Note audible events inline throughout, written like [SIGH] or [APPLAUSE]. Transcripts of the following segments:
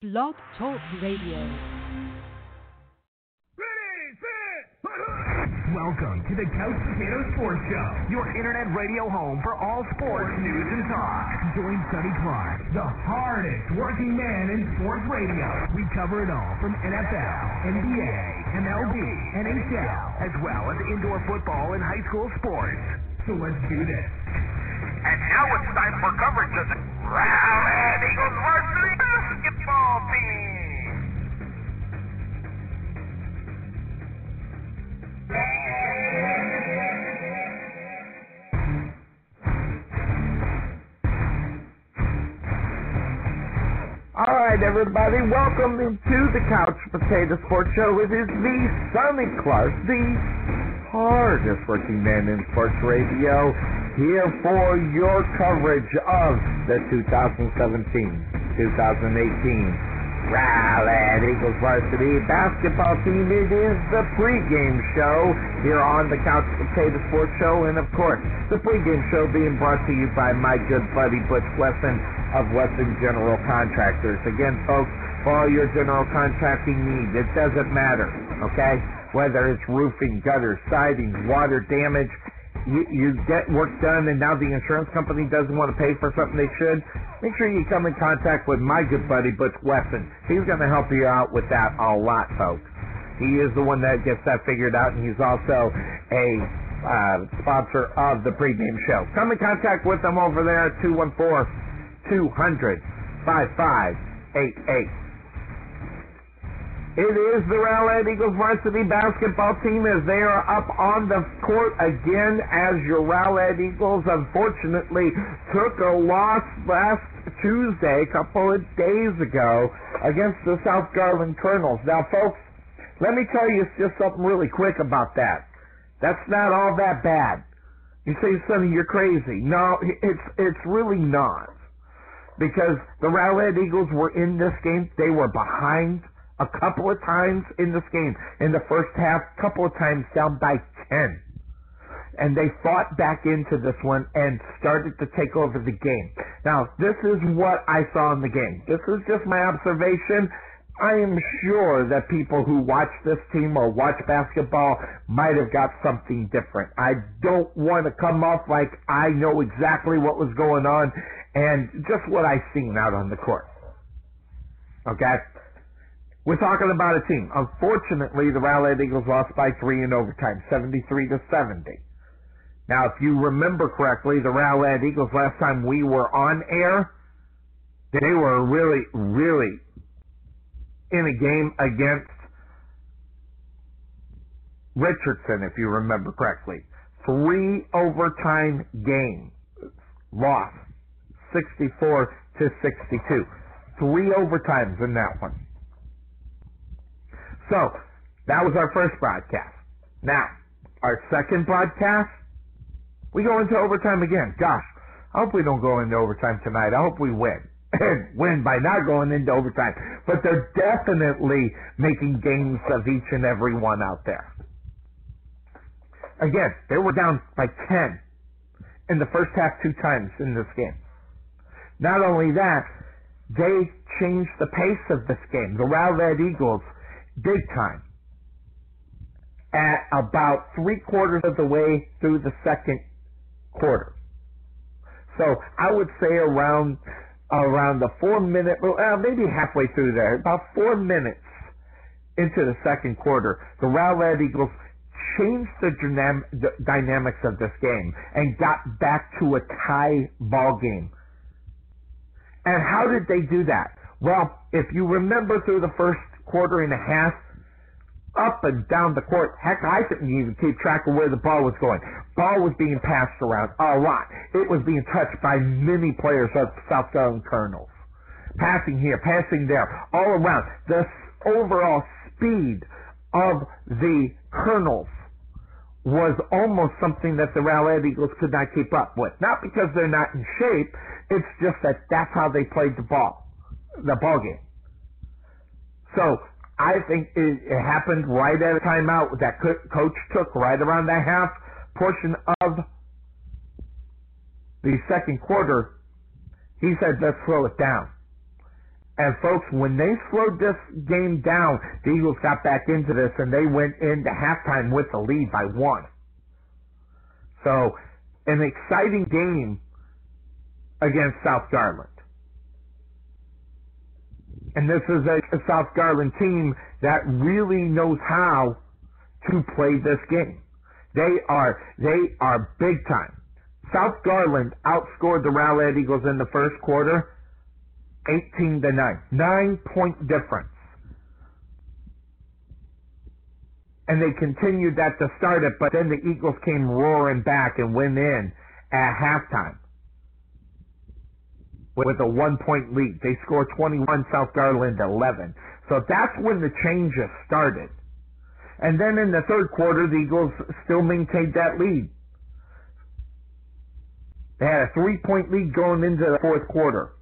Blog Talk Radio. Welcome to the Couch Potato Sports Show, your internet radio home for all sports news and talk. Join Sonny Clark, the hardest working man in sports radio. We cover it all from NFL, NBA, MLB, NHL, as well as indoor football and high school sports. So let's do this. And now it's time for coverage of the Rowlett Eagles varsity. All right, everybody, welcome into the Couch Potato Sports Show. It is the Sonny Clark, the hardest working man in sports radio, here for your coverage of the 2017-2018 Rowlett Eagles varsity basketball team. It is the pregame show here on the Couch Potato Sports Show, and of course, the pregame show being brought to you by my good buddy Butch Wesson of Wesson General Contractors. Again, folks, for all your general contracting needs, it doesn't matter, okay? Whether it's roofing, gutters, siding, water damage, you, you get work done and now the insurance company doesn't want to pay for something they should, make sure you come in contact with my good buddy Butch Wesson. He's going to help you out with that a lot, folks. He is the one that gets that figured out, and he's also a uh, sponsor of the pregame show. Come in contact with them over there at 214 200 5588. It is the Rowlett Eagles varsity basketball team as they are up on the court again as your Rowlett Eagles unfortunately took a loss last Tuesday, a couple of days ago, against the South Garland Colonels. Now, folks, let me tell you just something really quick about that. That's not all that bad. You say, Sonny, you're crazy. No, it's it's really not. Because the Rowlett Eagles were in this game. They were behind a couple of times in this game. In the first half, a couple of times down by 10. And they fought back into this one and started to take over the game. Now, this is what I saw in the game. This is just my observation. I am sure that people who watch this team or watch basketball might have got something different. I don't want to come off like I know exactly what was going on and just what I seen out on the court. Okay? We're talking about a team. Unfortunately, the Rowlett Eagles lost by three in overtime, 73 to 70. Now, if you remember correctly, the Rowlett Eagles last time we were on air, they were really, really in a game against Richardson, if you remember correctly. Three overtime game. Loss. 64 to 62. Three overtimes in that one. So, that was our first broadcast. Now, our second broadcast, we go into overtime again. Gosh, I hope we don't go into overtime tonight. I hope we win. [CLEARS THROAT] Win by not going into overtime. But they're definitely making games of each and every one out there. Again, they were down by 10 in the first half two times in this game. Not only that, they changed the pace of this game. The Rowlett Eagles, big time. At about three quarters of the way through the second quarter. So I would say around around the four minute, well, uh, maybe halfway through there, about four minutes into the second quarter, the Rowlett Eagles changed the, dynam- the dynamics of this game and got back to a tie ball game. And how did they do that? Well, if you remember through the first quarter and a half, up and down the court. Heck, I couldn't even keep track of where the ball was going. Ball was being passed around a lot. It was being touched by many players of South Garland Colonels. Passing here, passing there, all around. The overall speed of the Colonels was almost something that the Rowlett Eagles could not keep up with. Not because they're not in shape, it's just that that's how they played the ball, the ball game. So I think it, it happened right at a timeout that co- coach took right around that half portion of the second quarter. He said, let's slow it down. And folks, when they slowed this game down, the Eagles got back into this and they went into halftime with the lead by one. So, an exciting game against South Garland. And this is a, a South Garland team that really knows how to play this game. They are they are big time. South Garland outscored the Rowlett Eagles in the first quarter 18 to 9. Nine point difference. And they continued that to start it, but then the Eagles came roaring back and went in at halftime with a one point lead. They scored 21, South Garland 11. So that's when the changes started. And then in the third quarter, the Eagles still maintained that lead. They had a three point lead going into the fourth quarter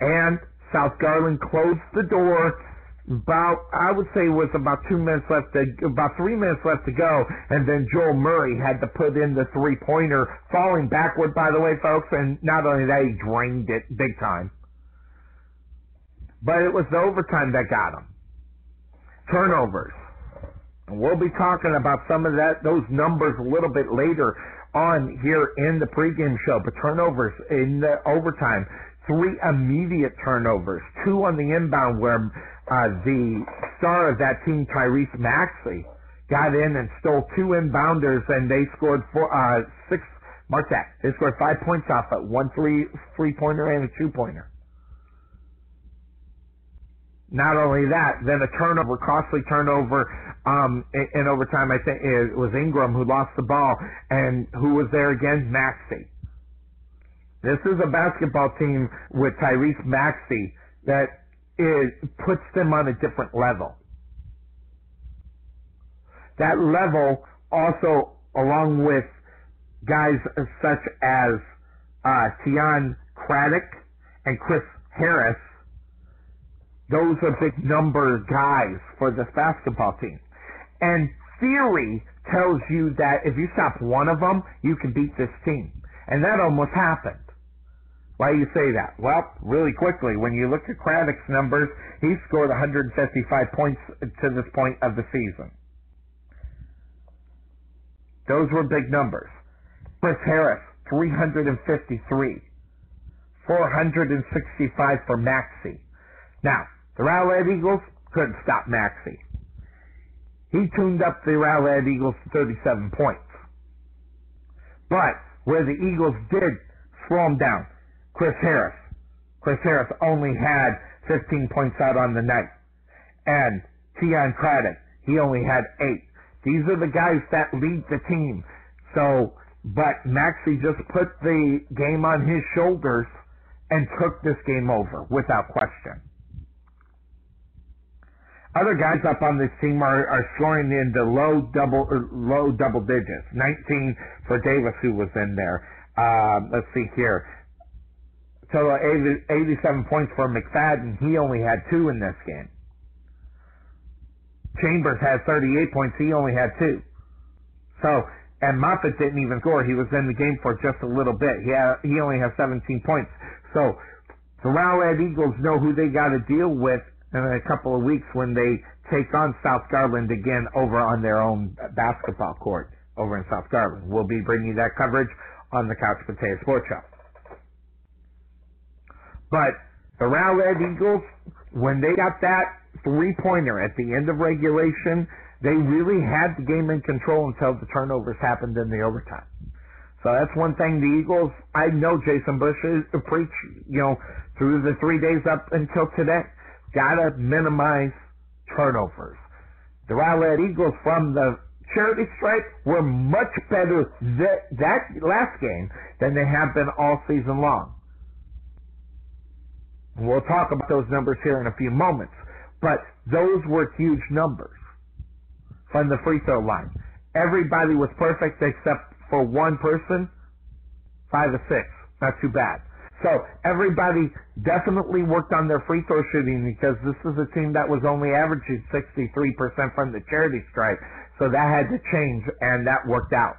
and South Garland closed the door about I would say it was about two minutes left to about three minutes left to go, and then Joel Murray had to put in the three pointer, falling backward by the way, folks, and not only that he drained it big time. But it was the overtime that got him. Turnovers. And we'll be talking about some of that those numbers a little bit later on here in the pregame show. But turnovers in the overtime three immediate turnovers, two on the inbound where uh, the star of that team, Tyrese Maxey, got in and stole two inbounders and they scored four, uh, six, mark that, they scored five points off it, one three, three pointer and a two pointer. Not only that, then a turnover, costly turnover, um, in, in overtime, I think it was Ingram who lost the ball and who was there again? Maxey. This is a basketball team with Tyrese Maxey that is, puts them on a different level. That level also, along with guys such as uh, Teon Craddock and Chris Harris, those are big number guys for this basketball team. And theory tells you that if you stop one of them, you can beat this team. And that almost happened. Why do you say that? Well, really quickly, when you look at Craddock's numbers, he scored 155 points to this point of the season. Those were big numbers. Chris Harris, 353. 465 for Maxey. Now, the Rowlett Eagles couldn't stop Maxey. He tuned up the Rowlett Eagles to 37 points. But where the Eagles did slow him down, Chris Harris. Chris Harris only had 15 points out on the night. And Teon Craddock, he only had eight. These are the guys that lead the team. So, but Maxey just put the game on his shoulders and took this game over without question. Other guys up on this team are, are scoring in the low double low double digits. 19 for Davis, who was in there. Uh, let's see here Uh, total 87 points for McFadden. He only had two in this game. Chambers had 38 points. He only had two. So, and Moffitt didn't even score. He was in the game for just a little bit. He had, he only has 17 points. So, the Rowlett Eagles know who they got to deal with in a couple of weeks when they take on South Garland again over on their own basketball court over in South Garland. We'll be bringing that coverage on the Couch Potato Sports Show. But the Rowlett Eagles, when they got that three pointer at the end of regulation, they really had the game in control until the turnovers happened in the overtime. So that's one thing the Eagles, I know Jason Bush is preach, you know, through the three days up until today. Gotta minimize turnovers. The Rowlett Eagles from the charity stripe were much better that, that last game than they have been all season long. We'll talk about those numbers here in a few moments. But those were huge numbers from the free throw line. Everybody was perfect except for one person, five or six. Not too bad. So everybody definitely worked on their free throw shooting because this is a team that was only averaging 63% from the charity stripe. So that had to change and that worked out.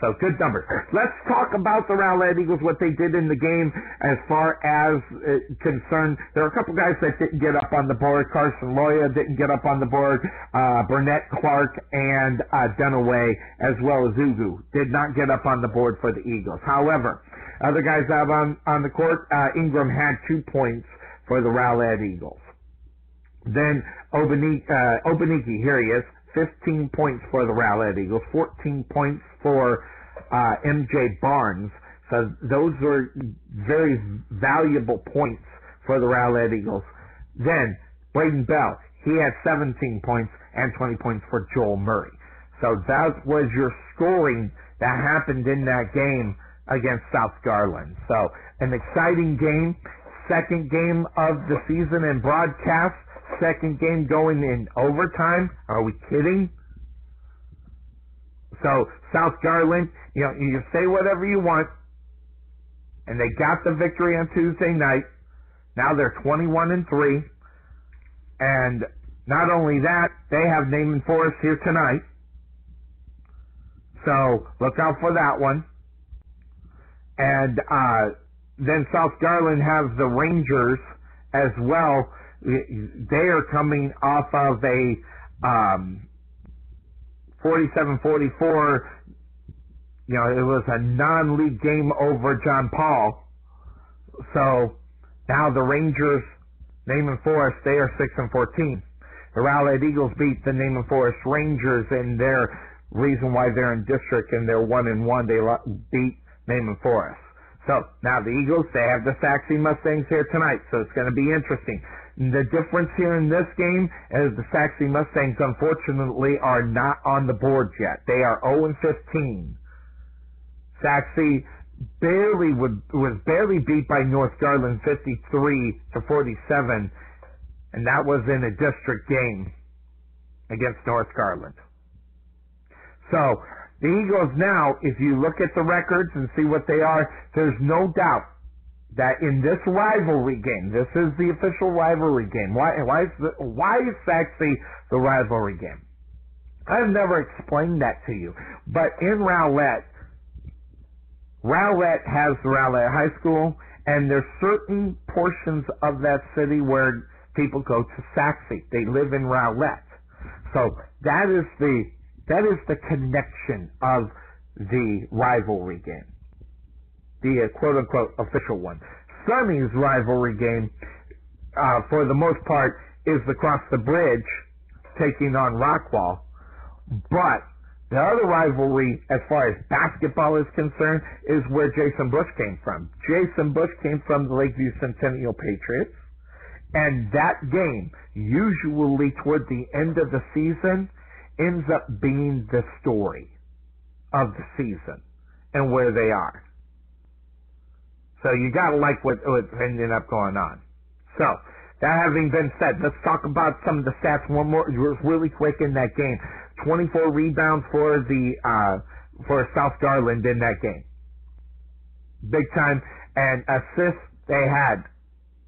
So good numbers. Let's talk about the Rowlett Eagles, what they did in the game as far as uh, concerned. There are a couple guys that didn't get up on the board. Carson Loya didn't get up on the board. Uh, Burnett Clark and uh, Dunaway, as well as Ugu, did not get up on the board for the Eagles. However, other guys out on, on the court, uh, Ingram had two points for the Rowlett Eagles. Then Obaniki, uh, here he is, 15 points for the Rowlett Eagles, 14 points for uh, MJ Barnes. So those were very valuable points for the Rowlett Eagles. Then Braden Bell, he had 17 points and 20 points for Joel Murray. So that was your scoring that happened in that game against South Garland. So an exciting game, second game of the season in broadcast, second game going in overtime. Are we kidding? So South Garland, you know, you say whatever you want, and they got the victory on Tuesday night. Now they're 21 and three, and not only that, they have Naaman Forest here tonight. So look out for that one. And uh, then South Garland has the Rangers as well. They are coming off of a um, 47-44. You know, it was a non-league game over John Paul. So now the Rangers, Naaman Forest, they are 6 and 14. The Rowlett Eagles beat the Naaman Forest Rangers in their reason why they're in district and they're 1 and 1. They beat Naaman Forest. So now the Eagles, they have the Sachse Mustangs here tonight, so it's going to be interesting. The difference here in this game is the Sachse Mustangs, unfortunately, are not on the board yet. They are 0 and 15. Sachse barely would, was barely beat by North Garland 53 to 47, and that was in a district game against North Garland. So the Eagles now, if you look at the records and see what they are, there's no doubt that in this rivalry game, this is the official rivalry game. Why, why is the, why is Sachse the rivalry game? I've never explained that to you, but in Rowlett, Rowlett has Rowlett High School, and there's certain portions of that city where people go to Sachse They live in Rowlett, so that is the that is the connection of the rivalry game the uh, quote unquote official one. Sonny's rivalry game, uh, for the most part, is across the bridge taking on Rockwall. But the other rivalry, as far as basketball is concerned, is where Jason Bush came from. Jason Bush came from the Lakeview Centennial Patriots. And that game, usually toward the end of the season, ends up being the story of the season and where they are. So you gotta like what, ending up going on. So, that having been said, let's talk about some of the stats one more, really quick in that game. 24 rebounds for the, uh, for South Garland in that game. Big time. And assists, they had,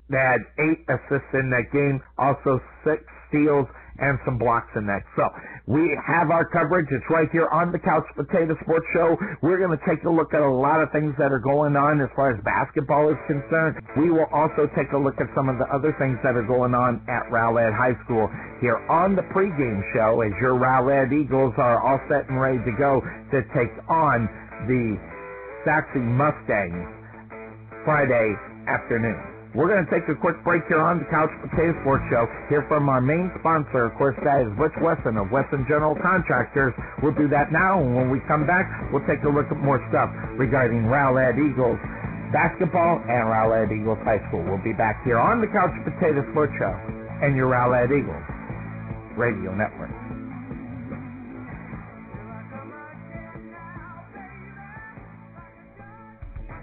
they had eight assists in that game. Also six steals and some blocks in that. So we have our coverage. It's right here on the Couch Potato Sports Show. We're going to take a look at a lot of things that are going on as far as basketball is concerned. We will also take a look at some of the other things that are going on at Rowlett High School here on the pregame show as your Rowlett Eagles are all set and ready to go to take on the Sachse Mustangs Friday afternoon. We're going to take a quick break here on the Couch Potato Sports Show. Hear from our main sponsor, of course, that is Butch Wesson of Wesson General Contractors. We'll do that now, and when we come back, we'll take a look at more stuff regarding Rowlett Eagles basketball and Rowlett Eagles High School. We'll be back here on the Couch Potato Sports Show and your Rowlett Eagles radio network.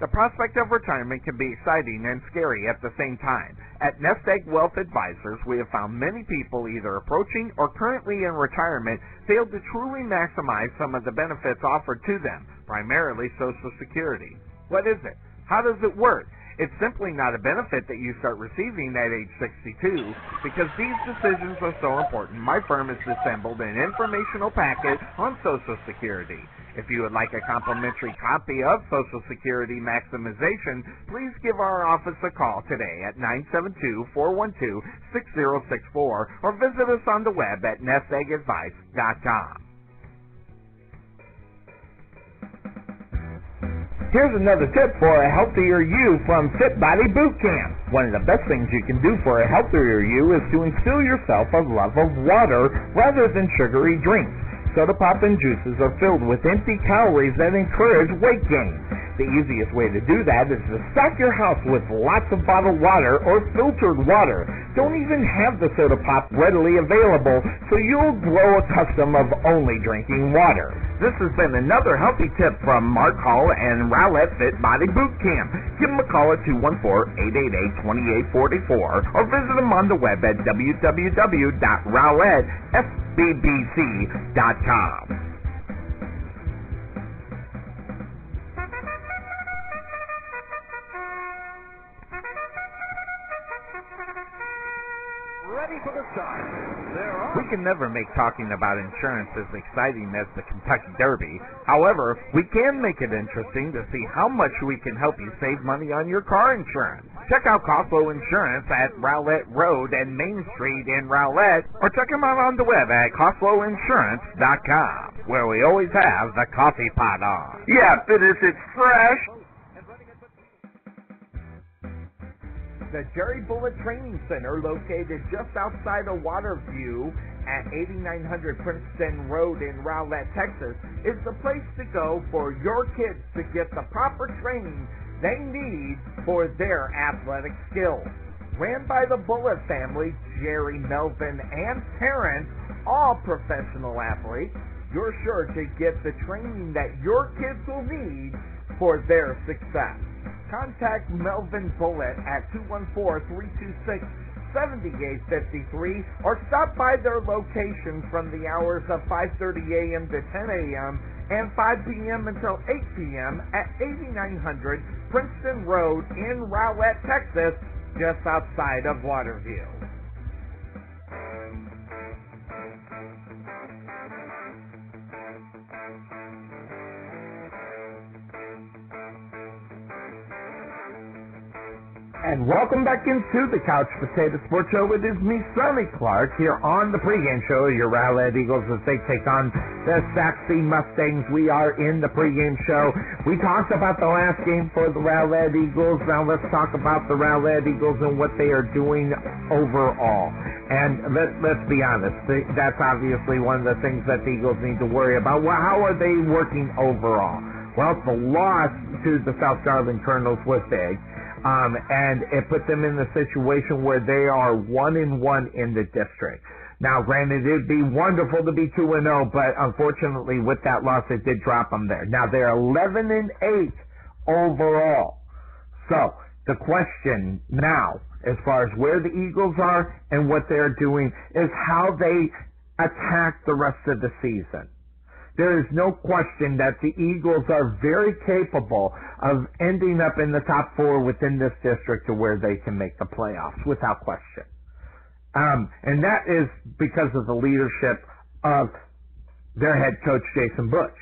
The prospect of retirement can be exciting and scary at the same time. At Nest Egg Wealth Advisors, we have found many people either approaching or currently in retirement fail to truly maximize some of the benefits offered to them, primarily Social Security. What is it? How does it work? It's simply not a benefit that you start receiving at age 62 because these decisions are so important. My firm has assembled an informational packet on Social Security. If you would like a complimentary copy of Social Security Maximization, please give our office a call today at 972-412-6064 or visit us on the web at nesteggadvice.com. Here's another tip for a healthier you from Fit Body Boot Camp. One of the best things you can do for a healthier you is to instill yourself a love of water rather than sugary drinks. Soda pop and juices are filled with empty calories that encourage weight gain. The easiest way to do that is to stock your house with lots of bottled water or filtered water. Don't even have the soda pop readily available, so you'll grow accustomed of only drinking water. This has been another healthy tip from Mark Hall and Rowlett Fit Body Boot Camp. Give them a call at 214-888-2844 or visit them on the web at www.rowlettfbbc.com. Ready for the start. There are We can never make talking about insurance as exciting as the Kentucky Derby. However, we can make it interesting to see how much we can help you save money on your car insurance. Check out Costco Insurance at Rowlett Road and Main Street in Rowlett, or check them out on the web at CostcoInsurance.com, where we always have the coffee pot on. Yeah, finish it fresh. The Jerry Bullet Training Center, located just outside of Waterview at 8900 Princeton Road in Rowlett, Texas, is the place to go for your kids to get the proper training they need for their athletic skills. Ran by the Bullet family, Jerry, Melvin, and parents, all professional athletes, you're sure to get the training that your kids will need for their success. Contact Melvin Bullet at 214-326-7853 or stop by their location from the hours of 5.30 a.m. to 10 a.m. and 5 p.m. until 8 p.m. at 8900 Princeton Road in Rowlett, Texas, just outside of Waterview. And welcome back into the Couch Potato Sports Show. It is me, Sonny Clark, here on the pregame show. Your Rowlett Eagles as they take on the Sachse Mustangs. We are in the pregame show. We talked about the last game for the Rowlett Eagles. Now let's talk about the Rowlett Eagles and what they are doing overall. And let, let's be honest, that's obviously one of the things that the Eagles need to worry about. Well, how are they working overall? Well, the loss to the South Garland Colonels was big. Um, and it put them in the situation where they are one and one in the district. Now, granted, it'd be wonderful to be two and zero, but unfortunately, with that loss, it did drop them there. Now they're eleven and eight overall. So the question now, as far as where the Eagles are and what they're doing, is how they attack the rest of the season. There is no question that the Eagles are very capable of ending up in the top four within this district to where they can make the playoffs without question. Um, and that is because of the leadership of their head coach, Jason Bush.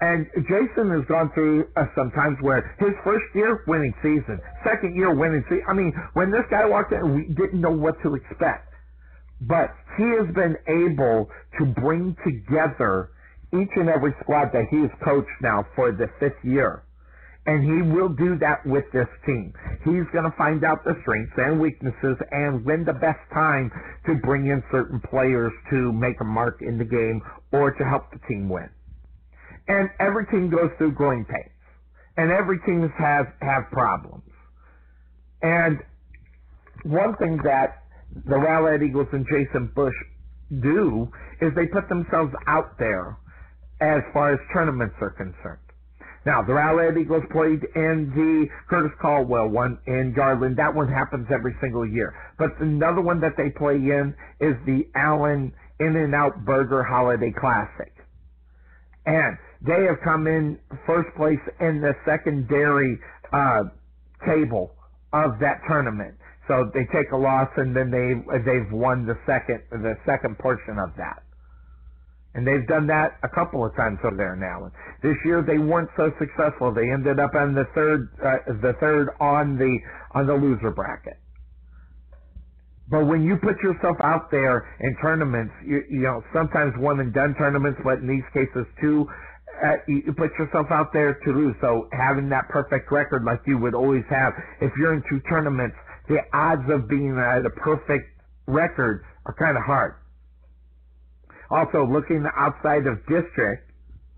And Jason has gone through uh, some times where his first year winning season, second year winning season. I mean, when this guy walked in, we didn't know what to expect. But he has been able to bring together each and every squad that he has coached now for the fifth year. And he will do that with this team. He's going to find out the strengths and weaknesses and when the best time to bring in certain players to make a mark in the game or to help the team win. And every team goes through growing pains. And every team has, have problems. And one thing that the Rowlett Eagles and Jason Bush do is they put themselves out there as far as tournaments are concerned. Now, the Rowlett Eagles played in the Curtis Caldwell one in Garland. That one happens every single year. But another one that they play in is the Allen In-N-Out Burger Holiday Classic. And they have come in first place in the secondary uh, table of that tournament. So they take a loss and then they they've won the second the second portion of that. And they've done that a couple of times over there now. This year they weren't so successful. They ended up on the third, uh, the third on the on the loser bracket. But when you put yourself out there in tournaments, you, you know sometimes one and done tournaments, but in these cases two, uh, you put yourself out there to lose. So having that perfect record like you would always have, if you're in two tournaments, the odds of being at a perfect record are kind of hard. Also, looking outside of district,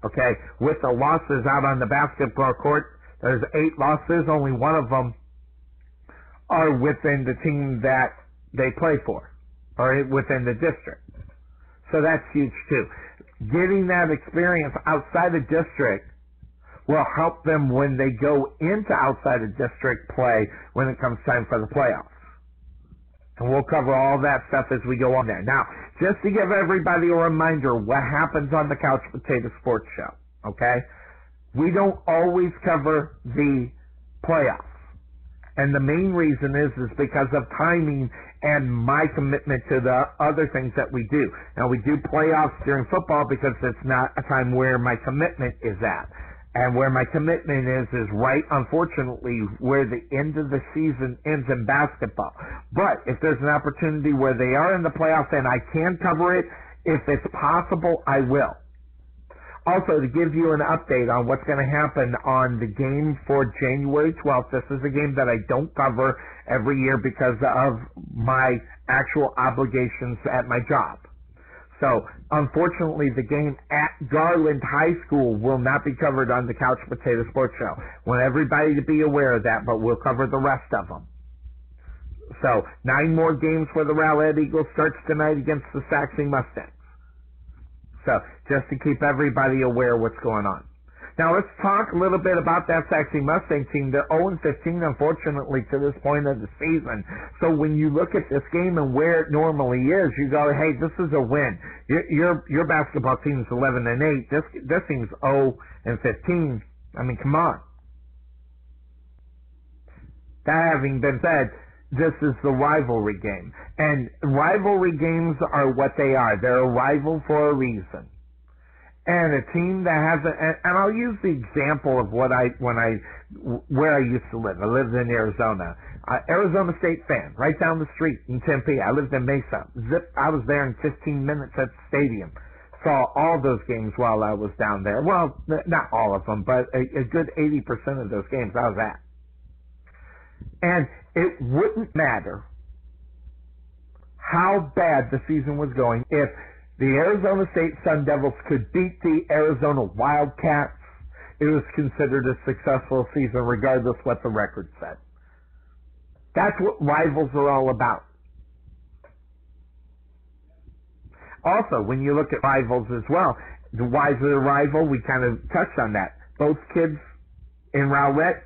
okay, with the losses out on the basketball court, there's eight losses. Only one of them are within the team that they play for, or within the district. So that's huge too. Getting that experience outside of district will help them when they go into outside of district play when it comes time for the playoffs. And we'll cover all that stuff as we go on there. Now, just to give everybody a reminder what happens on the Couch Potato Sports Show, okay? We don't always cover the playoffs. And the main reason is is because of timing and my commitment to the other things that we do. Now we do playoffs during football because it's not a time where my commitment is at. And where my commitment is, is right, unfortunately, where the end of the season ends in basketball. But if there's an opportunity where they are in the playoffs and I can cover it, if it's possible, I will. Also, to give you an update on what's going to happen on the game for January 12th, this is a game that I don't cover every year because of my actual obligations at my job. So, unfortunately, the game at Garland High School will not be covered on the Couch Potato Sports Show. Want everybody to be aware of that, but we'll cover the rest of them. So, nine more games for the Rowlett Eagles starts tonight against the Sachse Mustangs. So, just to keep everybody aware of what's going on. Now let's talk a little bit about that Sachse Mustang team. They're 0-15, unfortunately, to this point of the season. So when you look at this game and where it normally is, you go, hey, this is a win. Your your, your basketball team is 11 and 8. This this team's 0 and 15. I mean, come on. That having been said, this is the rivalry game. And rivalry games are what they are. They're a rival for a reason and a team that has a, and, I'll use the example of what I when I where I used to live. I lived in Arizona. Uh, Arizona State fan, right down the street in Tempe. I lived in Mesa. Zip, I was there in 15 minutes at the stadium. Saw all those games while I was down there. Well, not all of them, but a, a good 80% of those games I was at. And it wouldn't matter how bad the season was going if the Arizona State Sun Devils could beat the Arizona Wildcats, it was considered a successful season regardless what the record said. That's what rivals are all about. Also, when you look at rivals as well, the why it a rival? We kind of touched on that. Both kids in Rowlett,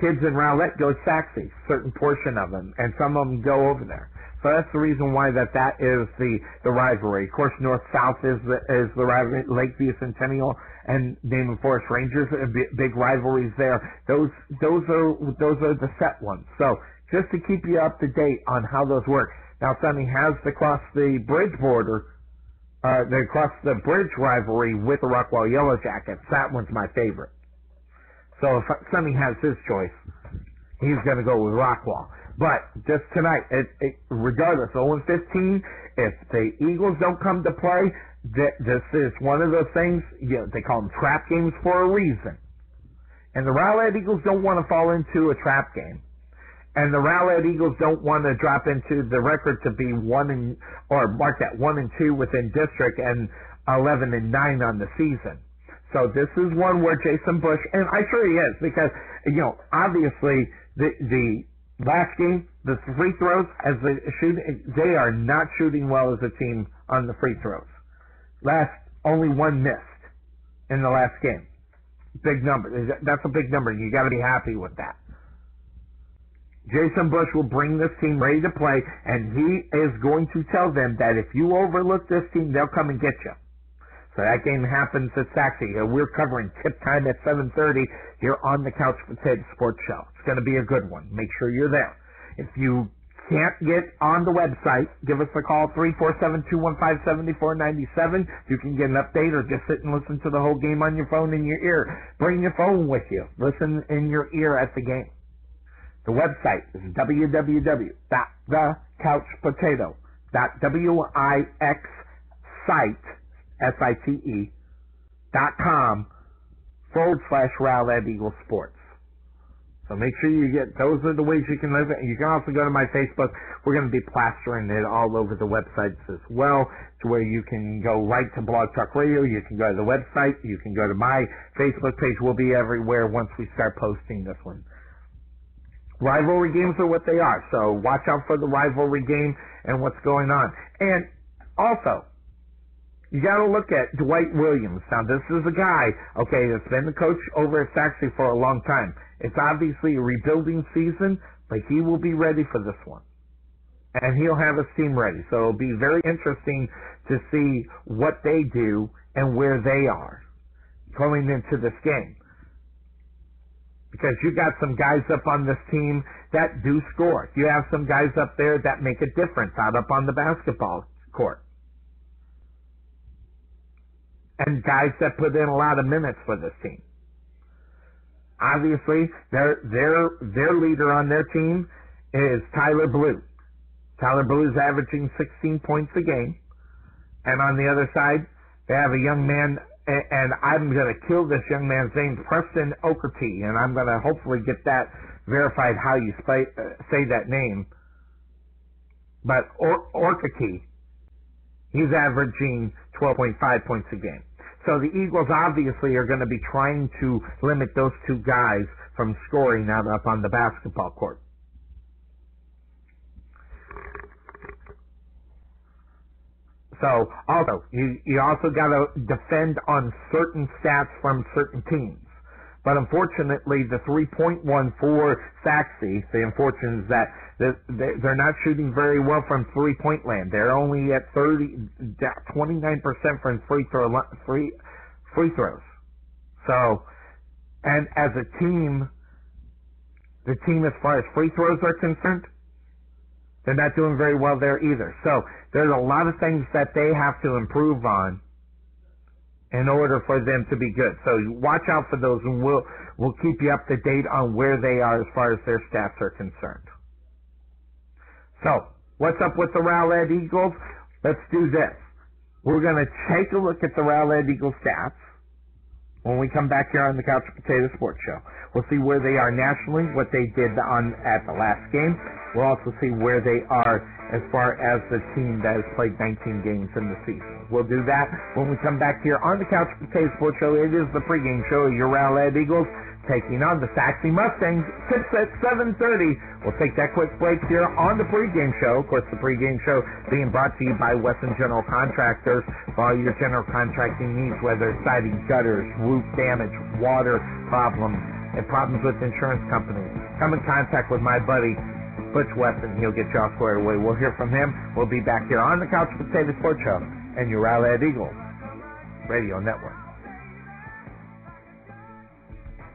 kids in Rowlett go to Sachse, certain portion of them, and some of them go over there. So that's the reason why that that is the the rivalry. Of course, North South is the is the rivalry. Lakeview Centennial and Naaman Forest Rangers, uh, big rivalries there. Those those are those are the set ones. So just to keep you up to date on how those work. Now, Sonny has the cross the bridge border, uh, the cross the bridge rivalry with the Rockwall Yellow Jackets. That one's my favorite. So if Sonny has his choice, he's going to go with Rockwall. But just tonight, it, it, regardless, 0 15, if the Eagles don't come to play, th- this is one of those things, you know, they call them trap games for a reason. And the Rowlett Eagles don't want to fall into a trap game. And the Rowlett Eagles don't want to drop into the record to be one and, or mark that one and two within district and 11 and nine on the season. So this is one where Jason Bush, and I'm sure he is, because, you know, obviously the, the last game, the free throws, as they shoot, they are not shooting well as a team on the free throws. Last, only one missed in the last game. Big number. That's a big number. You got to be happy with that. Jason Bush will bring this team ready to play, and he is going to tell them that if you overlook this team, they'll come and get you. So that game happens at Sachse. We're covering tip time at 7.30 here on the Couch Potato Sports Show. It's going to be a good one. Make sure you're there. If you can't get on the website, give us a call, 347-215-7497. You can get an update or just sit and listen to the whole game on your phone in your ear. Bring your phone with you. Listen in your ear at the game. The website is www.thecouchpotato.wixsite, S-I-T-E, dot com forward slash Rowlett Eagle Sports. So make sure you get, those are the ways you can live it. You can also go to my Facebook. We're going to be plastering it all over the websites as well to where you can go right to Blog Talk Radio. You can go to the website. You can go to my Facebook page. We'll be everywhere once we start posting this one. Rivalry games are what they are. So watch out for the rivalry game and what's going on. And also, you got to look at Dwight Williams. Now, this is a guy, okay, that's been the coach over at Sachse for a long time. It's obviously a rebuilding season, but he will be ready for this one. And he'll have his team ready. So it'll be very interesting to see what they do and where they are going into this game. Because you got some guys up on this team that do score. You have some guys up there that make a difference out up on the basketball court. And guys that put in a lot of minutes for this team. Obviously, their their their leader on their team is Tyler Blue. Tyler Blue is averaging 16 points a game, and on the other side, they have a young man, and I'm going to kill this young man's name, Preston Okerty, and I'm going to hopefully get that verified how you say, uh, say that name. But or- he's averaging 12.5 points a game. So the Eagles obviously are going to be trying to limit those two guys from scoring out up on the basketball court. So also, you, you also got to defend on certain stats from certain teams. But unfortunately, the three-point one for Sachse, the unfortunate is that they're not shooting very well from three-point land. They're only at 30, 29% from free throw free free throws. So, and as a team, the team as far as free throws are concerned, they're not doing very well there either. So there's a lot of things that they have to improve on in order for them to be good. So watch out for those, and we'll we'll keep you up to date on where they are as far as their stats are concerned. So what's up with the Rowlett Eagles? Let's do this. We're going to take a look at the Rowlett Eagles stats when we come back here on the Couch Potato Sports Show. We'll see where they are nationally, what they did on at the last game. We'll also see where they are as far as the team that has played 19 games in the season. We'll do that when we come back here on the Couch Potato Sports Show. It is the pregame show of your Rowlett Eagles taking on the Sachse Mustangs. Tips at 7.30. We'll take that quick break here on the pregame show. Of course, the pregame show being brought to you by Wesson General Contractors for all your general contracting needs, whether it's siding, gutters, roof damage, water problems, and problems with insurance companies. Come in contact with my buddy Butch Wesson. He'll get you all squared away. We'll hear from him. We'll be back here on the Couch Potato Sports Show and your Rowlett Eagles Radio Network.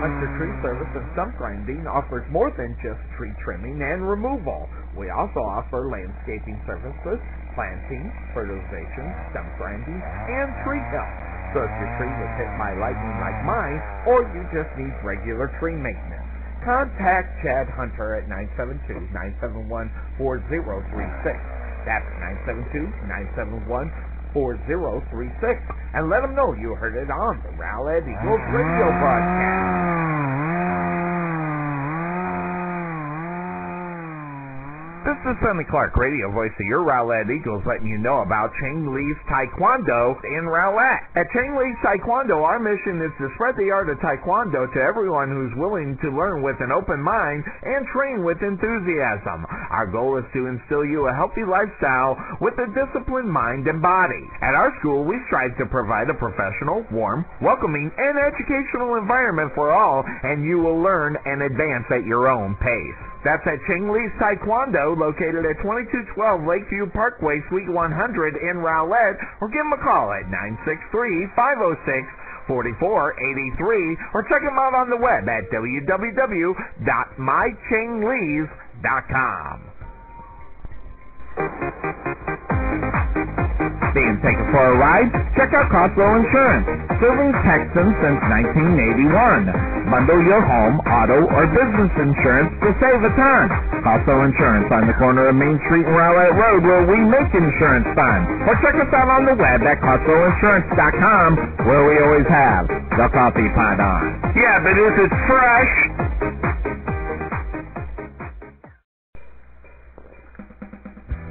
Hunter Tree Service and Stump Grinding offers more than just tree trimming and removal. We also offer landscaping services, planting, fertilization, stump grinding, and tree help. So if your tree was hit by lightning like mine, or you just need regular tree maintenance, contact Chad Hunter at 972-971-4036. That's 972-971 4036 and let them know you heard it on the Rowlett Eagles radio broadcast. Ah. This is Sonny Clark, radio voice of your Rowlett Eagles, letting you know about Chang Lee's Taekwondo in Rowlett. At Chang Lee's Taekwondo, our mission is to spread the art of Taekwondo to everyone who's willing to learn with an open mind and train with enthusiasm. Our goal is to instill you a healthy lifestyle with a disciplined mind and body. At our school, we strive to provide a professional, warm, welcoming, and educational environment for all, and you will learn and advance at your own pace. That's at Ching Lee's Taekwondo, located at 2212 Lakeview Parkway, Suite 100 in Rowlett, or give them a call at 963-506-4483, or check them out on the web at www.mychinglees.com. Being taken for a ride? Check out Costco Insurance, serving Texans since 1981. Bundle your home, auto, or business insurance to save a ton. Costco Insurance on the corner of Main Street and Rowlett Road where we make insurance fun. Or check us out on the web at CostcoInsurance.com where we always have the coffee pot on. Yeah, but if it's fresh,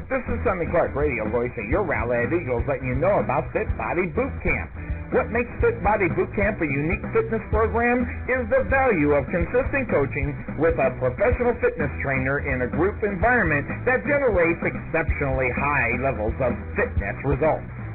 This is Sonny Clark, radio voice your Rowlett Eagles, letting you know about Fit Body Boot Camp. What makes Fit Body Boot Camp a unique fitness program is the value of consistent coaching with a professional fitness trainer in a group environment that generates exceptionally high levels of fitness results.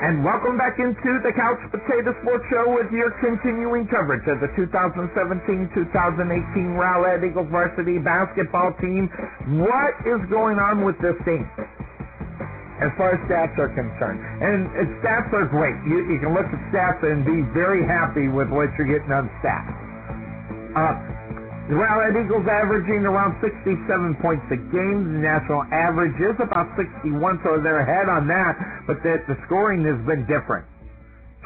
And welcome back into the Couch Potato Sports Show with your continuing coverage of the 2017-2018 Rowlett Eagles varsity basketball team. What is going on with this team? As far as stats are concerned. And uh, stats are great. You, you can look at stats and be very happy with what you're getting on stats. Uh, The Rowlett Eagles averaging around 67 points a game. The national average is about 61, so they're ahead on that, but the, the scoring has been different.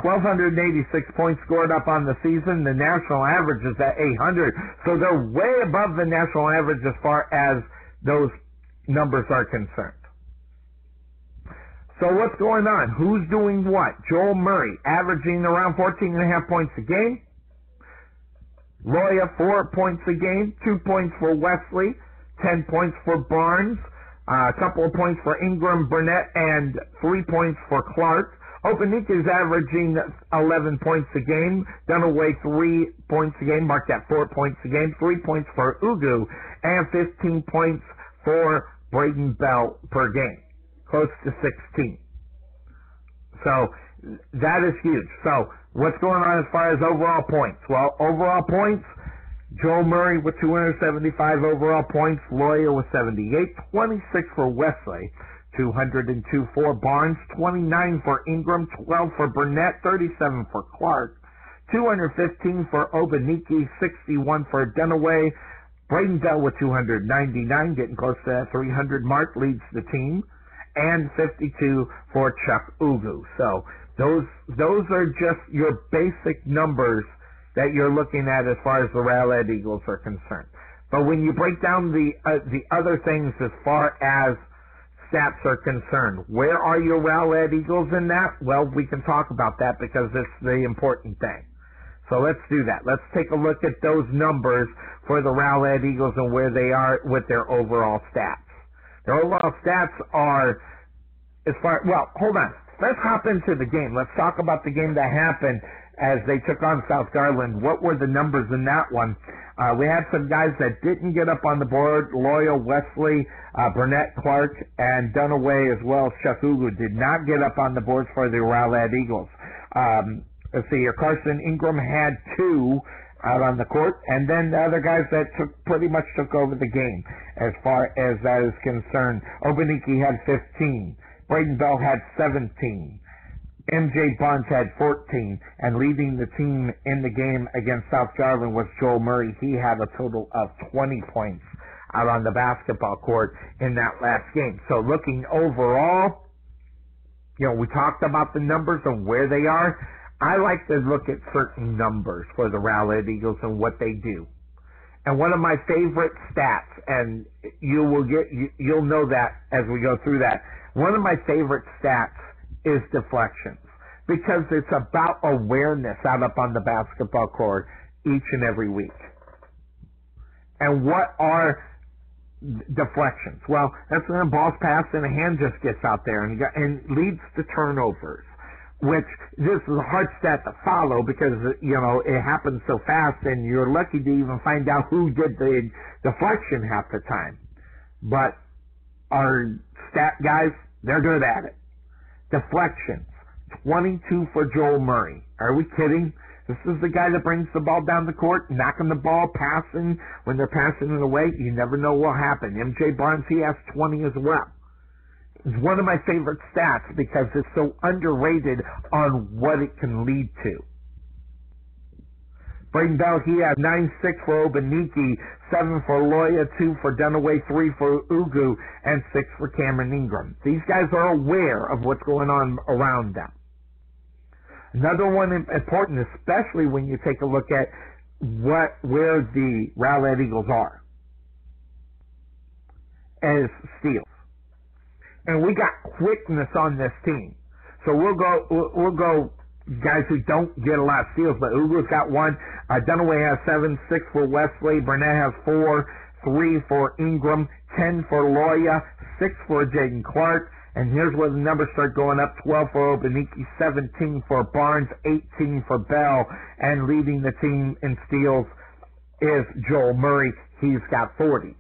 1,286 points scored up on the season. The national average is at 800, so they're way above the national average as far as those numbers are concerned. So what's going on? Who's doing what? Joel Murray averaging around 14 and a half points a game. Loya four points a game, two points for Wesley, ten points for Barnes, uh, a couple of points for Ingram, Burnett, and three points for Clark. Obanike is averaging 11 points a game. Dunaway three points a game, marked at four points a game. Three points for Ugu, and 15 points for Braden Bell per game close to 16. So that is huge. So what's going on as far as overall points? Well, overall points, Joe Murray with 275 overall points, Loya with 78, 26 for Wesley, 202 for Barnes, 29 for Ingram, 12 for Burnett, 37 for Clark, 215 for Obanike, 61 for Dunaway. Braden Bell with 299, getting close to that 300 mark, leads the team and 52 for Chuck Ugu. So those those are just your basic numbers that you're looking at as far as the Rowlett Eagles are concerned. But when you break down the uh, the other things as far as stats are concerned, where are your Rowlett Eagles in that? Well, we can talk about that because it's the important thing. So let's do that. Let's take a look at those numbers for the Rowlett Eagles and where they are with their overall stats. Their overall stats are as far well, hold on. Let's hop into the game. Let's talk about the game that happened as they took on South Garland. What were the numbers in that one? Uh, we had some guys that didn't get up on the board. Loya, Wesley, uh, Burnett, Clark, and Dunaway as well as Chuck Ugu did not get up on the boards for the Rowlett Eagles. Um, let's see here. Carson Ingram had two out on the court, and then the other guys that took pretty much took over the game as far as that is concerned. Obanike had 15. Braden Bell had 17. MJ Barnes had 14, and leading the team in the game against South Garland was Joel Murray. He had a total of 20 points out on the basketball court in that last game. So looking overall, you know, we talked about the numbers and where they are. I like to look at certain numbers for the Rowlett Eagles and what they do. And one of my favorite stats, and you will get, you, you'll know that as we go through that. One of my favorite stats is deflections because it's about awareness out up on the basketball court each and every week. And what are deflections? Well, that's when a ball's passed and a hand just gets out there and, and leads to turnovers which this is a hard stat to follow because you know it happens so fast, and you're lucky to even find out who did the deflection half the time. But our stat guys, they're good at it. Deflections, 22 for Joel Murray. Are we kidding? This is the guy that brings the ball down the court, knocking the ball, passing. When they're passing it away, you never know what will happen. MJ Barnes, he has 20 as well It's one of my favorite stats because it's so underrated on what it can lead to. Braden Bell, he had 9-6 for Obanike, 7 for Loya, 2 for Dunaway, 3 for Ugu, and 6 for Cameron Ingram. These guys are aware of what's going on around them. Another one important, especially when you take a look at what where the Rowlett Eagles are, as steals and we got quickness on this team. So we'll go, we'll go guys who don't get a lot of steals, but Ugu's got one. Uh, Dunaway has seven, six for Wesley. Burnett has four, three for Ingram, ten for Loya, six for Jaden Clark. And here's where the numbers start going up. 12 for Obanike, 17 for Barnes, 18 for Bell. And leading the team in steals is Joel Murray. He's got 40.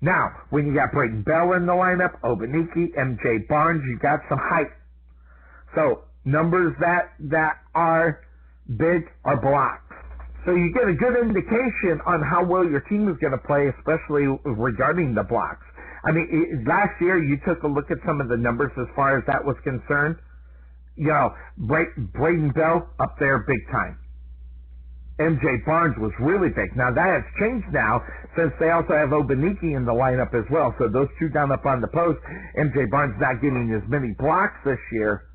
Now, when you got Braden Bell in the lineup, Obanike, MJ Barnes, you got some height. So numbers that that are big are blocks. So you get a good indication on how well your team is going to play, especially regarding the blocks. I mean, last year you took a look at some of the numbers as far as that was concerned. You know, Braden Bell up there big time. MJ Barnes was really big. Now that has changed now since they also have Obaniki in the lineup as well. So those two down up on the post, MJ Barnes not getting as many blocks this year,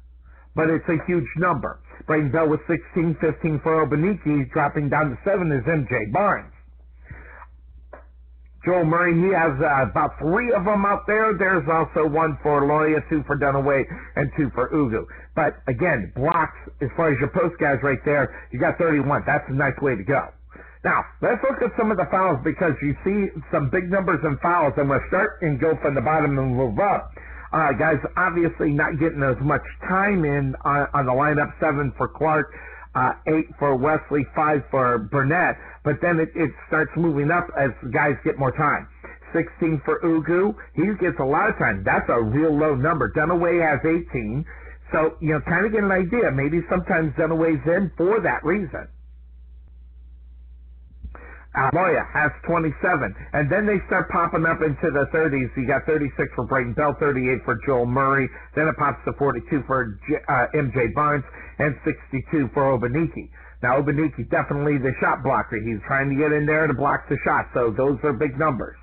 but it's a huge number. Braden Bell with 16, 15 for Obaniki, dropping down to 7 is MJ Barnes. Joel Murray, he has uh, about three of them out there. There's also one for Loria, two for Dunaway, and two for Ugu. But again, blocks, as far as your post guys right there, you got 31. That's a nice way to go. Now, let's look at some of the fouls because you see some big numbers in fouls, and we'll start and go from the bottom and move up. Uh, guys, obviously not getting as much time in on, on the lineup. Seven for Clark, uh, eight for Wesley, five for Burnett, but then it, it starts moving up as guys get more time. 16 for Ugu, he gets a lot of time. That's a real low number. Dunaway has 18, so you know, kind of get an idea. Maybe sometimes Dunaway's in for that reason. Uh, Loya has 27, and then they start popping up into the 30s. You got 36 for Braden Bell, 38 for Joel Murray, then it pops to 42 for J, uh, MJ Barnes, and 62 for Obaniki. Now Obaniki definitely the shot blocker. He's trying to get in there to block the shot, so those are big numbers.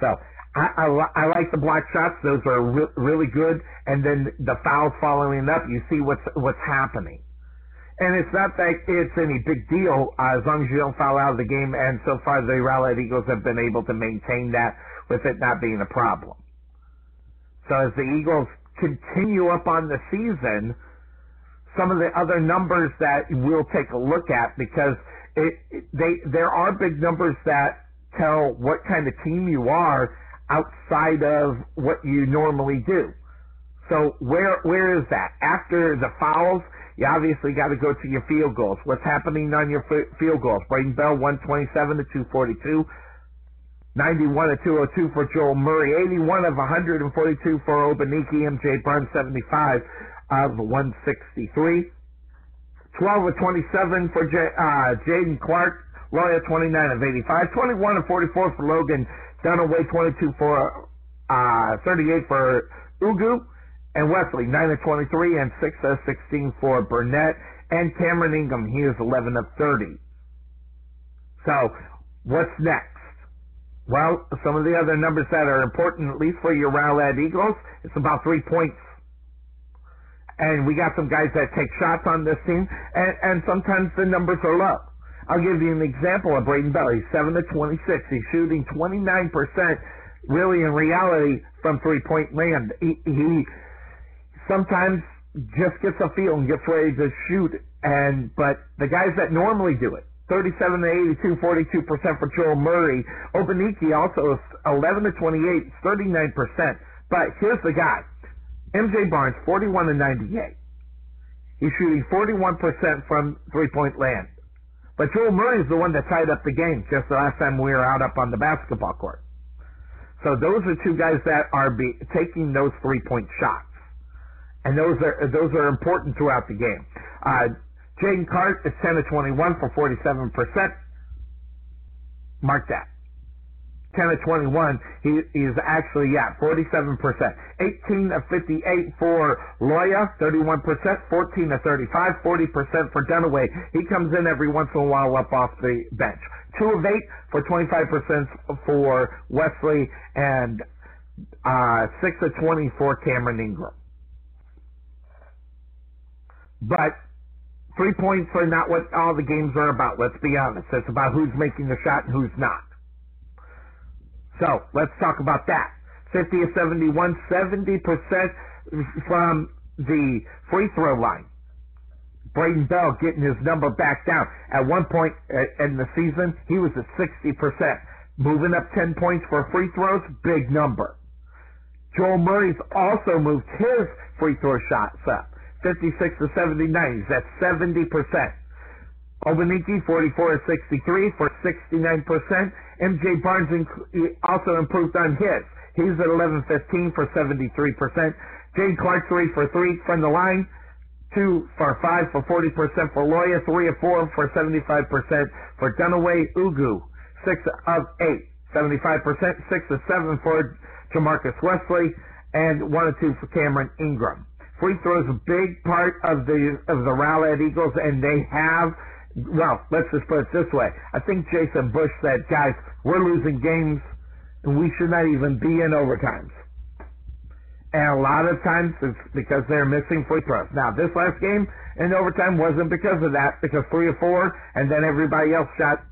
So I, I, I like the block shots; those are re- really good. And then the fouls following up, you see what's what's happening. And it's not that it's any big deal uh, as long as you don't foul out of the game. And so far, the Rowlett Eagles have been able to maintain that with it not being a problem. So as the Eagles continue up on the season, some of the other numbers that we'll take a look at because it, they there are big numbers that tell what kind of team you are outside of what you normally do. So where where is that after the fouls? You obviously got to go to your field goals. What's happening on your field goals? Braden Bell, 127 to 242. 91 to 202 for Joel Murray. 81 of 142 for Obaniki. MJ Barnes, 75 of 163. 12 of 27 for J- uh, Jaden Clark. Loya, 29 of 85. 21 of 44 for Logan Dunaway. 22 for uh, 38 for Ugu and Wesley, 9 of 23, and 6 of 16 for Burnett. And Cameron Ingram, he is 11 of 30. So, what's next? Well, some of the other numbers that are important, at least for your Rowlett Eagles, it's about three points. And we got some guys that take shots on this team, and, and sometimes the numbers are low. I'll give you an example of Braden Bell. He's 7 to 26. He's shooting 29%, really in reality, from three-point land. He, he sometimes just gets a feel and gets ready to shoot. And but the guys that normally do it, 37 to 82, 42 percent for Joel Murray. Obaniki also is 11 to 28, 39 percent. But here's the guy, MJ Barnes, 41 to 98. He's shooting 41 percent from three-point land. But Joel Murray is the one that tied up the game just the last time we were out up on the basketball court. So those are two guys that are be, taking those three-point shots and those are those are important throughout the game. Uh, Jaden Clark is 10 to 21 for 47 percent. Mark that. 10 to 21, he is actually, yeah, 47%. 18 of 58 for Loya, 31%. 14 of 35, 40% for Dunaway. He comes in every once in a while up off the bench. 2 of 8 for 25% for Wesley, and uh, 6 of 20 for Cameron Ingram. But three points are not what all the games are about. Let's be honest. It's about who's making the shot and who's not. So let's talk about that. 50 of 71, 70% from the free throw line. Braden Bell getting his number back down. At one point uh, in the season, he was at 60%. Moving up 10 points for free throws, big number. Joel Murray's also moved his free throw shots up. 56 to 79. He's at 70%. Obaniki, 44 to 63 for 69%. MJ Barnes also improved on his. He's at 11-15 for 73%. Jade Clark, 3 for 3 from the line. 2 for 5 for 40% for Loya. 3 of 4 for 75% for Dunaway. Ugu, 6 of 8, 75%. 6 of 7 for Jamarcus Wesley. And 1 of 2 for Cameron Ingram. Free throws a big part of the of the Rowlett Eagles, and they have well, let's just put it this way. I think Jason Bush said, guys, we're losing games and we should not even be in overtimes. And a lot of times it's because they're missing free throws. Now, this last game in overtime wasn't because of that, because three or four, and then everybody else shot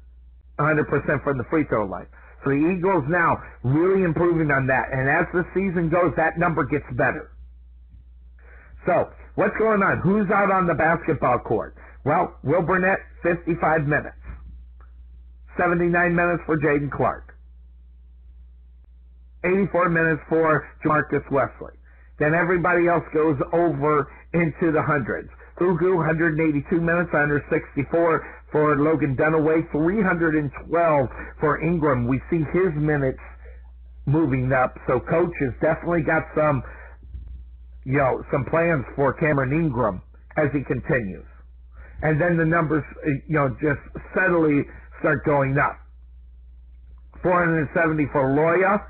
100% from the free throw line. So the Eagles now really improving on that. And as the season goes, that number gets better. So, what's going on? Who's out on the basketball court? Well, Will Burnett, 55 minutes. 79 minutes for Jaden Clark. 84 minutes for Jamarcus Wesley. Then everybody else goes over into the hundreds. Ugu, 182 minutes, 164 for Logan Dunaway, 312 for Ingram. We see his minutes moving up, so coach has definitely got some, you know, some plans for Cameron Ingram as he continues. And then the numbers, uh, you know, just steadily start going up. 470 for Loya,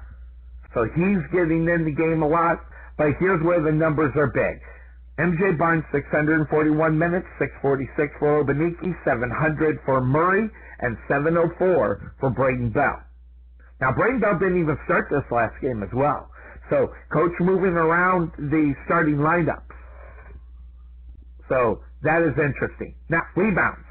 so he's getting in the game a lot, but here's where the numbers are big. MJ Barnes, 641 minutes, 646 for Obaniki, 700 for Murray, and 704 for Braden Bell. Now, Braden Bell didn't even start this last game as well. So, coach moving around the starting lineups. So, that is interesting. Now, rebounds.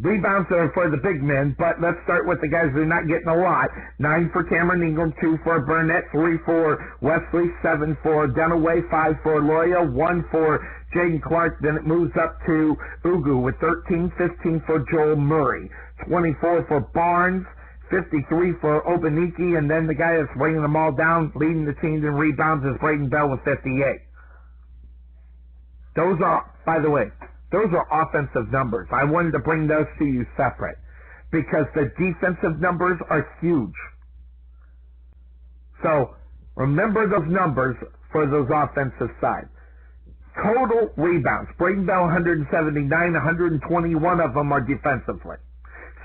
Rebounds are for the big men, but let's start with the guys who are not getting a lot. Nine for Cameron Ingram, two for Burnett, three for Wesley, seven for Dunaway, five for Loya, one for Jaden Clark. Then it moves up to Ugu with 13, 15 for Joel Murray, 24 for Barnes, 53 for Obaniki, and then the guy that's bringing them all down, leading the team in rebounds is Braden Bell with 58. Those are, by the way, those are offensive numbers. I wanted to bring those to you separate because the defensive numbers are huge. So remember those numbers for those offensive sides. Total rebounds. Braden Bell 179, 121 of them are defensively.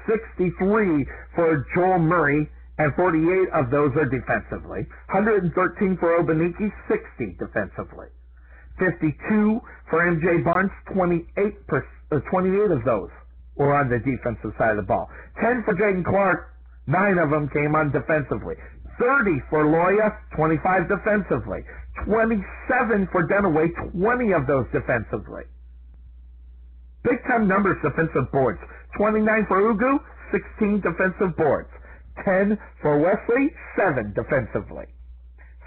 63 for Joel Murray, and 48 of those are defensively. 113 for Obaniki, 60 defensively. 52 for MJ Barnes, 28, per, uh, 28 of those were on the defensive side of the ball. 10 for Jaden Clark, 9 of them came on defensively. 30 for Loya, 25 defensively. 27 for Dunaway, 20 of those defensively. Big time numbers defensive boards. 29 for Ugu, 16 defensive boards. 10 for Wesley, 7 defensively.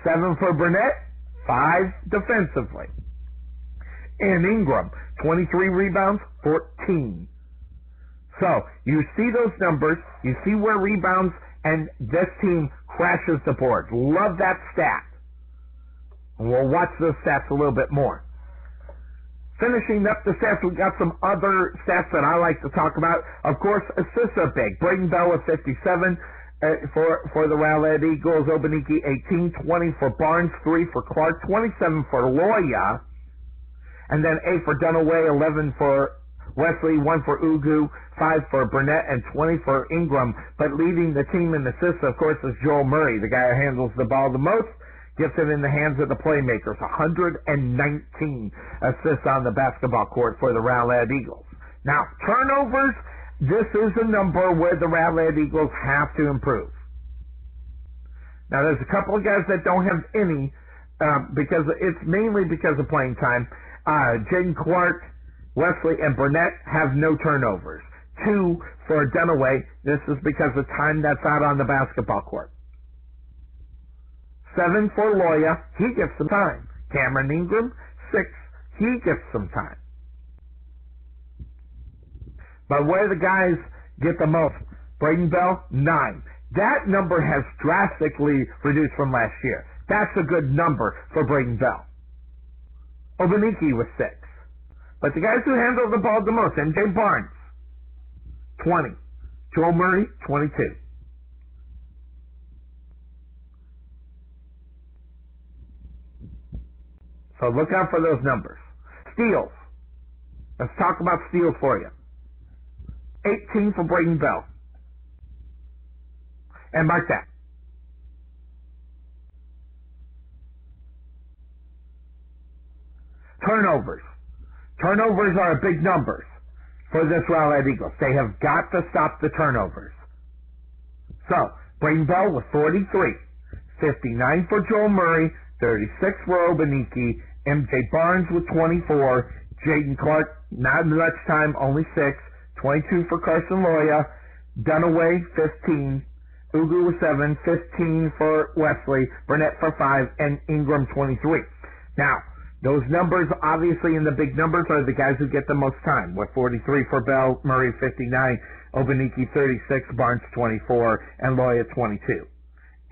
7 for Burnett, 5 defensively and Ingram. 23 rebounds, 14. So you see those numbers, you see where rebounds, and this team crashes the board. Love that stat. And we'll watch those stats a little bit more. Finishing up the stats, we've got some other stats that I like to talk about. Of course, assists are big. Braden Bell with 57 uh, for for the Rowlett Eagles. Obaniki 18, 20 for Barnes, 3 for Clark, 27 for Loya and then 8 for Dunaway, 11 for Wesley, 1 for Ugu, 5 for Burnett, and 20 for Ingram. But leading the team in assists, of course, is Joel Murray, the guy who handles the ball the most, gets it in the hands of the playmakers. 119 assists on the basketball court for the Rowlett Eagles. Now, turnovers, this is a number where the Rowlett Eagles have to improve. Now, there's a couple of guys that don't have any uh, because it's mainly because of playing time uh, Jaden Clark, Wesley, and Burnett have no turnovers. Two for Dunaway. This is because of time that's out on the basketball court. Seven for Loya. He gets some time. Cameron Ingram, six. He gets some time. But where the guys get the most? Braden Bell, nine. That number has drastically reduced from last year. That's a good number for Braden Bell. Obaniki was six. But the guys who handled the ball the most, MJ Barnes, 20. Joel Murray, 22. So look out for those numbers. Steals. Let's talk about steals for you. 18 for Braden Bell. And mark that. Turnovers. Turnovers are big numbers. for this Rowlett Eagles. They have got to stop the turnovers. So, Braden Bell with 43, 59 for Joel Murray, 36 for Obaniki, MJ Barnes with 24, Jaden Clark, not much time, only 6, 22 for Carson Loya, Dunaway 15, Ugu with 7, 15 for Wesley, Burnett for 5, and Ingram 23. Now, those numbers, obviously in the big numbers, are the guys who get the most time, with 43 for Bell, Murray 59, Obaniki 36, Barnes 24, and Loya 22.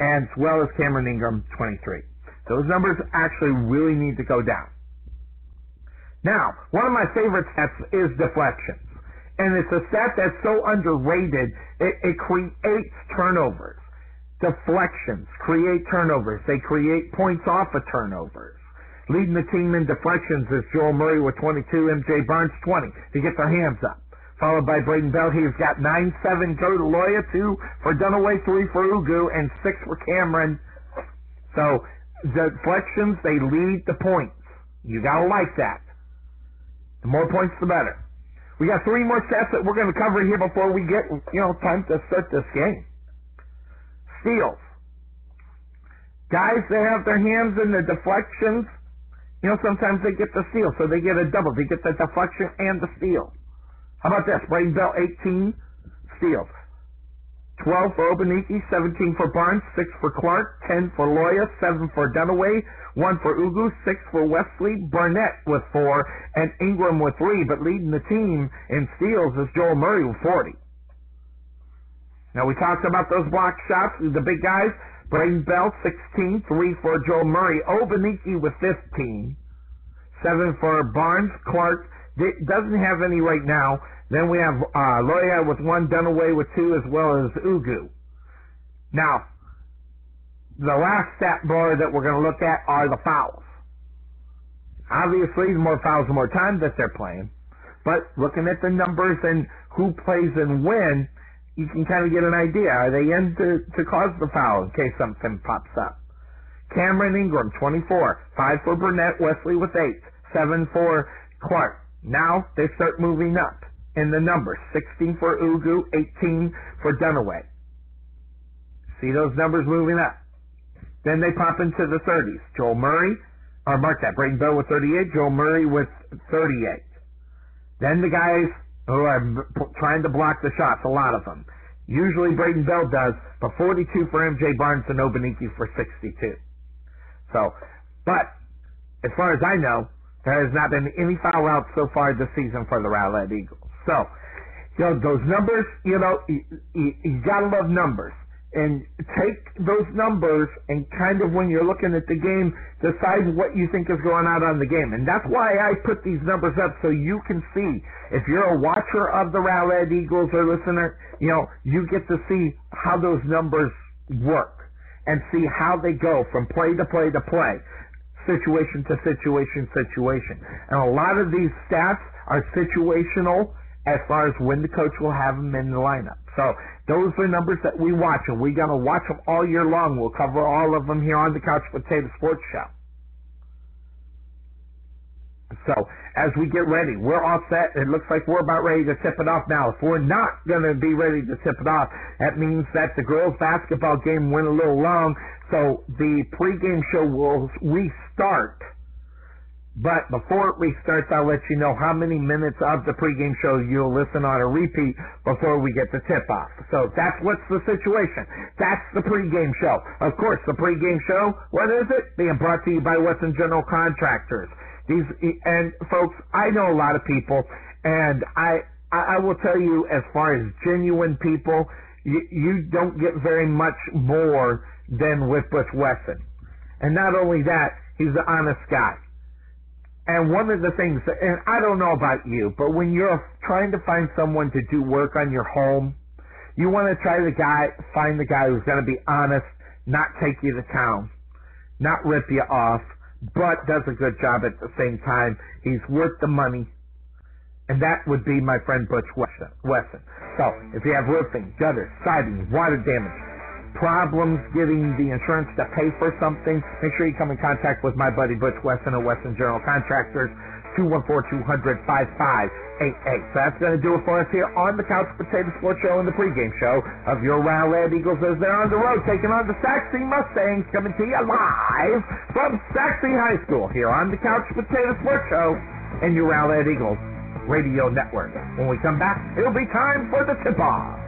As well as Cameron Ingram 23. Those numbers actually really need to go down. Now, one of my favorite stats is deflections. And it's a stat that's so underrated, it, it creates turnovers. Deflections create turnovers. They create points off of turnovers. Leading the team in deflections is Joel Murray with 22, MJ Barnes 20 He gets their hands up. Followed by Braden Bell. He's got 9-7 go to Loya, 2 for Dunaway, 3 for Ugu, and 6 for Cameron. So deflections, they lead the points. You gotta like that. The more points, the better. We got three more sets that we're going to cover here before we get, you know, time to start this game. Steals. Guys, they have their hands in the deflections you know, sometimes they get the steal, so they get a double. They get the deflection and the steal. How about this? Braden Bell, 18 steals. 12 for Obaniki, 17 for Barnes, 6 for Clark, 10 for Loya, 7 for Dunaway, 1 for Ugu, 6 for Wesley, Burnett with 4, and Ingram with 3. But leading the team in steals is Joel Murray with 40. Now we talked about those block shots, the big guys. Braden Bell, 16. 3 for Joel Murray. Obaniki with 15. 7 for Barnes. Clark doesn't have any right now. Then we have uh, Loya with 1. Dunaway with 2 as well as Ugu. Now, the last stat bar that we're going to look at are the fouls. Obviously, the more fouls, the more time that they're playing. But looking at the numbers and who plays and when, you can kind of get an idea. Are they in to, to cause the foul in case something pops up? Cameron Ingram, 24. 5 for Burnett. Wesley with 8. 7 for Clark. Now they start moving up in the numbers. 16 for Ugu. 18 for Dunaway. See those numbers moving up. Then they pop into the 30s. Joel Murray, or mark that, Braden Bell with 38. Joel Murray with 38. Then the guys who are trying to block the shots, a lot of them. Usually Braden Bell does, but 42 for MJ Barnes and Obaniki for 62. So, but as far as I know, there has not been any foul outs so far this season for the Rowlett Eagles. So, you know, those numbers, you know, you, you, you gotta love numbers and take those numbers and kind of when you're looking at the game, decide what you think is going on on the game. And that's why I put these numbers up so you can see. If you're a watcher of the Rowlett Eagles or listener, you know, you get to see how those numbers work and see how they go from play to play to play, situation to situation, situation. And a lot of these stats are situational as far as when the coach will have them in the lineup. So those are numbers that we watch, and we're going to watch them all year long. We'll cover all of them here on the Couch Potato Sports Show. So as we get ready, we're all set. It looks like we're about ready to tip it off now. If we're not going to be ready to tip it off, that means that the girls' basketball game went a little long. So the pregame show will restart but before it restarts, I'll let you know how many minutes of the pregame show you'll listen on a repeat before we get the tip-off. So that's what's the situation. That's the pregame show. Of course, the pregame show, what is it? Being brought to you by Wesson General Contractors. These and folks, I know a lot of people, and I I will tell you, as far as genuine people, you, you don't get very much more than with Butch Wesson. And not only that, he's an honest guy. And one of the things, and I don't know about you, but when you're trying to find someone to do work on your home, you want to try the guy, find the guy who's going to be honest, not take you to town, not rip you off, but does a good job at the same time. He's worth the money. And that would be my friend Butch Wesson. So, if you have roofing, gutters, siding, water damage, problems getting the insurance to pay for something, make sure you come in contact with my buddy Butch Wesson of Wesson General Contractors. 214-200-5588. So that's going to do it for us here on the Couch Potato Sports Show and the pregame show of your Rowlett Eagles as they're on the road taking on the Sachse Mustangs coming to you live from Sachse High School here on the Couch Potato Sports Show and your Rowlett Eagles radio network. When we come back, it'll be time for the tip-off.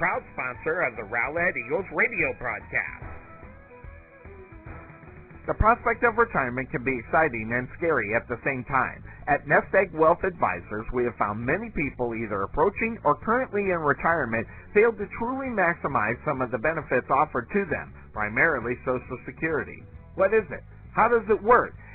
proud sponsor of the Rowlett Eagles radio broadcast. The prospect of retirement can be exciting and scary at the same time. At Nest Egg Wealth Advisors, we have found many people either approaching or currently in retirement fail to truly maximize some of the benefits offered to them, primarily Social Security. What is it? How does it work?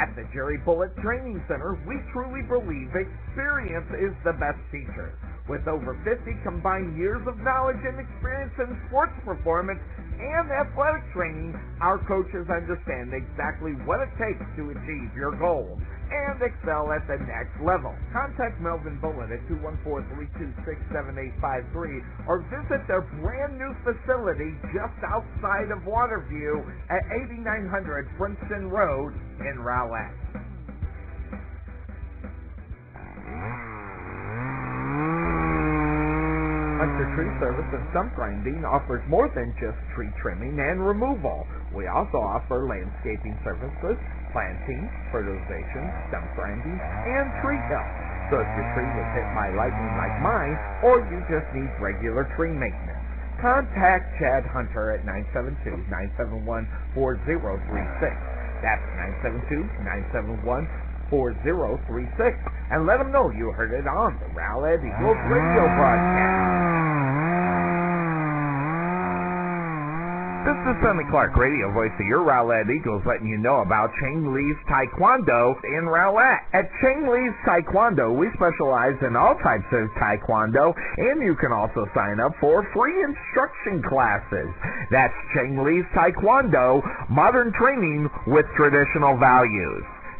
At the Jerry Bullet Training Center, we truly believe experience is the best teacher. With over 50 combined years of knowledge and experience in sports performance and athletic training, our coaches understand exactly what it takes to achieve your goals and excel at the next level. Contact Melvin Bullet at 214-326-7853 or visit their brand new facility just outside of Waterview at 8900 Princeton Road in Rowlett. Hunter Tree Service and Stump Grinding offers more than just tree trimming and removal. We also offer landscaping services planting, fertilization, stump grinding, and tree health. So if your tree was hit by lightning like mine, or you just need regular tree maintenance, contact Chad Hunter at 972-971-4036. That's 972-971-4036. And let them know you heard it on the Rowlett Eagles radio broadcast. This is Sonny Clark, radio voice of your Rowlett Eagles, letting you know about Cheng Lee's Taekwondo in Rowlett. At Cheng Lee's Taekwondo, we specialize in all types of Taekwondo, and you can also sign up for free instruction classes. That's Cheng Lee's Taekwondo, modern training with traditional values.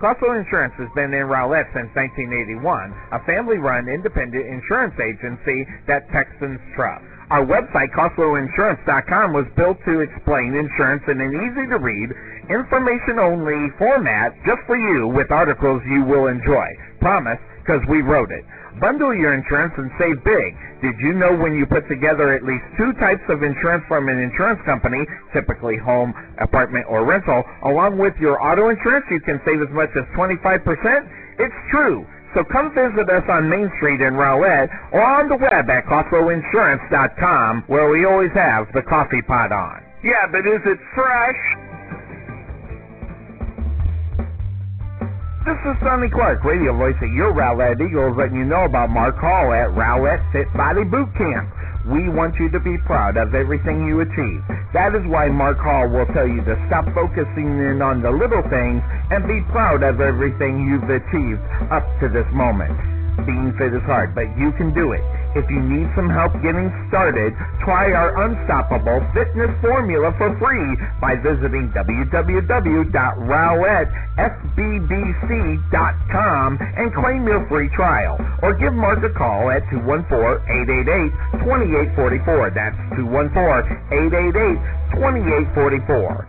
Costco Insurance has been in Rowlett since 1981, a family-run independent insurance agency that Texans trust. Our website, CostcoInsurance.com, was built to explain insurance in an easy-to-read, information-only format just for you with articles you will enjoy. Promise, because we wrote it. Bundle your insurance and save big. Did you know when you put together at least two types of insurance from an insurance company, typically home, apartment, or rental, along with your auto insurance, you can save as much as 25%? It's true. So come visit us on Main Street in Rowlett or on the web at CoffroInsurance.com where we always have the coffee pot on. Yeah, but is it fresh? This is Sonny Clark, radio voice at your Rowlett Eagles, letting you know about Mark Hall at Rowlett Fit Body Boot Camp. We want you to be proud of everything you achieve. That is why Mark Hall will tell you to stop focusing in on the little things and be proud of everything you've achieved up to this moment. Being fit is hard, but you can do it. If you need some help getting started, try our Unstoppable Fitness Formula for free by visiting www.rowlettfbbc.com and claim your free trial. Or give Mark a call at 214-888-2844. That's 214-888-2844.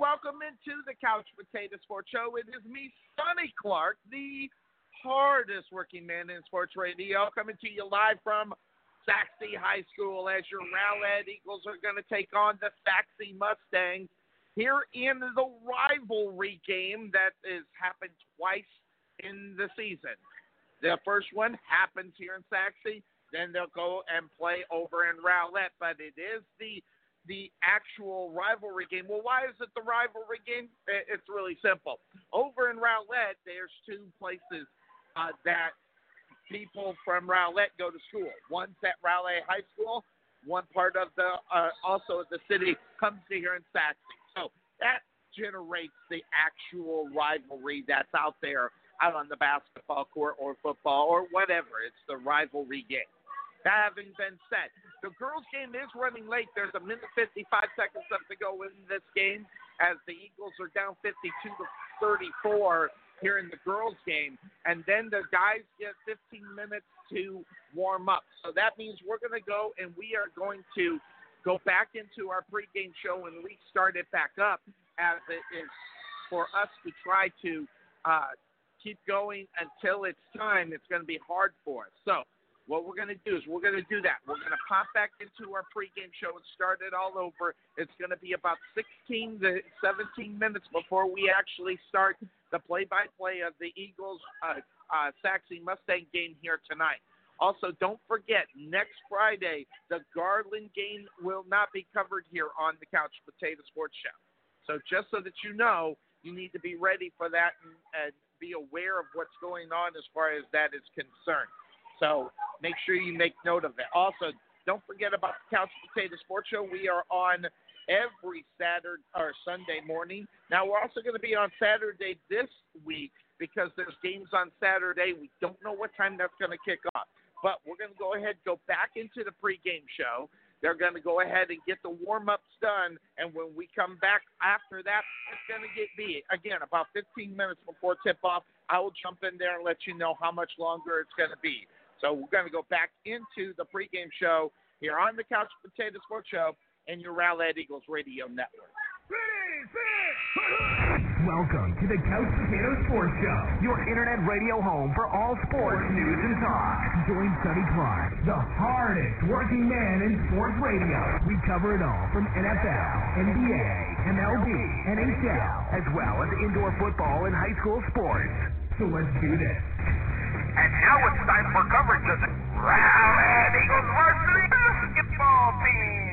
Welcome into the Couch Potato Sports Show. It is me, Sonny Clark, the hardest working man in sports radio, coming to you live from Sachse High School as your Rowlett Eagles are going to take on the Sachse Mustangs here in the rivalry game that has happened twice in the season. The first one happens here in Sachse, then they'll go and play over in Rowlett, but it is the the actual rivalry game. Well, why is it the rivalry game? It's really simple. Over in Rowlett, there's two places uh, that people from Rowlett go to school. One's at Rowlett High School. One part of the uh, also the city comes to here in Sachse. So that generates the actual rivalry that's out there out on the basketball court or football or whatever. It's the rivalry game. Having been said, the girls' game is running late. There's a minute 55 seconds left to go in this game as the Eagles are down 52 to 34 here in the girls' game. And then the guys get 15 minutes to warm up. So that means we're going to go and we are going to go back into our pregame show and restart it back up as it is for us to try to uh, keep going until it's time. It's going to be hard for us. So what we're going to do is we're going to do that. We're going to pop back into our pregame show and start it all over. It's going to be about 16 to 17 minutes before we actually start the play-by-play of the Eagles uh, uh, Sachse Mustang game here tonight. Also, don't forget, next Friday, the Garland game will not be covered here on the Couch Potato Sports Show. So just so that you know, you need to be ready for that and, and be aware of what's going on as far as that is concerned. So make sure you make note of it. Also, don't forget about the Couch Potato Sports Show. We are on every Saturday or Sunday morning. Now we're also going to be on Saturday this week because there's games on Saturday. We don't know what time that's going to kick off, but we're going to go ahead go back into the pregame show. They're going to go ahead and get the warm ups done, and when we come back after that, it's going to get be again about 15 minutes before tip off. I will jump in there and let you know how much longer it's going to be. So we're going to go back into the pregame show here on the Couch Potato Sports Show and your Rowlett Eagles Radio Network. Welcome to the Couch Potato Sports Show, your internet radio home for all sports news and talk. Join Sonny Clark, the hardest working man in sports radio. We cover it all from NFL, NBA, MLB, NHL, as well as indoor football and high school sports. So let's do this. And now it's time for coverage of the Rowlett Eagles varsity basketball team.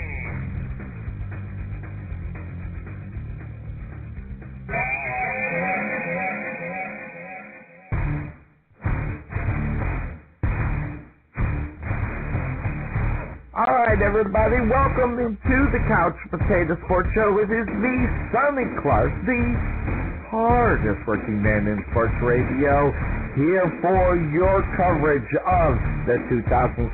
All right, everybody, welcome into the Couch Potato Sports Show. It is the Sonny Clark, the hardest working man in sports radio here for your coverage of the 2017-2018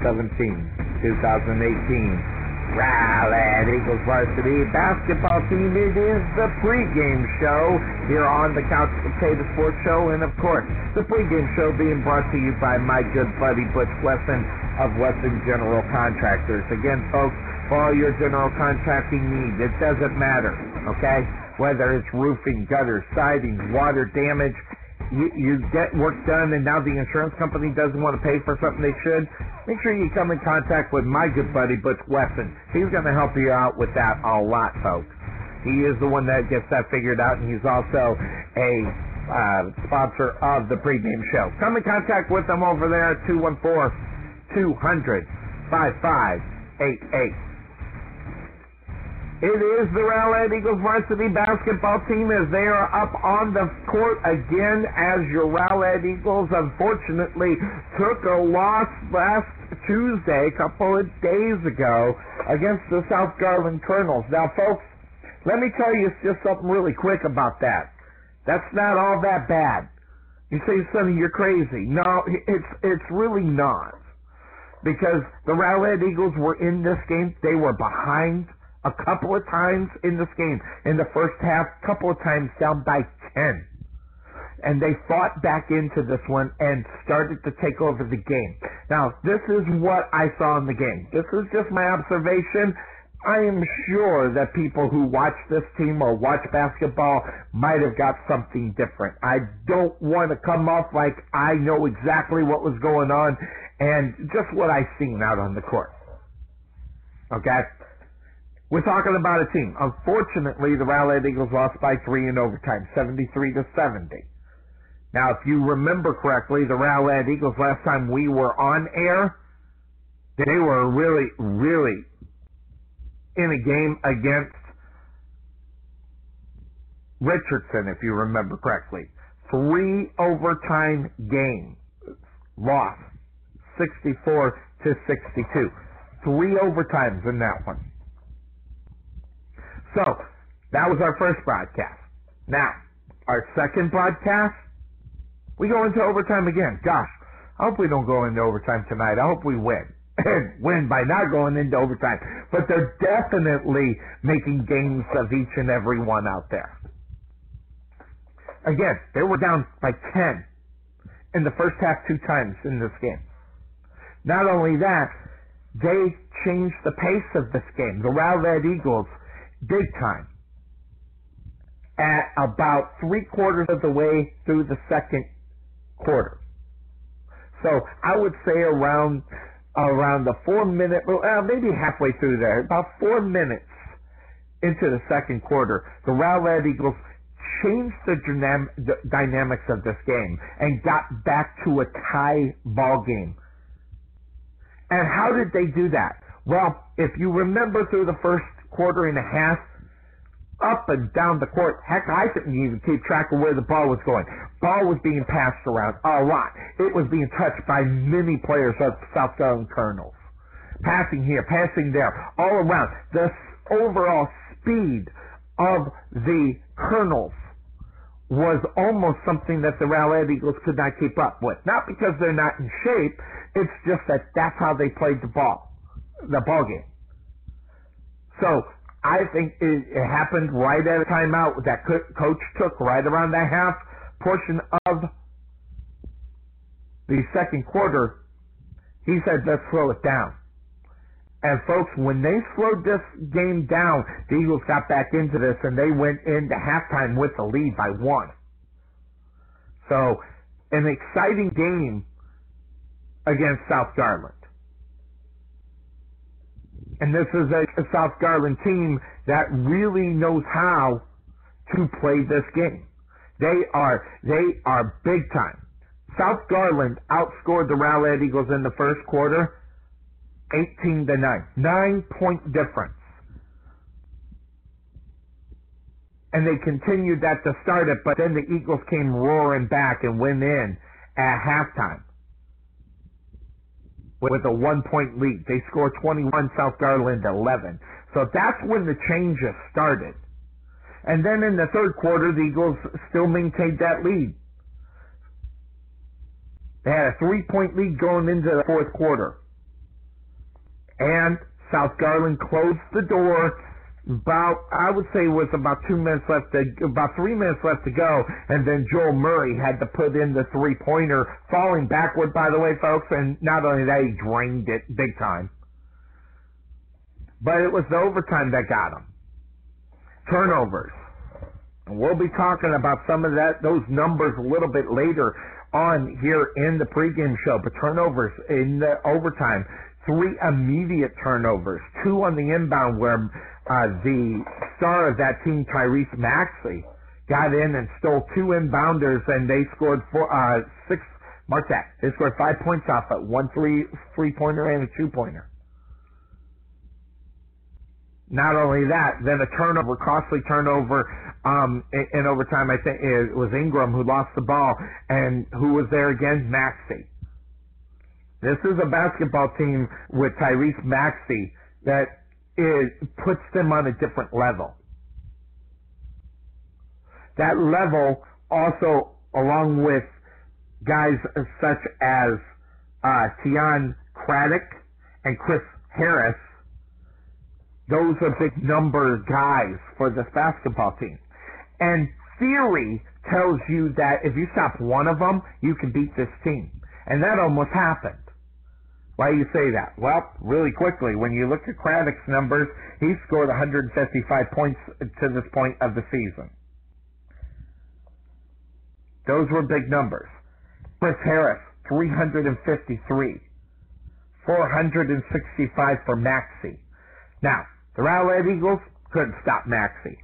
Rowlett Eagles varsity basketball team. It is the pregame show here on the Couch Potato Sports Show, and of course, the pregame show being brought to you by my good buddy Butch Wesson of Wesson General Contractors. Again, folks, for all your general contracting needs, it doesn't matter, okay? Whether it's roofing, gutters, siding, water damage, you, you get work done and now the insurance company doesn't want to pay for something they should, make sure you come in contact with my good buddy Butch Wesson. He's going to help you out with that a lot, folks. He is the one that gets that figured out, and he's also a uh, sponsor of the pregame show. Come in contact with them over there at 214 200 5588. It is the Rowlett Eagles varsity basketball team as they are up on the court again as your Rowlett Eagles unfortunately took a loss last Tuesday, a couple of days ago, against the South Garland Colonels. Now, folks, let me tell you just something really quick about that. That's not all that bad. You say, Sonny, you're crazy. No, it's it's really not. Because the Rowlett Eagles were in this game. They were behind a couple of times in this game. In the first half, a couple of times down by 10. And they fought back into this one and started to take over the game. Now, this is what I saw in the game. This is just my observation. I am sure that people who watch this team or watch basketball might have got something different. I don't want to come off like I know exactly what was going on and just what I seen out on the court. Okay? We're talking about a team. Unfortunately, the Rowlett Eagles lost by three in overtime, 73 to 70. Now, if you remember correctly, the Rowlett Eagles last time we were on air, they were really, really in a game against Richardson, if you remember correctly. Three overtime game. Loss. 64 to 62. Three overtimes in that one. So, that was our first broadcast. Now, our second broadcast, we go into overtime again. Gosh, I hope we don't go into overtime tonight. I hope we win. [CLEARS THROAT] win by not going into overtime. But they're definitely making games of each and every one out there. Again, they were down by 10 in the first half two times in this game. Not only that, they changed the pace of this game. The Rowlett Eagles big time at about three quarters of the way through the second quarter. So I would say around around the four minute, uh, maybe halfway through there, about four minutes into the second quarter, the Rowlett Eagles changed the, dynam- the dynamics of this game and got back to a tie ball game. And how did they do that? Well, if you remember through the first quarter and a half, up and down the court. Heck, I couldn't even keep track of where the ball was going. Ball was being passed around a lot. It was being touched by many players of South Garland Colonels. Passing here, passing there, all around. The overall speed of the Colonels was almost something that the Rowlett Eagles could not keep up with. Not because they're not in shape, it's just that that's how they played the ball, the ball game. So I think it, it happened right at a timeout that co- coach took right around that half portion of the second quarter. He said, let's slow it down. And folks, when they slowed this game down, the Eagles got back into this and they went into halftime with the lead by one. So, an exciting game against South Garland. And this is a, a South Garland team that really knows how to play this game. They are they are big time. South Garland outscored the Rowlett Eagles in the first quarter, 18 to 9. Nine point difference. And they continued that to start it, but then the Eagles came roaring back and went in at halftime with a one point lead. They scored 21, South Garland 11. So that's when the changes started. And then in the third quarter, the Eagles still maintained that lead. They had a three point lead going into the fourth quarter. And South Garland closed the door about I would say it was about two minutes left to about three minutes left to go, and then Joel Murray had to put in the three pointer, falling backward by the way, folks, and not only that he drained it big time. But it was the overtime that got him. Turnovers. And we'll be talking about some of that those numbers a little bit later on here in the pregame show. But turnovers in the overtime, three immediate turnovers, two on the inbound where uh, the star of that team, Tyrese Maxey, got in and stole two inbounders, and they scored four, uh, six. Mark that. They scored five points off it, one three three pointer and a two pointer. Not only that, then a turnover, costly turnover um, in, overtime. I think it was Ingram who lost the ball, and who was there again? Maxey. This is a basketball team with Tyrese Maxey that it puts them on a different level. That level also, along with guys such as uh, Teon Craddock and Chris Harris, those are big number guys for this basketball team. And theory tells you that if you stop one of them, you can beat this team. And that almost happened. Why do you say that? Well, really quickly, when you look at Craddock's numbers, he scored 155 points to this point of the season. Those were big numbers. Chris Harris, 353. 465 for Maxey. Now, the Rowlett Eagles couldn't stop Maxey.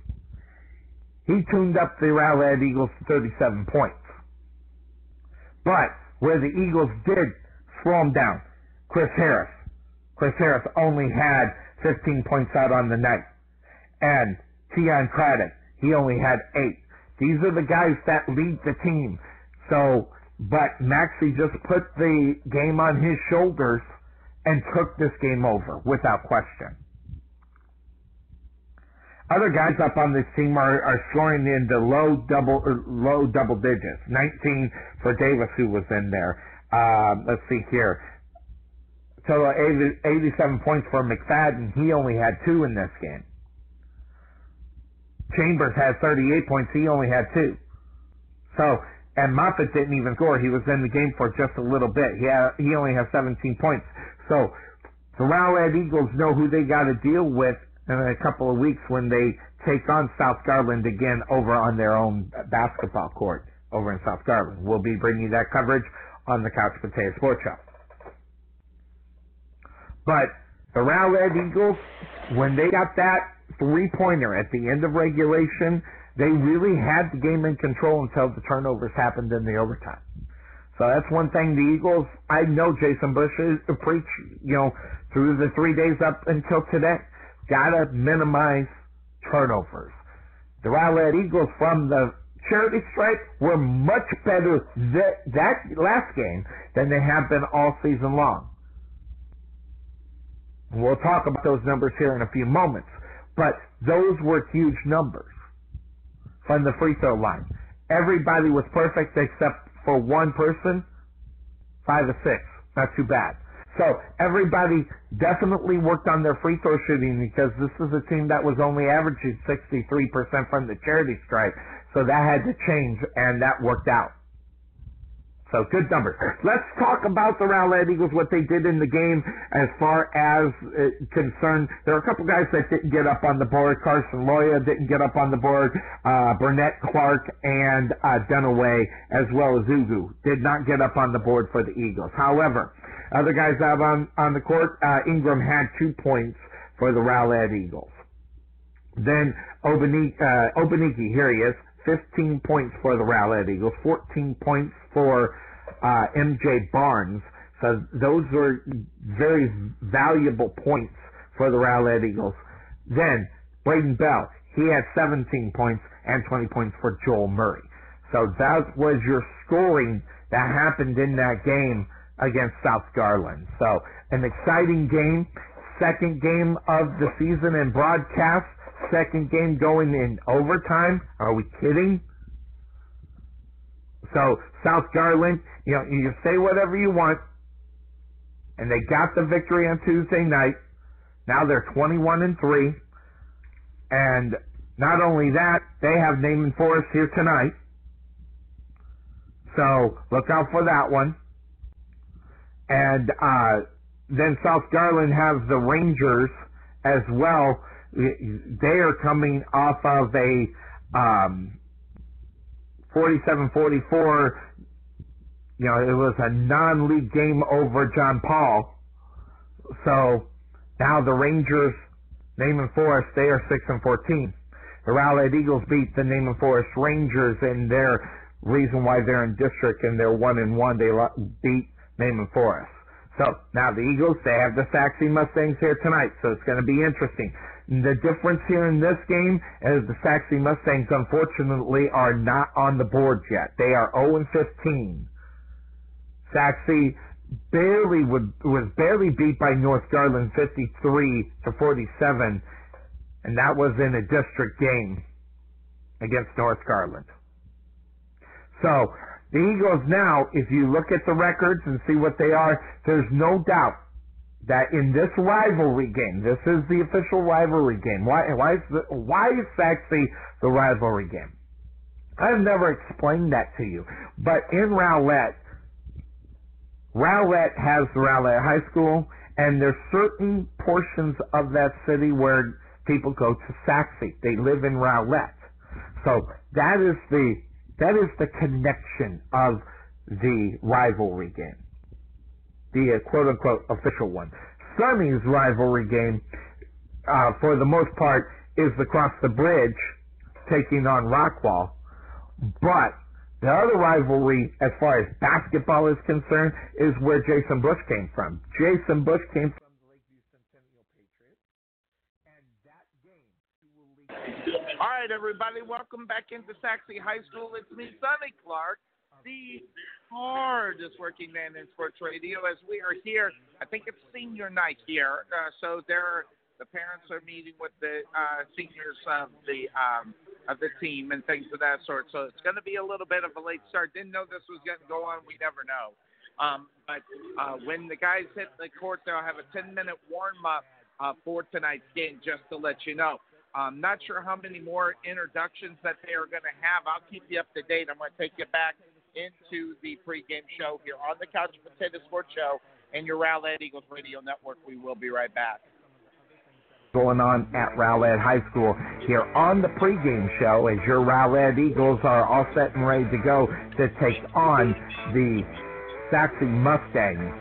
He tuned up the Rowlett Eagles to 37 points. But where the Eagles did slow him down, Chris Harris. Chris Harris only had 15 points out on the night. And Teon Craddock, he only had eight. These are the guys that lead the team. So, but Maxey just put the game on his shoulders and took this game over without question. Other guys up on this team are, are scoring in the low double low double digits. 19 for Davis, who was in there. Uh, let's see here Uh, total 87 points for McFadden. He only had two in this game. Chambers had 38 points. He only had two. So, and Moffitt didn't even score. He was in the game for just a little bit. He had, he only has 17 points. So, the Rowlett Eagles know who they got to deal with in a couple of weeks when they take on South Garland again over on their own basketball court over in South Garland. We'll be bringing you that coverage on the Couch Potato Sports Show. But the Rowlett Eagles, when they got that three pointer at the end of regulation, they really had the game in control until the turnovers happened in the overtime. So that's one thing the Eagles, I know Jason Bush is to preach, you know, through the three days up until today. Gotta minimize turnovers. The Rowlett Eagles from the charity stripe were much better that, that last game than they have been all season long. We'll talk about those numbers here in a few moments. But those were huge numbers from the free throw line. Everybody was perfect except for one person, five or six. Not too bad. So everybody definitely worked on their free throw shooting because this is a team that was only averaging 63% from the charity stripe. So that had to change and that worked out. So good numbers. Let's talk about the Rowlett Eagles, what they did in the game as far as uh, concerned. There are a couple guys that didn't get up on the board. Carson Loya didn't get up on the board. Uh, Burnett Clark and uh, Dunaway, as well as Ugu, did not get up on the board for the Eagles. However, other guys out on, on the court, uh, Ingram had two points for the Rowlett Eagles. Then Obaniki, uh, Obaniki, here he is, 15 points for the Rowlett Eagles, 14 points for uh, MJ Barnes. So those were very valuable points for the Rowlett Eagles. Then Braden Bell, he had 17 points and 20 points for Joel Murray. So that was your scoring that happened in that game against South Garland. So an exciting game, second game of the season in broadcast, second game going in overtime. Are we kidding? So South Garland, you know, you say whatever you want, and they got the victory on Tuesday night. Now they're 21 and 3. And not only that, they have Naaman Forest here tonight. So look out for that one. And uh, then South Garland has the Rangers as well. They are coming off of a um, 47-44. You know, it was a non-league game over John Paul. So now the Rangers, Naaman Forest, they are six and fourteen. The Rowlett Eagles beat the Naaman Forest Rangers in their reason why they're in district and they're one and one. They beat Naaman Forest. So now the Eagles, they have the Sachse Mustangs here tonight, so it's going to be interesting. The difference here in this game is the Sachse Mustangs, unfortunately, are not on the board yet. They are 0 and 15. Sachse barely would, was barely beat by North Garland 53 to 47, and that was in a district game against North Garland. So the Eagles now, if you look at the records and see what they are, there's no doubt that in this rivalry game, this is the official rivalry game. Why, why is the, why is Sachse the rivalry game? I've never explained that to you, but in Rowlett, Rowlett has the Rowlett High School, and there's certain portions of that city where people go to Sachse They live in Rowlett. So that is the that is the connection of the rivalry game. The uh, quote unquote official one. Sonny's rivalry game, uh, for the most part, is across the bridge taking on Rockwall. But the other rivalry, as far as basketball is concerned, is where Jason Bush came from. Jason Bush came from the Lakeview Centennial Patriots, and that game. All right, everybody, welcome back into Sachse High School. It's me, Sonny Clark, the hardest working man in sports radio. As we are here, I think it's senior night here, uh, so there the parents are meeting with the uh, seniors of the um, of the team and things of that sort. So it's going to be a little bit of a late start. Didn't know this was going to go on. We never know. Um, but uh, when the guys hit the court, they'll have a 10 minute warm up uh, for tonight's game, just to let you know. I'm not sure how many more introductions that they are going to have. I'll keep you up to date. I'm going to take you back into the pregame show here on the Couch Potato Sports Show and your Rowlett Eagles Radio Network. We will be right back going on at Rowlett High School here on the pregame show as your Rowlett Eagles are all set and ready to go to take on the Sachse Mustangs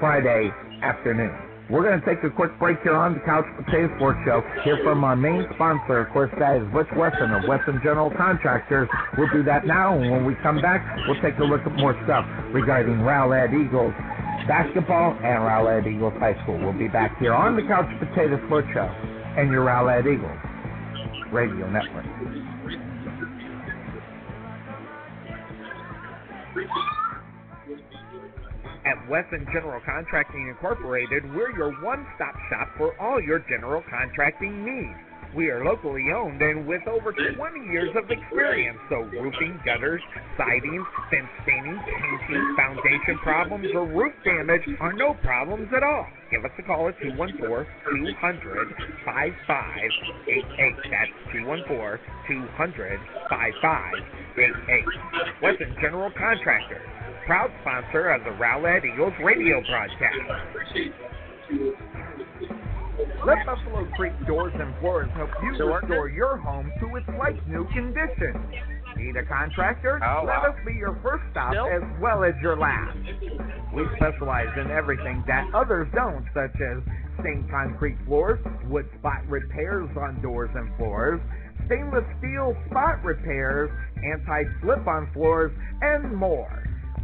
Friday afternoon. We're going to take a quick break here on the Couch Potato Sports Show. Hear from our main sponsor, of course, that is Butch Wesson of Wesson General Contractors. We'll do that now, and when we come back, we'll take a look at more stuff regarding Rowlett Eagles basketball and Rowlett Eagles High School. We'll be back here on the Couch Potato Sports Show and your Rowlett Eagles radio network. At Wesson General Contracting Incorporated, we're your one-stop shop for all your general contracting needs. We are locally owned and with over 20 years of experience, so roofing, gutters, siding, fence staining, painting, foundation problems, or roof damage are no problems at all. Give us a call at 214-200-5588. That's 214-200-5588. Wesson General Contractor, proud sponsor of the Rowlett Eagles radio broadcast. Let Buffalo Creek Doors and Floors help you restore your home to its like-new condition. Need a contractor? Oh, Let wow. us be your first stop Still? as well as your last. We specialize in everything that others don't, such as stained concrete floors, wood spot repairs on doors and floors, stainless steel spot repairs, anti-slip on floors, and more.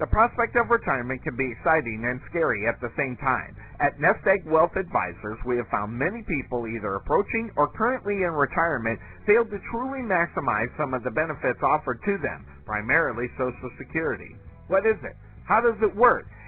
The prospect of retirement can be exciting and scary at the same time. At Nest Egg Wealth Advisors, we have found many people either approaching or currently in retirement failed to truly maximize some of the benefits offered to them, primarily Social Security. What is it? How does it work?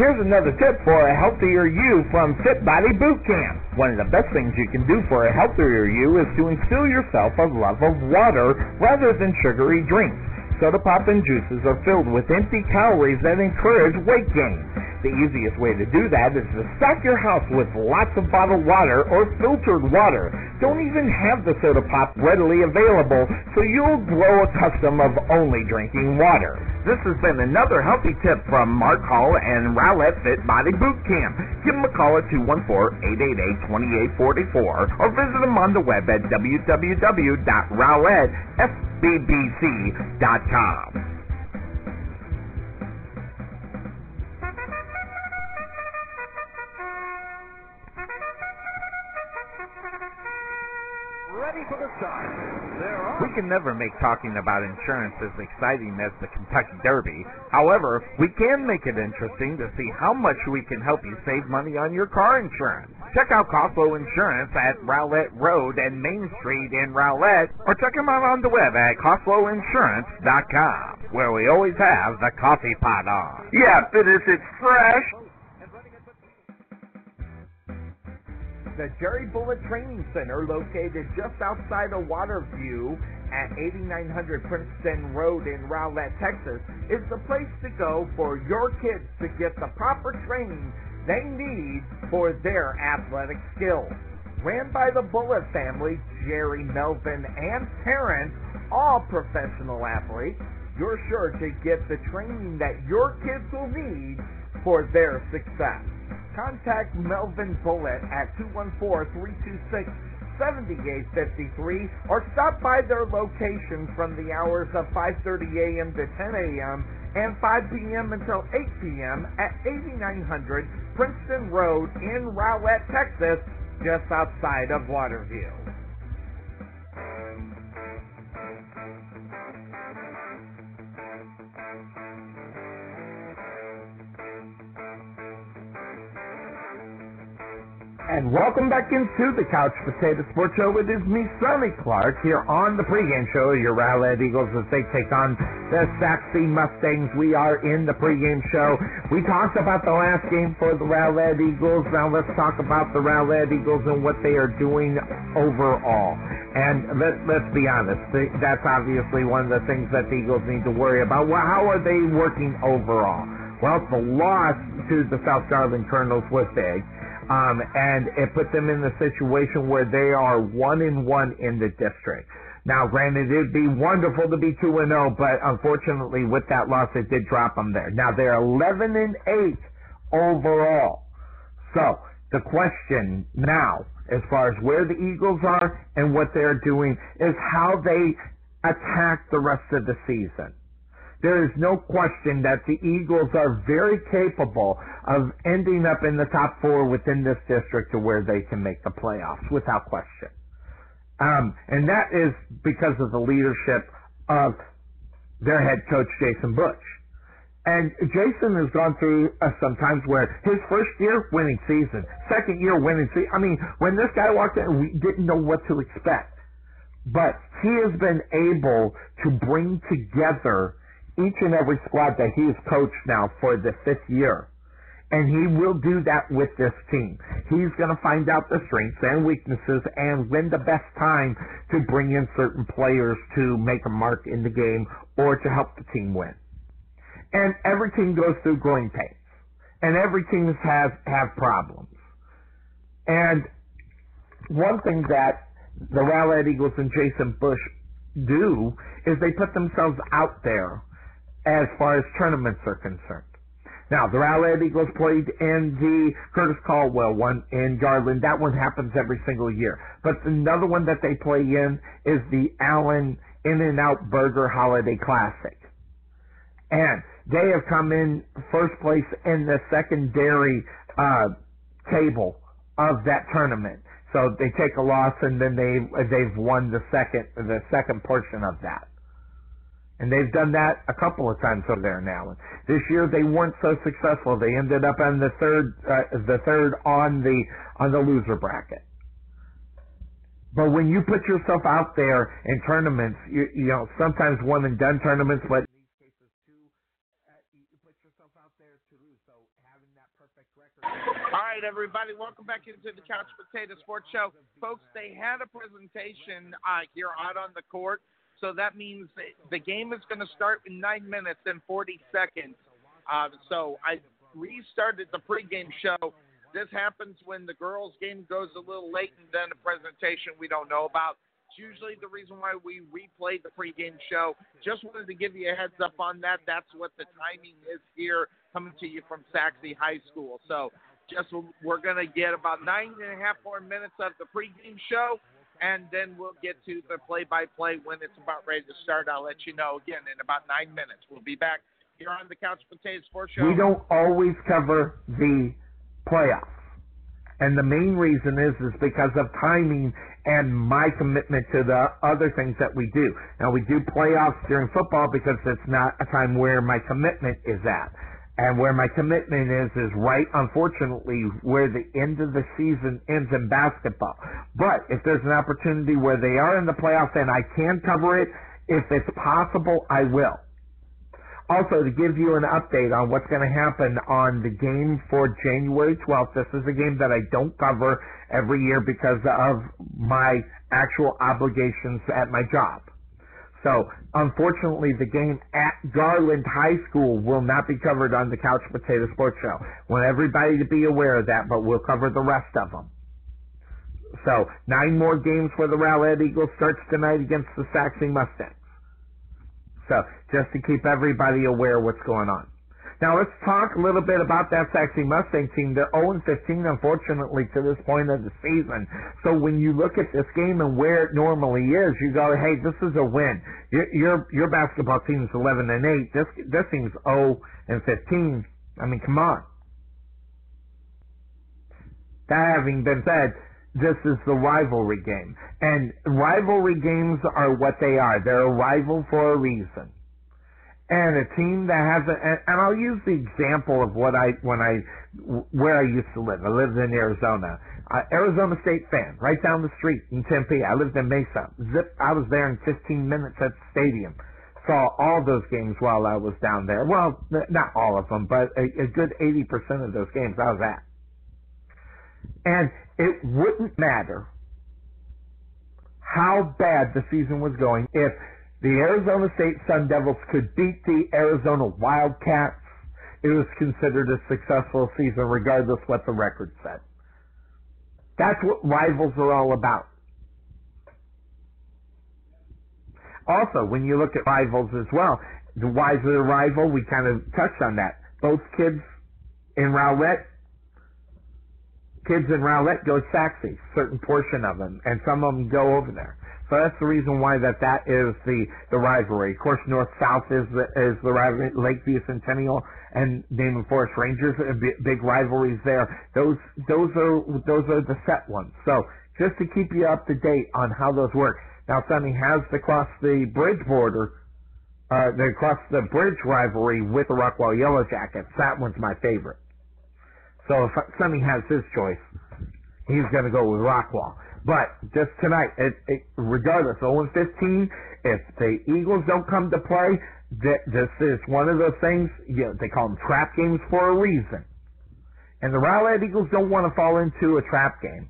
Here's another tip for a healthier you from Fit Body Boot Camp. One of the best things you can do for a healthier you is to instill yourself a love of water rather than sugary drinks. Soda pop and juices are filled with empty calories that encourage weight gain. The easiest way to do that is to stock your house with lots of bottled water or filtered water. Don't even have the soda pop readily available, so you'll grow a custom of only drinking water. This has been another healthy tip from Mark Hall and Rowlett Fit Body Boot Camp. Give them a call at 214-888-2844 or visit them on the web at www.rowlettfbbc.com. Ready for the start. There are We can never make talking about insurance as exciting as the Kentucky Derby. However, we can make it interesting to see how much we can help you save money on your car insurance. Check out Costco Insurance at Rowlett Road and Main Street in Rowlett, or check them out on the web at CostcoInsurance.com, where we always have the coffee pot on. Yeah, but is it fresh? The Jerry Bullet Training Center, located just outside of Waterview at 8900 Princeton Road in Rowlett, Texas, is the place to go for your kids to get the proper training they need for their athletic skills. Ran by the Bullet family, Jerry, Melvin, and parents, all professional athletes, you're sure to get the training that your kids will need for their success. Contact Melvin Bullet at 214-326-7853 or stop by their location from the hours of 5.30 a.m. to 10 a.m. and 5 p.m. until 8 p.m. at 8900 Princeton Road in Rowlett, Texas, just outside of Waterview. And welcome back into the Couch Potato Sports Show. It is me, Sonny Clark, here on the pregame show. Your Rowlett Eagles as they take on the Sachse Mustangs. We are in the pregame show. We talked about the last game for the Rowlett Eagles. Now let's talk about the Rowlett Eagles and what they are doing overall. And let, let's be honest, that's obviously one of the things that the Eagles need to worry about. Well, how are they working overall? Well, the loss to the South Garland Colonels was big um, and it put them in the situation where they are one in one in the district. Now, granted, it'd be wonderful to be two and zero, but unfortunately, with that loss, it did drop them there. Now they're eleven and eight overall. So the question now, as far as where the Eagles are and what they're doing, is how they attack the rest of the season. There is no question that the Eagles are very capable of ending up in the top four within this district to where they can make the playoffs without question. Um, and that is because of the leadership of their head coach, Jason Bush. And Jason has gone through uh, some times where his first year winning season, second year winning season. I mean, when this guy walked in, we didn't know what to expect. But he has been able to bring together each and every squad that he's coached now for the fifth year. And he will do that with this team. He's going to find out the strengths and weaknesses and when the best time to bring in certain players to make a mark in the game or to help the team win. And every team goes through growing pains. And every team has have problems. And one thing that the Rowlett Eagles and Jason Bush do is they put themselves out there as far as tournaments are concerned. Now, the Rowlett Eagles played in the Curtis Culwell one in Garland. That one happens every single year. But another one that they play in is the Allen In-N-Out Burger Holiday Classic. And they have come in first place in the secondary uh, table of that tournament. So they take a loss and then they they've won the second the second portion of that. And they've done that a couple of times over there now. This year they weren't so successful. They ended up on the third, uh, the third on the on the loser bracket. But when you put yourself out there in tournaments, you, you know sometimes one and done tournaments, but uh. All right, everybody, welcome back into the Couch Potato Sports Show, folks. They had a presentation uh, here out on the court so that means the game is going to start in nine minutes and 40 seconds. Uh, so I restarted the pregame show. This happens when the girls' game goes a little late and then a presentation we don't know about. It's usually the reason why we replay the pregame show. Just wanted to give you a heads up on that. That's what the timing is here, coming to you from Sachse High School. So just we're going to get about nine and a half more minutes of the pregame show and then we'll get to the play-by-play when it's about ready to start. I'll let you know again in about nine minutes. We'll be back here on the Couch Potato Sports Show. We don't always cover the playoffs, and the main reason is is because of timing and my commitment to the other things that we do. Now we do playoffs during football because it's not a time where my commitment is at. And where my commitment is, is right, unfortunately, where the end of the season ends in basketball. But if there's an opportunity where they are in the playoffs and I can cover it, if it's possible, I will. Also, to give you an update on what's going to happen on the game for January 12th, this is a game that I don't cover every year because of my actual obligations at my job. So, unfortunately, the game at Garland High School will not be covered on the Couch Potato Sports Show. Want everybody to be aware of that, but we'll cover the rest of them. So, nine more games for the Rowlett Eagles starts tonight against the Sachse Mustangs. So, just to keep everybody aware what's going on. Now let's talk a little bit about that Sachse Mustang team. They're 0-15, unfortunately, to this point of the season. So when you look at this game and where it normally is, you go, "Hey, this is a win." Your your, your basketball team is 11 and 8. This this team's 0 and 15. I mean, come on. That having been said, this is the rivalry game, and rivalry games are what they are. They're a rival for a reason and a team that has a, and, and I'll use the example of what I when I where I used to live. I lived in Arizona. Uh, Arizona State fan, right down the street in Tempe. I lived in Mesa. Zip, I was there in 15 minutes at the stadium. Saw all those games while I was down there. Well, not all of them, but a, a good 80% of those games I was at. And it wouldn't matter how bad the season was going if the Arizona State Sun Devils could beat the Arizona Wildcats, it was considered a successful season regardless of what the record said. That's what rivals are all about. Also, when you look at rivals as well, the why it a rival? We kind of touched on that. Both kids in Rowlett, kids in Rowlett go to Sachse, certain portion of them, and some of them go over there. So that's the reason why that that is the the rivalry. Of course, North South is the is the rivalry. Lakeview Centennial and Naaman Forest Rangers, uh, big rivalries there. Those those are those are the set ones. So just to keep you up to date on how those work. Now, Sonny has to cross the bridge border, uh, the cross the bridge rivalry with the Rockwall Yellow Jackets. That one's my favorite. So if Sonny has his choice, he's going to go with Rockwall. But just tonight, it, it, regardless, 0 15, if the Eagles don't come to play, th- this is one of those things, you know, they call them trap games for a reason. And the Rowlett Eagles don't want to fall into a trap game.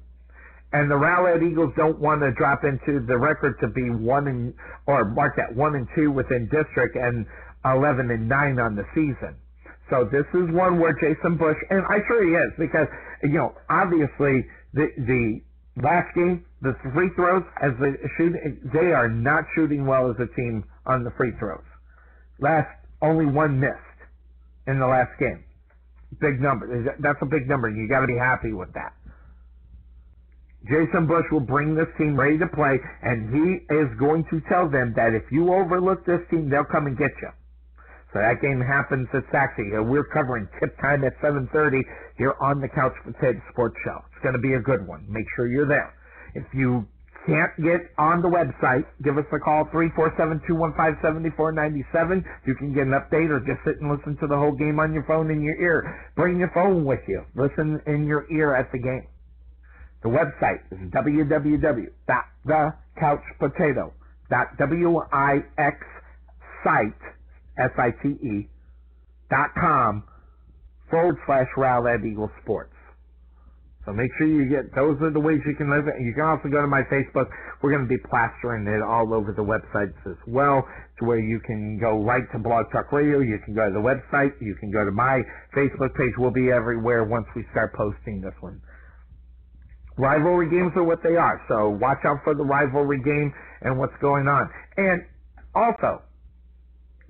And the Rowlett Eagles don't want to drop into the record to be one and, or mark that one and two within district and 11 and nine on the season. So this is one where Jason Bush, and I'm sure he is, because, you know, obviously the, the Last game, the free throws, as they shoot, they are not shooting well as a team on the free throws. Last, only one missed in the last game. big number. That's a big number. You got to be happy with that. Jason Bush will bring this team ready to play, and he is going to tell them that if you overlook this team, they'll come and get you. So that game happens at Sachse. Uh, we're covering tip time at 7.30 here on the Couch Potato Sports Show. It's going to be a good one. Make sure you're there. If you can't get on the website, give us a call, 347-215-7497. You can get an update or just sit and listen to the whole game on your phone in your ear. Bring your phone with you. Listen in your ear at the game. The website is www.thecouchpotato.wix site dot com forward slash Rowlett Eagle Sports. So make sure you get, those are the ways you can live it. You can also go to my Facebook. We're going to be plastering it all over the websites as well to where you can go right to Blog Talk Radio. You can go to the website. You can go to my Facebook page. We'll be everywhere once we start posting this one. Rivalry games are what they are. So watch out for the rivalry game and what's going on. And also,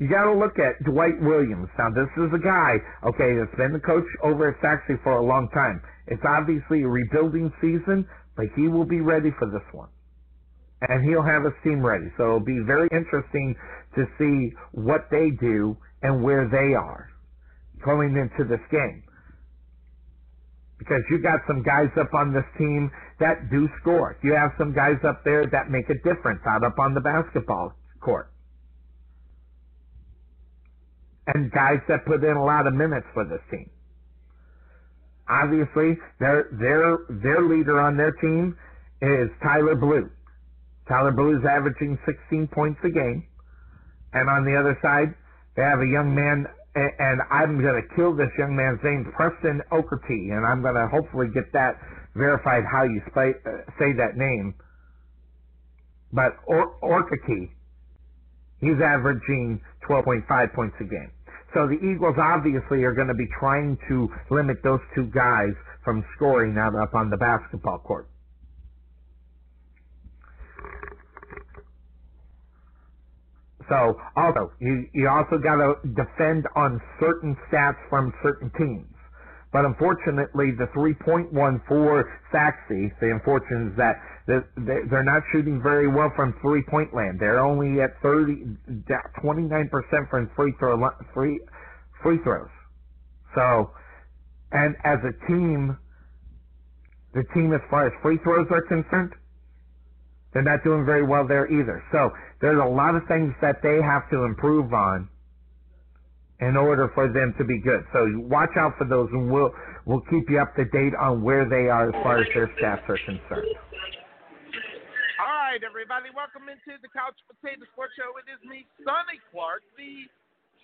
you got to look at Dwight Williams. Now, this is a guy, okay, that's been the coach over at Sachse for a long time. It's obviously a rebuilding season, but he will be ready for this one. And he'll have his team ready. So it'll be very interesting to see what they do and where they are going into this game. Because you got some guys up on this team that do score. You have some guys up there that make a difference out up on the basketball court and guys that put in a lot of minutes for this team. Obviously, their their their leader on their team is Tyler Blue. Tyler Blue is averaging 16 points a game, and on the other side, they have a young man, and I'm going to kill this young man's name, Preston Okerty, and I'm going to hopefully get that verified how you say, uh, say that name. But or- he's averaging 12.5 points a game. So the Eagles obviously are going to be trying to limit those two guys from scoring out up on the basketball court. So also, you, you also got to defend on certain stats from certain teams. But unfortunately, the three-point one for Sachse, the unfortunate is that they're not shooting very well from three-point land. They're only at 30, 29% from free throw free free throws. So, and as a team, the team as far as free throws are concerned, they're not doing very well there either. So there's a lot of things that they have to improve on in order for them to be good. So watch out for those, and we'll we'll keep you up to date on where they are as far as their stats are concerned. All right, everybody, welcome into the Couch Potato Sports Show. It is me, Sonny Clark, the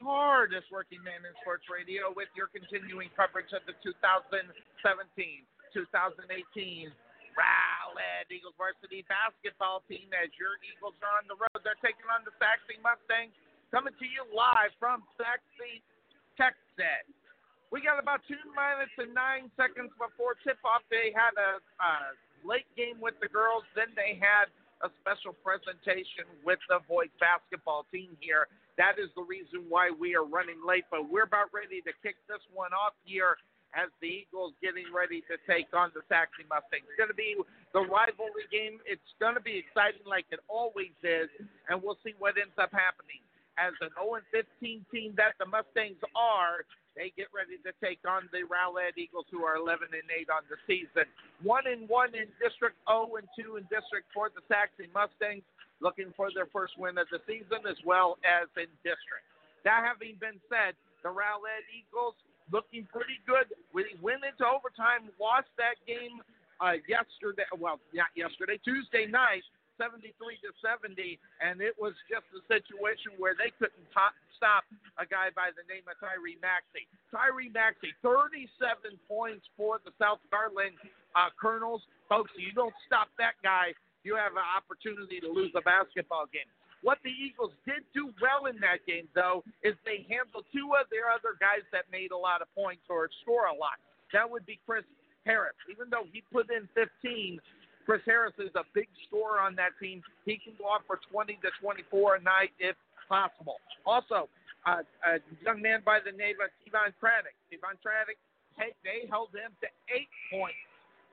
hardest working man in sports radio, with your continuing coverage of the 2017 2018 Rowlett Eagles varsity basketball team as your Eagles are on the road. They're taking on the Sachse Mustangs coming to you live from Sachse, Texas. We got about two minutes and nine seconds before tip off. They had a, a late game with the girls, then they had a special presentation with the boys basketball team here. That is the reason why we are running late, but we're about ready to kick this one off here as the Eagles getting ready to take on the Sachse Mustangs. It's going to be the rivalry game. It's going to be exciting like it always is, and we'll see what ends up happening as an 0 15 team that the Mustangs are, they get ready to take on the Rowlett Eagles, who are 11 and 8 on the season. One and one in District 0 and 2 in District 4. The Sachse Mustangs looking for their first win of the season, as well as in District. That having been said, the Rowlett Eagles looking pretty good. We went into overtime, lost that game uh, yesterday. Well, not yesterday, Tuesday night 73 to 70, and it was just a situation where they couldn't top, stop a guy by the name of Tyrese Maxey. Tyrese Maxey, 37 points for the South Garland uh, Colonels. Folks, you don't stop that guy, you have an opportunity to lose a basketball game. What the Eagles did do well in that game, though, is they handled two of their other guys that made a lot of points or score a lot. That would be Chris Harris. Even though he put in 15, Chris Harris is a big scorer on that team. He can go off for 20 to 24 a night if possible. Also, uh, a young man by the name of Tevon Craddock. Tevon Craddock, hey, they held him to eight points.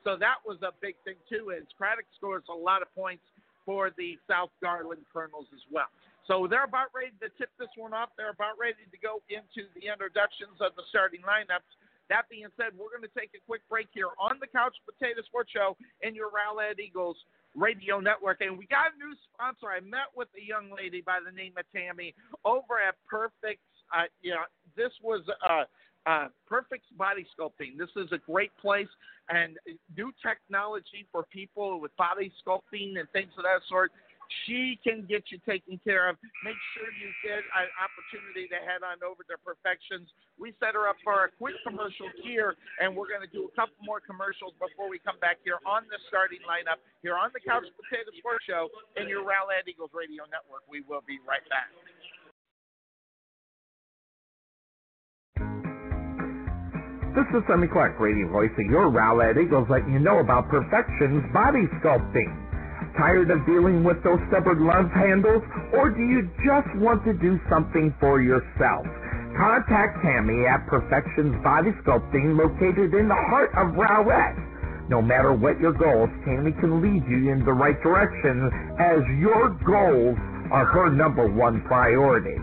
So that was a big thing, too, as Craddock scores a lot of points for the South Garland Colonels as well. So they're about ready to tip this one off. They're about ready to go into the introductions of the starting lineups. That being said, we're going to take a quick break here on the Couch Potato Sports Show in your Rowlett Eagles radio network. And we got a new sponsor. I met with a young lady by the name of Tammy over at Perfect. Uh, you know, this was uh, uh, Perfect Body Sculpting. This is a great place and new technology for people with body sculpting and things of that sort. She can get you taken care of. Make sure you get an opportunity to head on over to Perfections. We set her up for a quick commercial here, and we're going to do a couple more commercials before we come back here on the starting lineup here on the Couch Potato Sports Show in your Rowlett Eagles Radio Network. We will be right back. This is Sonny Clark, radio voice of your Rowlett Eagles, letting you know about Perfections Body Sculpting. Tired of dealing with those stubborn love handles? Or do you just want to do something for yourself? Contact Tammy at Perfections Body Sculpting located in the heart of Rowlett. No matter what your goals, Tammy can lead you in the right direction as your goals are her number one priority.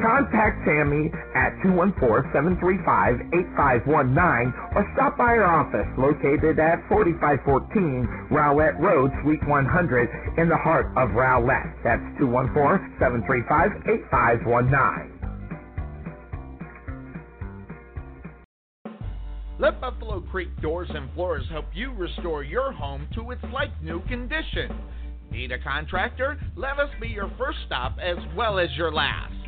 Contact Sammy at 214-735-8519 or stop by her office located at 4514 Rowlett Road, Suite 100 in the heart of Rowlett. That's 214-735-8519. Let Buffalo Creek Doors and Floors help you restore your home to its like new condition. Need a contractor? Let us be your first stop as well as your last.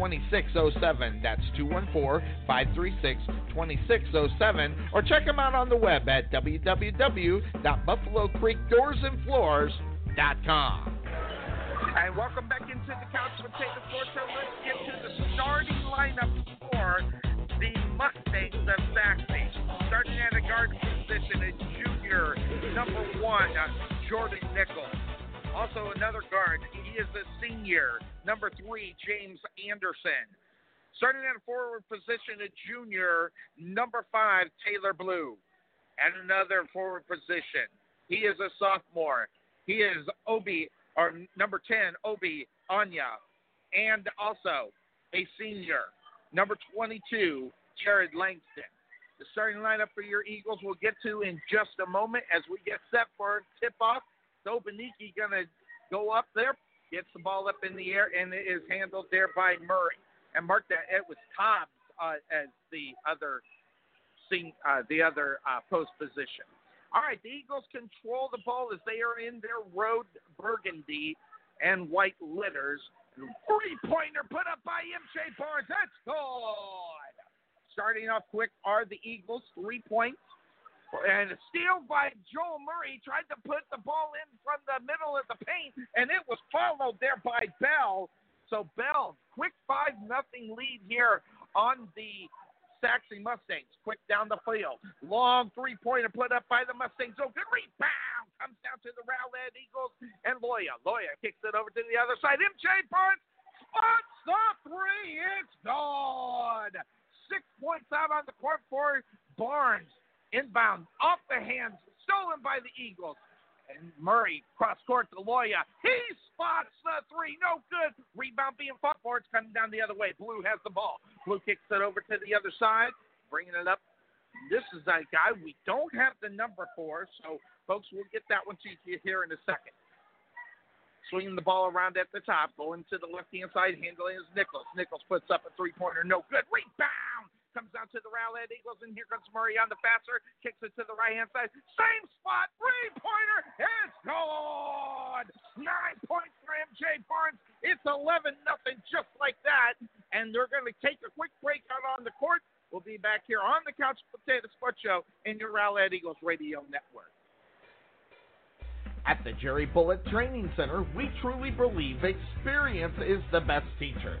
2607. That's 214 536 2607. Or check them out on the web at www.buffalocreekdoorsandfloors.com. And welcome back into the Couch Potato Show. Let's get to the starting lineup for the Mustangs of Sachse. Starting at a guard position, a junior, number one, Jordan Nichols. Also another guard, he is a senior, number three, James Anderson. Starting at a forward position, a junior, number five, Taylor Blue. At another forward position, he is a sophomore. He is Obi, or number 10, Obi Anya. And also a senior, number 22, Jared Langston. The starting lineup for your Eagles we'll get to in just a moment as we get set for tip off. So Beniki gonna go up there, gets the ball up in the air, and it is handled there by Murray. And mark that it was Cobbs uh, as the other uh, the other uh, post position. All right, the Eagles control the ball as they are in their road burgundy and white litters. Three pointer put up by MJ Barnes. That's good. Starting off quick are the Eagles. Three points. And a steal by Joel Murray. Tried to put the ball in from the middle of the paint, and it was followed there by Bell. So Bell, quick five nothing lead here on the Sachse Mustangs. Quick down the field. Long three pointer put up by the Mustangs. Oh, good rebound. Comes down to the Rowlett Eagles and Loya. Loya kicks it over to the other side. MJ Barnes spots the three. It's gone. Six points out on the court for Barnes. Inbound off the hands, stolen by the Eagles. And Murray cross court to Loya. He spots the three. No good. Rebound being fought for. It's coming down the other way. Blue has the ball. Blue kicks it over to the other side, bringing it up. This is a guy we don't have the number for, so folks, we'll get that one to you here in a second. Swinging the ball around at the top, going to the left hand side, handling is Nichols. Nichols puts up a three pointer. No good. Rebound comes down to the Rowlett Eagles, and here comes Murray on the faster, kicks it to the right hand side. Same spot, three pointer, it's gone. Nine points for MJ Barnes. It's 11 nothing, just like that. And they're going to take a quick break out on the court. We'll be back here on the Couch Potato Sports Show in your Rowlett Eagles Radio Network. At the Jerry Bullet Training Center, we truly believe experience is the best teacher.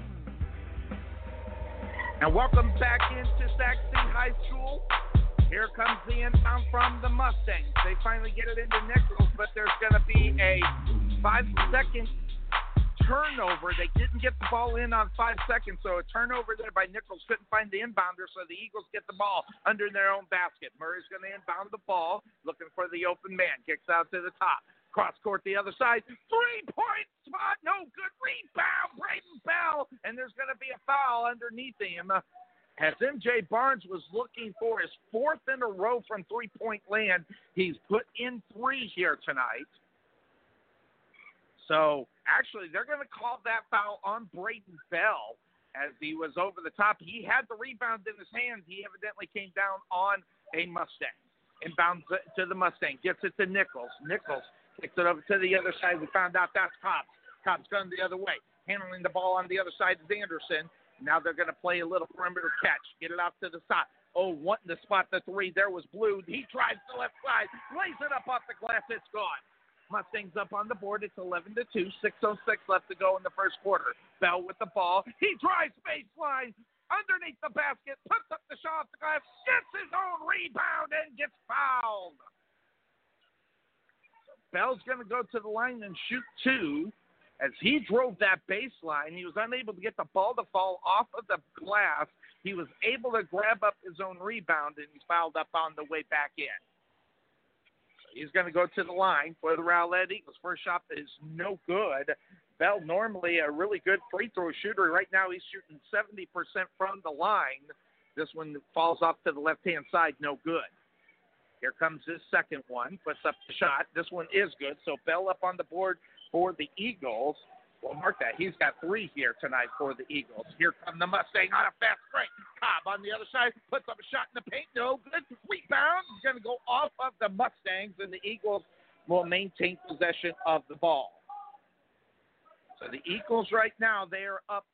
And welcome back into Sachse High School. Here comes the inbound from the Mustangs. They finally get it into Nichols, but there's going to be a five second turnover. They didn't get the ball in on five seconds, so a turnover there by Nichols couldn't find the inbounder, so the Eagles get the ball under their own basket. Murray's going to inbound the ball, looking for the open man. Kicks out to the top. Cross court the other side. Three point spot. No good. Rebound. Braden Bell. And there's going to be a foul underneath him. As MJ Barnes was looking for his fourth in a row from three point land, he's put in three here tonight. So actually, they're going to call that foul on Braden Bell as he was over the top. He had the rebound in his hands. He evidently came down on a Mustang. Inbounds to the Mustang. Gets it to Nichols. Nichols kicks it over to the other side. We found out that's Cobbs. Cobbs going the other way. Handling the ball on the other side is Anderson. Now they're going to play a little perimeter catch. Get it out to the side. Oh, wanting to spot the three. There was Blue. He tries the left side. Lays it up off the glass. It's gone. Mustangs up on the board. It's 11 to 2. 6.06 left to go in the first quarter. Bell with the ball. He drives baseline underneath the basket, puts up the shot off the glass, gets his own rebound, and gets fouled. So Bell's going to go to the line and shoot two. As he drove that baseline, he was unable to get the ball to fall off of the glass. He was able to grab up his own rebound, and he's fouled up on the way back in. He's going to go to the line for the Rowlett Eagles. First shot is no good. Bell, normally a really good free throw shooter. Right now, he's shooting 70% from the line. This one falls off to the left hand side, no good. Here comes his second one, puts up the shot. This one is good. So Bell up on the board for the Eagles. Well, mark that. He's got three here tonight for the Eagles. Here come the Mustang on a fast break. Cobb on the other side puts up a shot in the paint. No good. Rebound. He's going to go off of the Mustangs, and the Eagles will maintain possession of the ball. So the Eagles right now they are up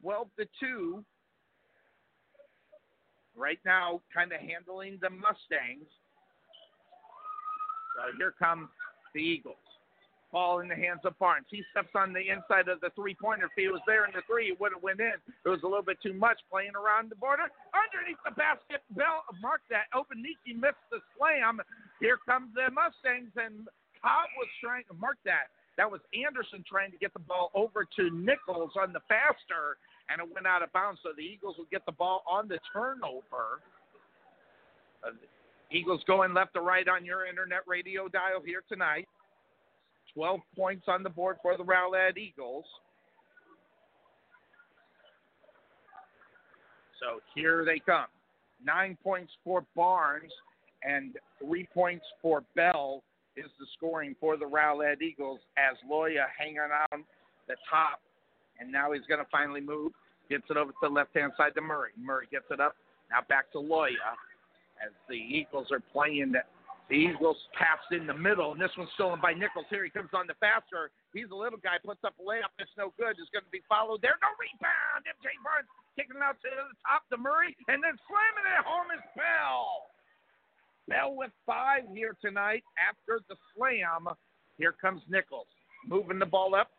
12 to two. Right now, kind of handling the Mustangs. So here come the Eagles. Ball in the hands of Barnes. He steps on the inside of the three-pointer. If he was there in the three, it would have went in. It was a little bit too much playing around the border. Underneath the basket, Bell mark that. Obaniki missed the slam. Here comes the Mustangs, and Cobb was trying to mark that. That was Anderson trying to get the ball over to Nichols on the faster, and it went out of bounds. So the Eagles will get the ball on the turnover. Uh, Eagles going left to right on your internet radio dial here tonight. 12 points on the board for the Rowlett Eagles. So here they come. Nine points for Barnes and three points for Bell is the scoring for the Rowlett Eagles as Loya hanging on the top. And now he's going to finally move. Gets it over to the left hand side to Murray. Murray gets it up. Now back to Loya as the Eagles are playing the Eagles pass in the middle, and this one's stolen by Nichols. Here he comes on the faster. He's a little guy, puts up a layup. It's no good. It's going to be followed there. No rebound. MJ Barnes kicking it out to the top to Murray, and then slamming it home is Bell. Bell with five here tonight after the slam. Here comes Nichols. Moving the ball up.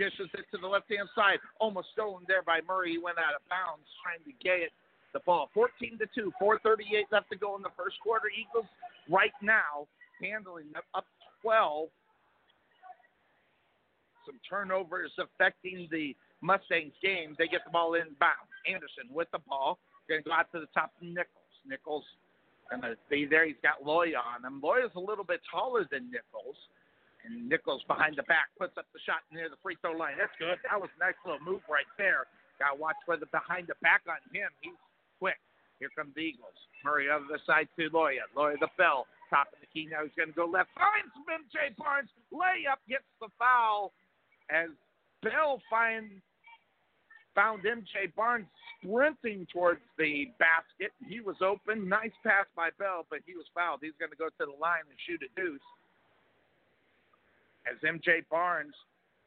Dishes it to the left hand side. Almost stolen there by Murray. He went out of bounds trying to get it the ball. 14 to 2, 438 left to go in the first quarter. Eagles right now handling up 12. Some turnovers affecting the Mustangs game. They get the ball inbound. Anderson with the ball. Going to go out to the top of Nichols. Nichols going to be there. He's got Loya on him. Loya's a little bit taller than Nichols. And Nichols behind the back puts up the shot near the free throw line. That's good. That was a nice little move right there. Got to watch for the behind the back on him. He's quick. Here come the Eagles. Murray on the side to Loya. Loya the Bell. Top of the key now. He's going to go left. Finds MJ Barnes. Layup gets the foul as Bell finds found MJ Barnes sprinting towards the basket. He was open. Nice pass by Bell, but he was fouled. He's going to go to the line and shoot a deuce. As MJ Barnes,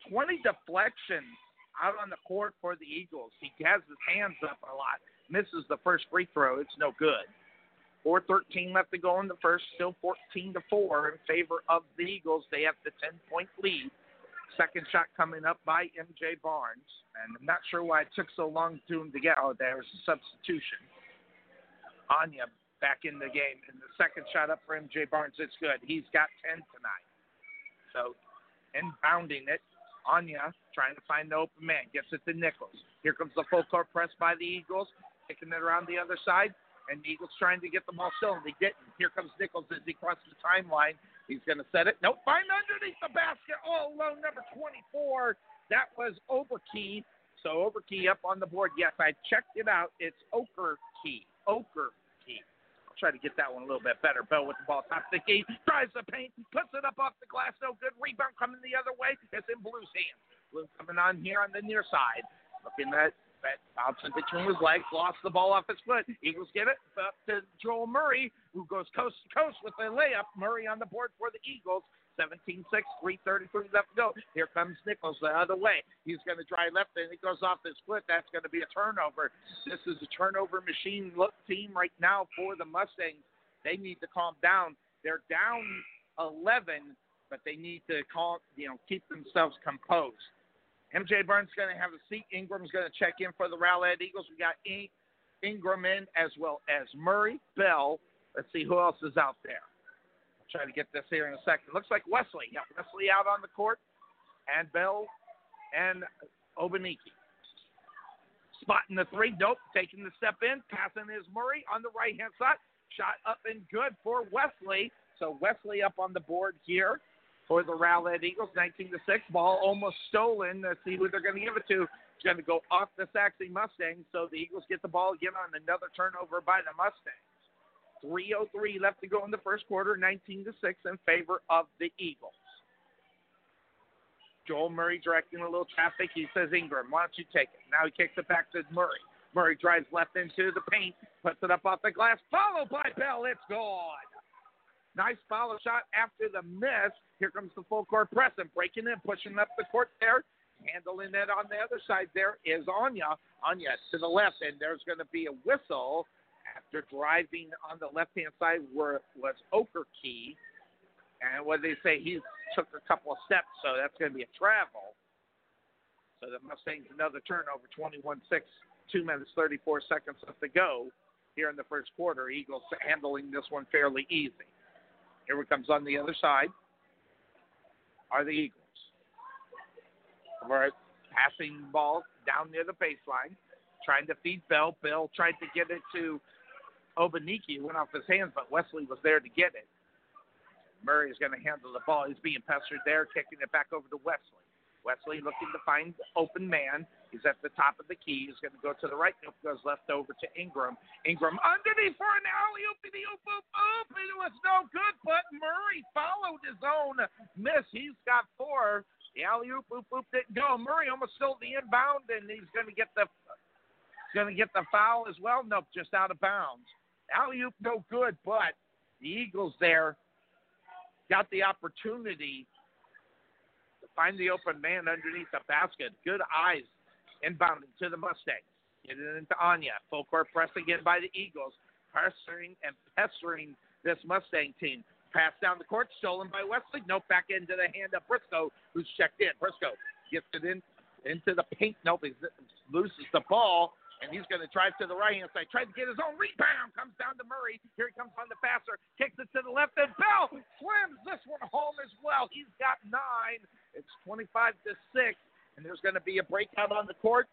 20 deflections out on the court for the Eagles. He has his hands up a lot. Misses the first free throw. It's no good. 4:13 left to go in the first. Still 14 to four in favor of the Eagles. They have the 10 point lead. Second shot coming up by MJ Barnes. And I'm not sure why it took so long to him to get. Oh, there was a substitution. Anya back in the game. And the second shot up for MJ Barnes. It's good. He's got 10 tonight. So, inbounding it. Anya trying to find the open man. Gets it to Nichols. Here comes the full court press by the Eagles. Kicking it around the other side. And the Eagles trying to get the ball still, and they didn't. Here comes Nichols as he crosses the timeline. He's going to set it. Nope, find underneath the basket. Oh, All alone, number 24. That was Overkey. So Overkey up on the board. Yes, I checked it out. It's Oker Key. Oker Key. I'll try to get that one a little bit better. Bell with the ball, top the key, tries the paint, puts it up off the glass. No good. Rebound coming the other way. It's in Blue's hands. Blue coming on here on the near side. Looking at that bouncing between his legs, lost the ball off his foot. Eagles get it up to Joel Murray, who goes coast to coast with a layup. Murray on the board for the Eagles. 17 6, 333 left to go. Here comes Nichols the other way. He's going to drive left and it goes off his foot. That's going to be a turnover. This is a turnover machine look team right now for the Mustangs. They need to calm down. They're down 11, but they need to calm, you know, keep themselves composed. MJ Burns going to have a seat. Ingram's going to check in for the Rowlett Eagles. We got Ingram in as well as Murray, Bell. Let's see who else is out there. I'll try to get this here in a second. Looks like Wesley. Yeah, Wesley out on the court, and Bell and Obaniki. Spotting the three. Nope. Taking the step in. Passing is Murray on the right hand side. Shot up and good for Wesley. So Wesley up on the board here for the Rowlett Eagles. 19 to 6. Ball almost stolen. Let's see who they're going to give it to. It's going to go off the Sachse Mustangs. So the Eagles get the ball again on another turnover by the Mustangs. 3.03 left to go in the first quarter. 19 to 6 in favor of the Eagles. Joel Murray directing a little traffic. He says, Ingram, why don't you take it? Now he kicks it back to Murray. Murray drives left into the paint, puts it up off the glass, followed by Bell. It's gone. Nice follow shot after the miss. Here comes the full court press and breaking in, pushing up the court there. Handling it on the other side there is Anya. Anya to the left, and there's going to be a whistle after driving on the left hand side where was Oker Key. And what they say, he took a couple of steps, so that's going to be a travel. So the Mustangs another turnover, 21 6, 2 minutes 34 seconds left to go here in the first quarter. Eagles handling this one fairly easy. Here it comes on the other side are the Eagles. We're passing ball down near the baseline, trying to feed Bell. Bell tried to get it to Obaniki. Went off his hands, but Wesley was there to get it. Murray is going to handle the ball. He's being pestered there, kicking it back over to Wesley. Wesley looking to find open man. He's at the top of the key. He's going to go to the right. Nope, goes left over to Ingram. Ingram underneath for an alley oop, oop, oop, oop. It was no good, but Murray followed his own miss. He's got four. The alley oop, oop, oop didn't go. Murray almost stole the inbound, and he's going to get the going to get the foul as well. Nope, just out of bounds. Alley oop, no good, but the Eagles there got the opportunity find the open man underneath the basket. Good eyes inbounding to the Mustangs. Get it into Anya. Full court press again by the Eagles. Pestering and pestering this Mustang team. Pass down the court, stolen by Wesley. Nope, back into the hand of Briscoe, who's checked in. Briscoe gets it in into the paint. Nope, he loses the ball and he's going to drive to the right hand side. Tried to get his own rebound. Comes down to Murray. Here he comes on the passer. Kicks it to the left, and Bell slams this one home as well. He's got nine. It's 25 to six, and there's going to be a breakout on the court.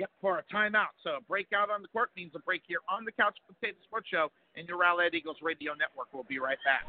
Yep, for a timeout. So a breakout on the court means a break here on the Couch Potato Sports Show and your Rowlett Eagles Radio Network. We'll be right back.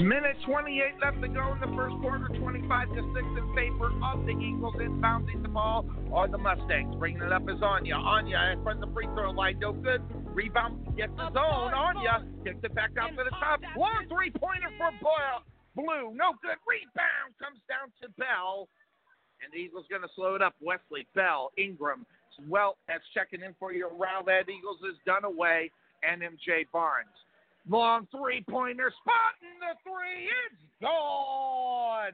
Minute 28 left to go in the first quarter. 25 to 6 in favor of the Eagles. Inbounding the ball are the Mustangs. Bringing it up is Anya. Anya in front of the free throw line. No good. Rebound gets the zone. Anya gets it back out to the top. Long three pointer for Boyle. Blue. No good. Rebound comes down to Bell. And the Eagles going to slow it up. Wesley, Bell, Ingram, as well as checking in for you, your That Eagles is Dunaway. And MJ Barnes. Long three pointer spot and the three is gone.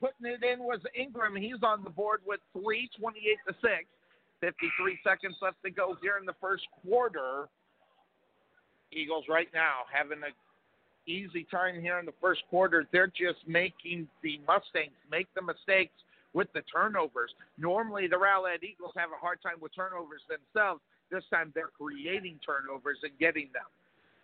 Putting it in was Ingram. He's on the board with three, 28 to 6. 53 seconds left to go here in the first quarter. Eagles right now having an easy time here in the first quarter. They're just making the Mustangs make the mistakes with the turnovers. Normally, the Rowlett Eagles have a hard time with turnovers themselves. This time, they're creating turnovers and getting them.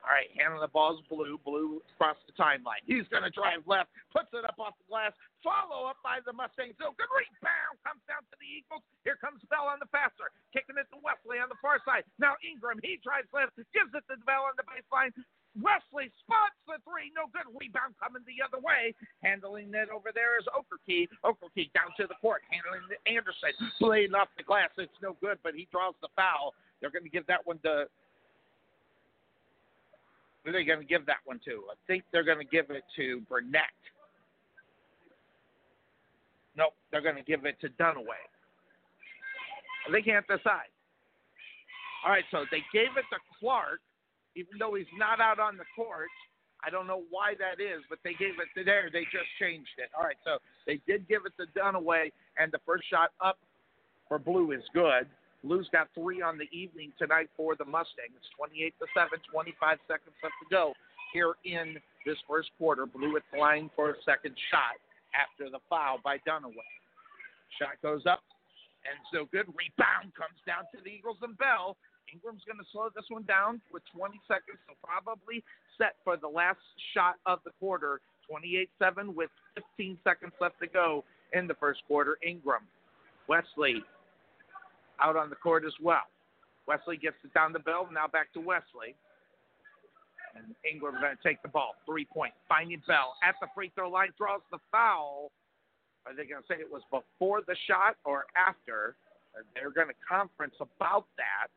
All right, handling the ball is Blue. Blue across the timeline. He's going to drive left, puts it up off the glass. Follow up by the Mustangs. Oh, good rebound. Comes down to the Eagles. Here comes Bell on the faster. Kicking it to Wesley on the far side. Now Ingram, he drives left, gives it to Bell on the baseline. Wesley spots the three. No good. Rebound coming the other way. Handling it over there is Okerke. Okerke down to the court. Handling Anderson. Playing off the glass. It's no good, but he draws the foul. They're going to give that one to who are they going to give that one to? I think they're going to give it to Burnett. Nope, they're going to give it to Dunaway. They can't decide. All right, so they gave it to Clark, even though he's not out on the court. I don't know why that is, but they gave it to there. They just changed it. All right, so they did give it to Dunaway, and the first shot up for Blue is good. Blues got three on the evening tonight for the Mustangs. 28 to 7, 25 seconds left to go here in this first quarter. Blue at line for a second shot after the foul by Dunaway. Shot goes up and so good. Rebound comes down to the Eagles and Bell. Ingram's going to slow this one down with 20 seconds, so probably set for the last shot of the quarter. 28 7 with 15 seconds left to go in the first quarter. Ingram, Wesley, out on the court as well. Wesley gets it down the Bell. Now back to Wesley. And Ingram going to take the ball. Three point. Finding Bell at the free throw line. Draws the foul. Are they going to say it was before the shot or after? They're going to conference about that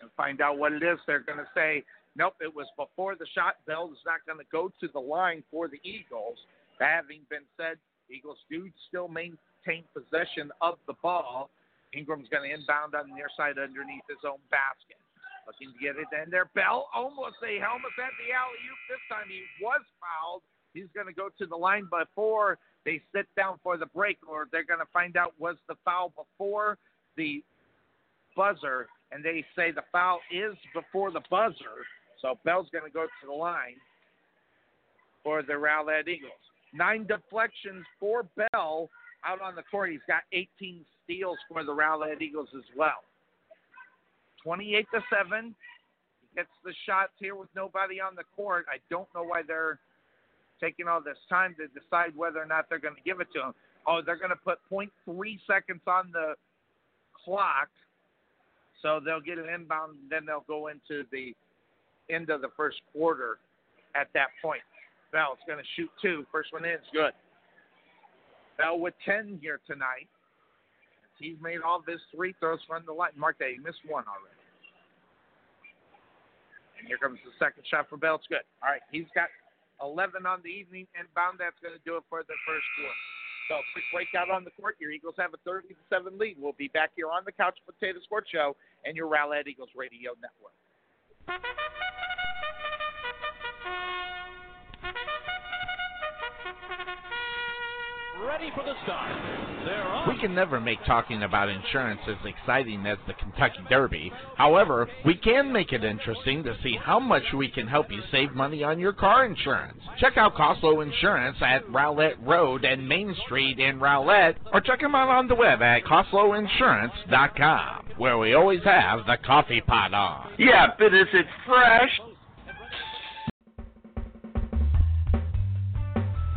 and find out what it is. They're going to say, nope, it was before the shot. Bell is not going to go to the line for the Eagles. That having been said, Eagles do still maintain maintain possession of the ball. Ingram's going to inbound on the near side underneath his own basket. Looking to get it in there. Bell almost a helmet at the alley oop. This time he was fouled. He's going to go to the line before they sit down for the break, or they're going to find out was the foul before the buzzer, and they say the foul is before the buzzer. So Bell's going to go to the line for the Rowlett Eagles. Nine deflections for Bell out on the court. He's got 18 steals for the Rowlett Eagles as well. 28 to 7. He gets the shots here with nobody on the court. I don't know why they're taking all this time to decide whether or not they're going to give it to him. Oh, they're going to put 0.3 seconds on the clock. So they'll get an inbound, then they'll go into the end of the first quarter at that point. Bell's going to shoot two. First one in is good. Bell with 10 here tonight. He's made all his three throws from the line. Mark that he missed one already. And here comes the second shot for Bell. It's good. All right, he's got 11 on the evening inbound. That's going to do it for the first quarter. So quick breakout on the court. Your Eagles have a 30 to 7 lead. We'll be back here on the Couch Potato Sports Show and your Rowlett Eagles Radio Network. Ready for the start. We can never make talking about insurance as exciting as the Kentucky Derby. However, we can make it interesting to see how much we can help you save money on your car insurance. Check out Costlow Insurance at Rowlett Road and Main Street in Rowlett, or check them out on the web at CostlowInsurance.com, where we always have the coffee pot on. Yeah, but is it fresh?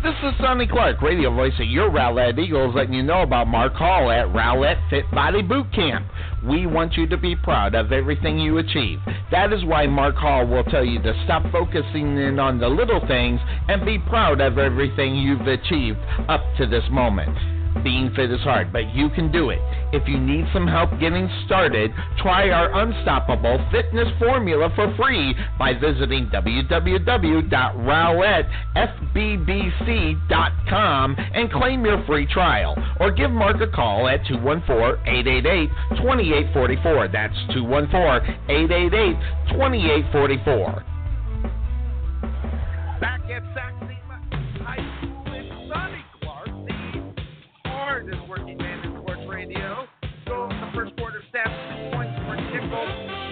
This is Sonny Clark, radio voice of your Rowlett Eagles, letting you know about Mark Hall at Rowlett Fit Body Boot Camp. We want you to be proud of everything you achieve. That is why Mark Hall will tell you to stop focusing in on the little things and be proud of everything you've achieved up to this moment. Being fit is hard, but you can do it. If you need some help getting started, try our unstoppable fitness formula for free by visiting www.rowlettfbbc.com and claim your free trial. Or give Mark a call at 214-888-2844. That's 214-888-2844. Back at Sachse hardest working man in sports radio. So the first quarter stats, two points for Nickel,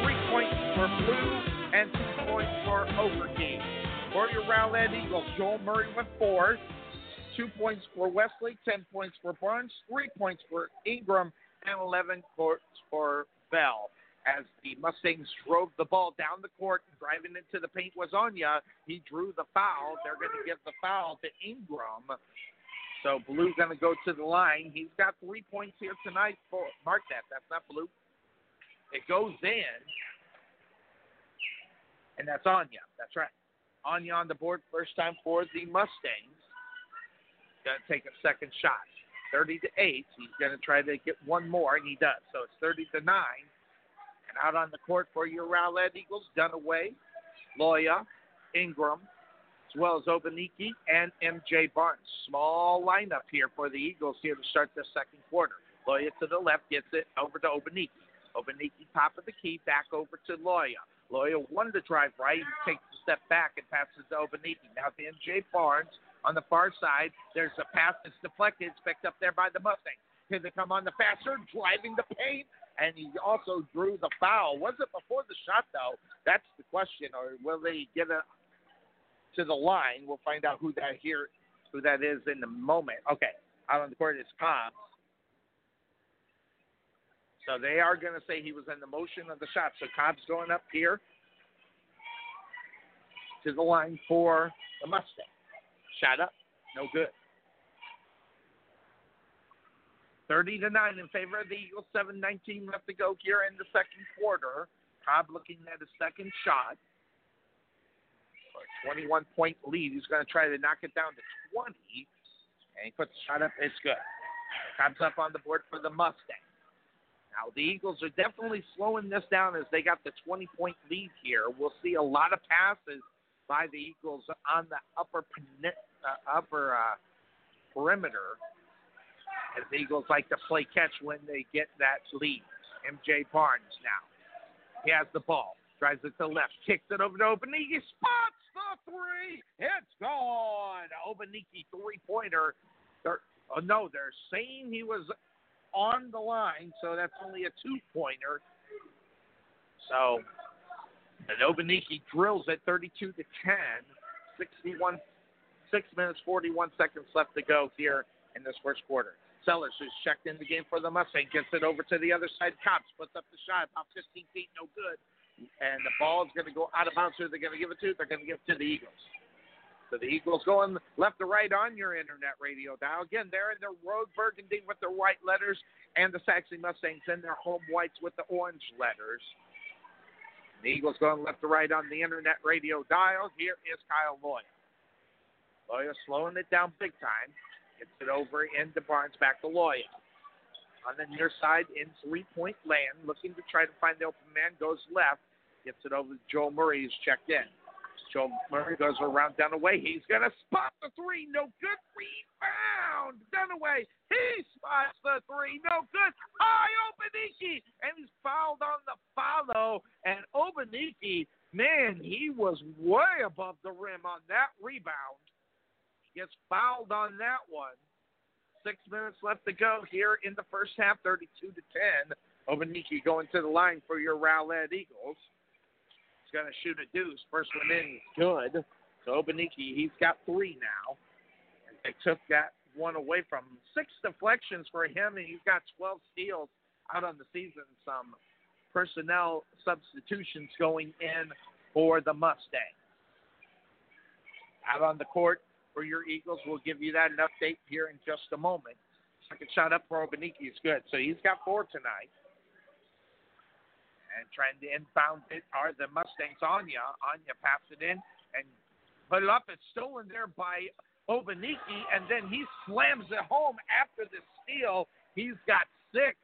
three points for Blue, and two points for Overkey. For your Rowlett Eagles, Joel Murray with four, two points for Wesley, ten points for Barnes, three points for Ingram, and 11 points for Bell. As the Mustangs drove the ball down the court, driving into the paint was Anya. He drew the foul. They're going to give the foul to Ingram. So Blue's going to go to the line. He's got three points here tonight. For mark that. That's not Blue. It goes in, and that's Anya. That's right. Anya on the board first time for the Mustangs. Going to take a second shot. 30 to 8. He's going to try to get one more, and he does. So it's 30 to 9. And out on the court for your Rowlett Eagles, Dunaway, Loya, Ingram, as well as Obaniki and MJ Barnes. Small lineup here for the Eagles here to start the second quarter. Loya to the left gets it over to Obaniki. Obaniki top of the key, back over to Loya. Loya wanted to drive right. He takes a step back and passes to Obaniki. Now to MJ Barnes on the far side. There's a pass that's deflected. It's picked up there by the Mustangs. Can they come on the faster, driving the paint? And he also drew the foul. Was it before the shot, though? That's the question. Or will they get it to the line? We'll find out who that here, who that is in the moment. Okay, out on the court is Cobb. So they are going to say he was in the motion of the shot. So Cobbs going up here to the line for the Mustang. Shot up, no good. 30 to 9 in favor of the Eagles. 7:19 left to go here in the second quarter. Cobb looking at a second shot. For a 21 point lead. He's going to try to knock it down to 20. And he puts the shot up. It's good. Cobb's up on the board for the Mustang. Now, the Eagles are definitely slowing this down as they got the 20 point lead here. We'll see a lot of passes by the Eagles on the upper uh, upper uh, perimeter as the Eagles like to play catch when they get that lead. MJ Barnes now. He has the ball. Drives it to the left. Kicks it over to Obaniki. Spots the three. It's gone. Obaniki three pointer. Oh, no, they're saying he was on the line, so that's only a two pointer. So, and Obaniki drills at 32 to 10. 61, 6 minutes, 41 seconds left to go here in this first quarter. Sellers, who's checked in the game for the Mustang, gets it over to the other side. Cobbs puts up the shot about 15 feet, no good. And the ball is going to go out of bounds. Who they're going to give it to? They're going to give it to the Eagles. So the Eagles going left to right on your internet radio dial. Again, they're in their road burgundy with their white letters, and the Sachse Mustangs in their home whites with the orange letters. The Eagles going left to right on the internet radio dial. Here is Kyle Loya. Loya slowing it down big time. Gets it over into Barnes, back to Loya. On the near side in three point land, looking to try to find the open man, goes left. Gets it over to Joe Murray, who's checked in. Joe Murray goes around Dunaway. He's going to spot the three. No good. Rebound. Dunaway. He spots the three. No good. High Obaniki. And he's fouled on the follow. And Obaniki, man, he was way above the rim on that rebound. Gets fouled on that one. Six minutes left to go here in the first half, 32 to 10. Obaniki going to the line for your Rowlett Eagles. He's going to shoot a deuce. First one in is good. So Obaniki, he's got three now. They took that one away from him. Six deflections for him, and he's got 12 steals out on the season. Some personnel substitutions going in for the Mustangs. Out on the court for your Eagles, we'll give you that an update here in just a moment. Second shot up for Obaniki is good. So he's got four tonight. And trying to inbound it are the Mustangs. Anya. Anya pass it in and put it up. It's stolen there by Obaniki, and then he slams it home after the steal. He's got six,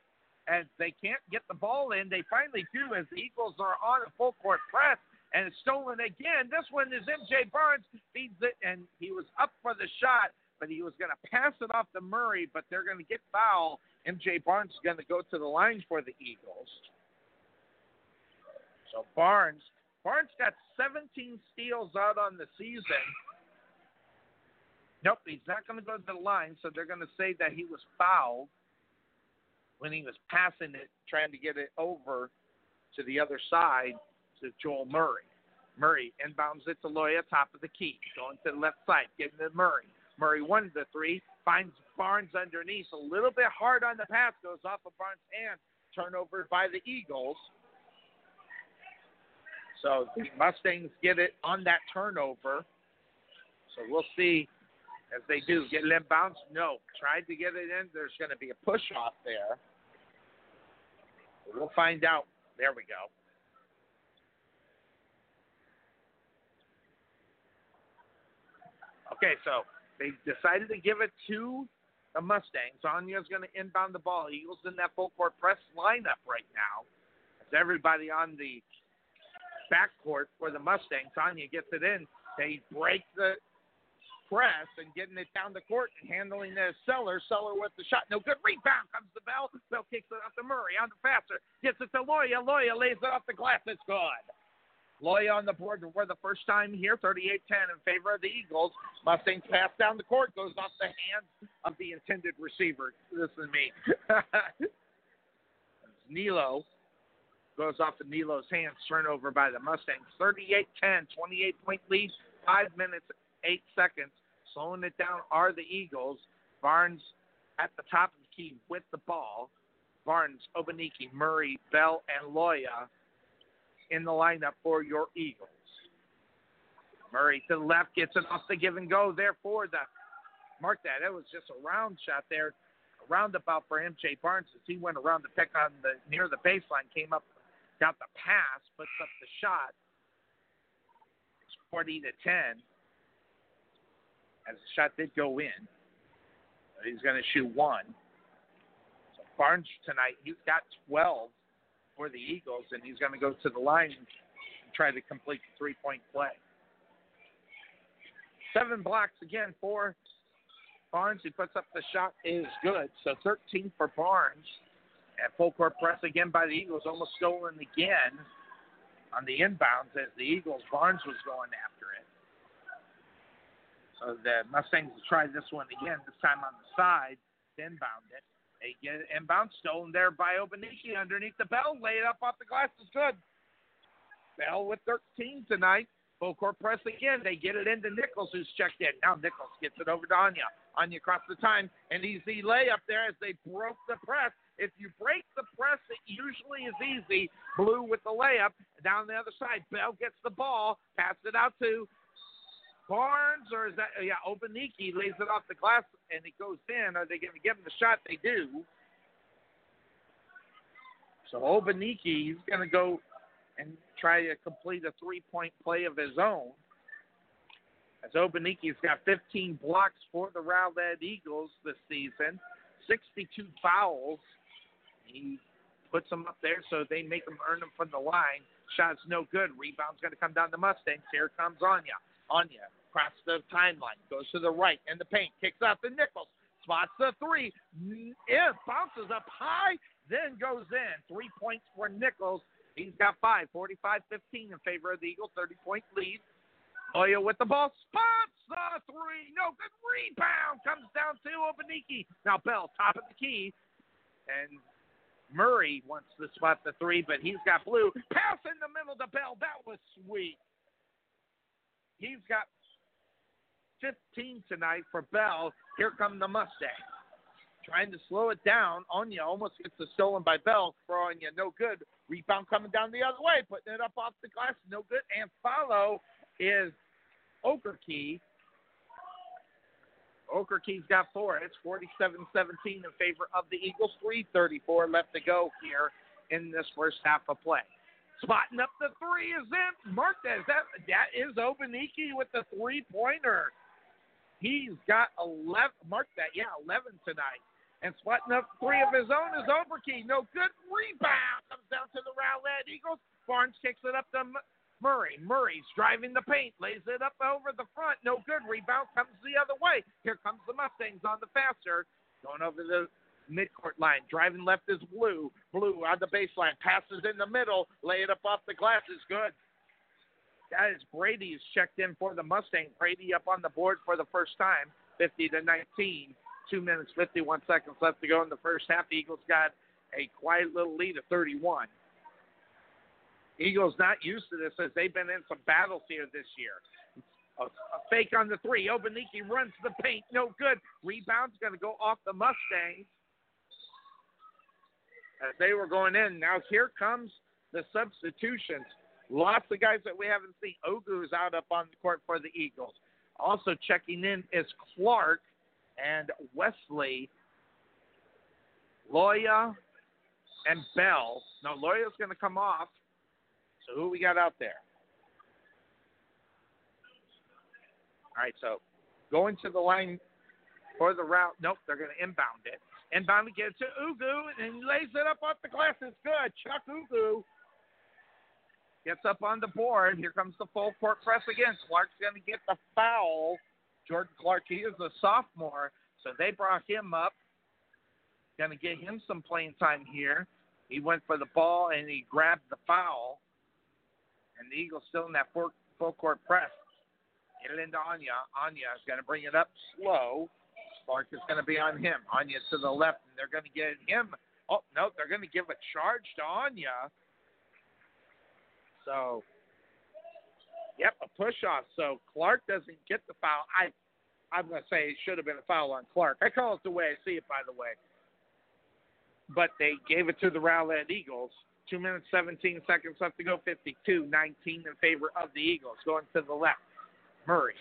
and they can't get the ball in. They finally do as the Eagles are on a full court press, and it's stolen again. This one is MJ Barnes feeds it, and he was up for the shot, but he was going to pass it off to Murray, but they're going to get foul. MJ Barnes is going to go to the line for the Eagles. So Barnes, Barnes got 17 steals out on the season. Nope, he's not going to go to the line, so they're going to say that he was fouled when he was passing it, trying to get it over to the other side to Joel Murray. Murray inbounds it to Loya, top of the key, going to the left side, getting to Murray. Murray one to three, finds Barnes underneath, a little bit hard on the pass, goes off of Barnes' hand, turnover by the Eagles. So the Mustangs get it on that turnover. So we'll see as they do. Get it inbounds? No. Tried to get it in. There's going to be a push off there. We'll find out. There we go. Okay, so they decided to give it to the Mustangs. Anya's going to inbound the ball. Eagles in that full court press lineup right now. As everybody on the backcourt for the Mustangs. Anya gets it in. They break the press and getting it down the court and handling the Seller. Seller with the shot. No good. Rebound comes the Bell. Bell kicks it up to Murray. On the faster. Gets it to Loya. Loya lays it off the glass. It's good. Loya on the board for the first time here, 38-10 in favor of the Eagles. Mustangs pass down the court, goes off the hands of the intended receiver. Listen to me. [LAUGHS] Nilo goes off of Nilo's hands, turnover by the Mustangs. 38-10, 28-point lead, five minutes, eight seconds. Slowing it down are the Eagles. Barnes at the top of the key with the ball. Barnes, Obaniki, Murray, Bell, and Loya in the lineup for your Eagles. Murray to the left gets it off the give and go there for the mark that. It was just a round shot there, a roundabout for MJ Barnes as he went around the pick on the near the baseline, came up got the pass, puts up the shot. It's 40 to 10. As the shot did go in, he's going to shoot one. So Barnes tonight, he's got 12 for the Eagles, and he's going to go to the line and try to complete the three point play. Seven blocks again for Barnes. He puts up the shot is good. So 13 for Barnes. And full court press again by the Eagles, almost stolen again on the inbounds as the Eagles, Barnes was going after it. So the Mustangs will try this one again, this time on the side, inbound it. They get it inbound, stolen there by Obaniki underneath the bell, laid up off the glass is good. Bell with 13 tonight. Full court press again. They get it into Nichols, who's checked in. Now Nichols gets it over to Anya. Anya across the time. An easy layup there as they broke the press. If you break the press, it usually is easy. Blue with the layup down the other side. Bell gets the ball, passes it out to Barnes, or is that oh, yeah? Obaniki lays it off the glass and it goes in. Are they going to give him the shot? They do. So Obaniki, he's going to go and try to complete a three-point play of his own. As Obaniki's got 15 blocks for the Rowlett Eagles this season, 62 fouls. He puts them up there so they make them earn them from the line. Shot's no good. Rebound's going to come down to Mustangs. Here comes Anya. Anya across the timeline, goes to the right in the paint, kicks out the Nichols, spots the three, it bounces up high, then goes in. Three points for Nichols. He's got five, 45 15 in favor of the Eagles, 30 point lead. Loya with the ball, spots the three. No good rebound. Comes down to Obaniki. Now Bell, top of the key. And Murray wants to spot the three, but he's got blue. Pass in the middle to Bell. That was sweet. He's got 15 tonight for Bell. Here come the Mustangs. Trying to slow it down. Anya almost gets it stolen by Bell. For Anya, no good. Rebound coming down the other way, putting it up off the glass, no good. And follow is Okerke. Okerke's got four. It's 47-17 in favor of the Eagles. 3:34 left to go here in this first half of play. Spotting up the three is in. Mark that. That, that is Obaniki with the three pointer. He's got 11. Mark that. Yeah, 11 tonight. And spotting up three of his own is Oberkey. No good rebound. Comes down to the Rowlett Eagles. Barnes kicks it up to Murray. Murray's driving the paint, lays it up over the front. No good. Rebound comes the other way. Here comes the Mustangs on the faster. Going over the midcourt line. Driving left is Blue. Blue on the baseline. Passes in the middle. Lay it up off the glass is good. That is Brady's checked in for the Mustang. Brady up on the board for the first time. 50 to 19. Two minutes, 51 seconds left to go in the first half. The Eagles got a quiet little lead of 31. Eagles not used to this as they've been in some battles here this year. A, a fake on the three. Obaniki runs the paint. No good. Rebound's going to go off the Mustangs as they were going in. Now here comes the substitutions. Lots of guys that we haven't seen. Ugu is out up on the court for the Eagles. Also checking in is Clark and Wesley, Loya, and Bell. Now Loya's going to come off. So who we got out there? All right, so going to the line for the route. Nope, they're going to inbound it. Inbound to get to Ugu, and he lays it up off the glass. It's good. Chuck Ugu gets up on the board. Here comes the full court press again. Clark's going to get the foul. Jordan Clark, he is a sophomore, so they brought him up. Going to get him some playing time here. He went for the ball and he grabbed the foul. And the Eagles still in that full, full court press. Get it into Anya. Anya is going to bring it up slow. Clark is going to be on him. Anya to the left, and they're going to get him. Oh, no, they're going to give a charge to Anya. So, yep, a push off. So Clark doesn't get the foul. I, I'm going to say it should have been a foul on Clark. I call it the way I see it, by the way. But they gave it to the Rowlett Eagles. Two minutes, 17 seconds left to go. 52 19 in favor of the Eagles. Going to the left. Murray.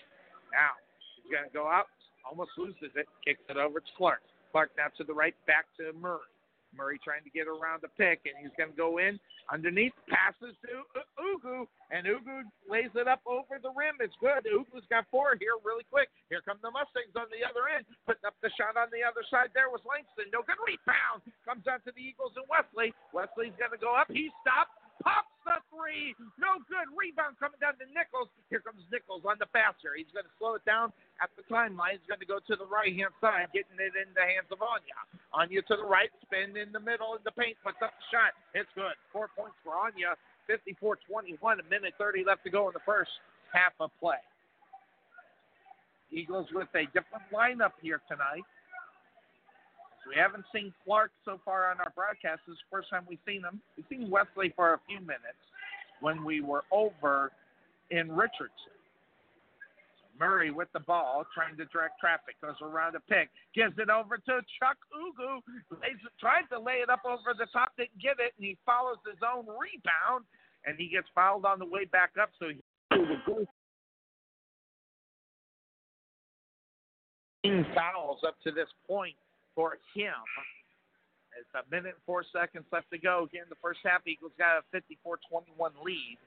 Now, he's going to go out. Almost loses it. Kicks it over to Clark. Clark now to the right. Back to Murray. Murray trying to get around the pick, and he's going to go in underneath, passes to Ugu, and Ugu lays it up over the rim. It's good. Ugu's got four here really quick. Here come the Mustangs on the other end, putting up the shot on the other side. There was Langston. No good rebound. Comes out to the Eagles and Wesley. Wesley's going to go up. He stopped pops the three. No good. Rebound coming down to Nichols. Here comes Nichols on the faster. He's going to slow it down at the timeline. He's going to go to the right hand side, getting it in the hands of Anya. Anya to the right, spin in the middle in the paint, puts up the shot. It's good. Four points for Anya. 54 21, a minute 30 left to go in the first half of play. Eagles with a different lineup here tonight. We haven't seen Clark so far on our broadcast. This is the first time we've seen him. We've seen Wesley for a few minutes when we were over in Richardson. Murray with the ball, trying to direct traffic, goes around a pick, gives it over to Chuck Ugu, lays, tries to lay it up over the top, didn't get it, and he follows his own rebound, and he gets fouled on the way back up, so he fouls up to this point for him. It's a minute and four seconds left to go. Again, the first half, Eagles got a 54-21 lead.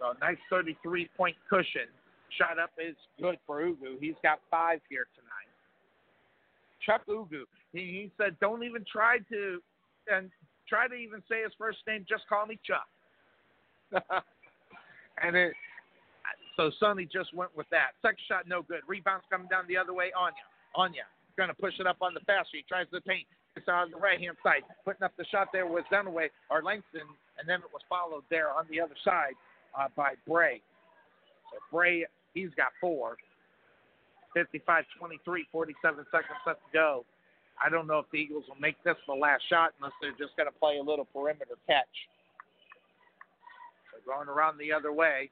So a nice 33-point cushion. Shot up is good for Ugu. He's got five here tonight. Chuck Ugu. He, he said, "Don't even try to, and try to even say his first name. Just call me Chuck." [LAUGHS] and it, so Sonny just went with that. Second shot, no good. Rebounds coming down the other way. Anya. Anya going to push it up on the fast. He tries to paint. It's on the right hand side. Putting up the shot there was Dunaway or Langston, and then it was followed there on the other side uh, by Bray. So Bray, he's got four. 55 23, 47 seconds left to go. I don't know if the Eagles will make this the last shot unless they're just going to play a little perimeter catch. They're going around the other way,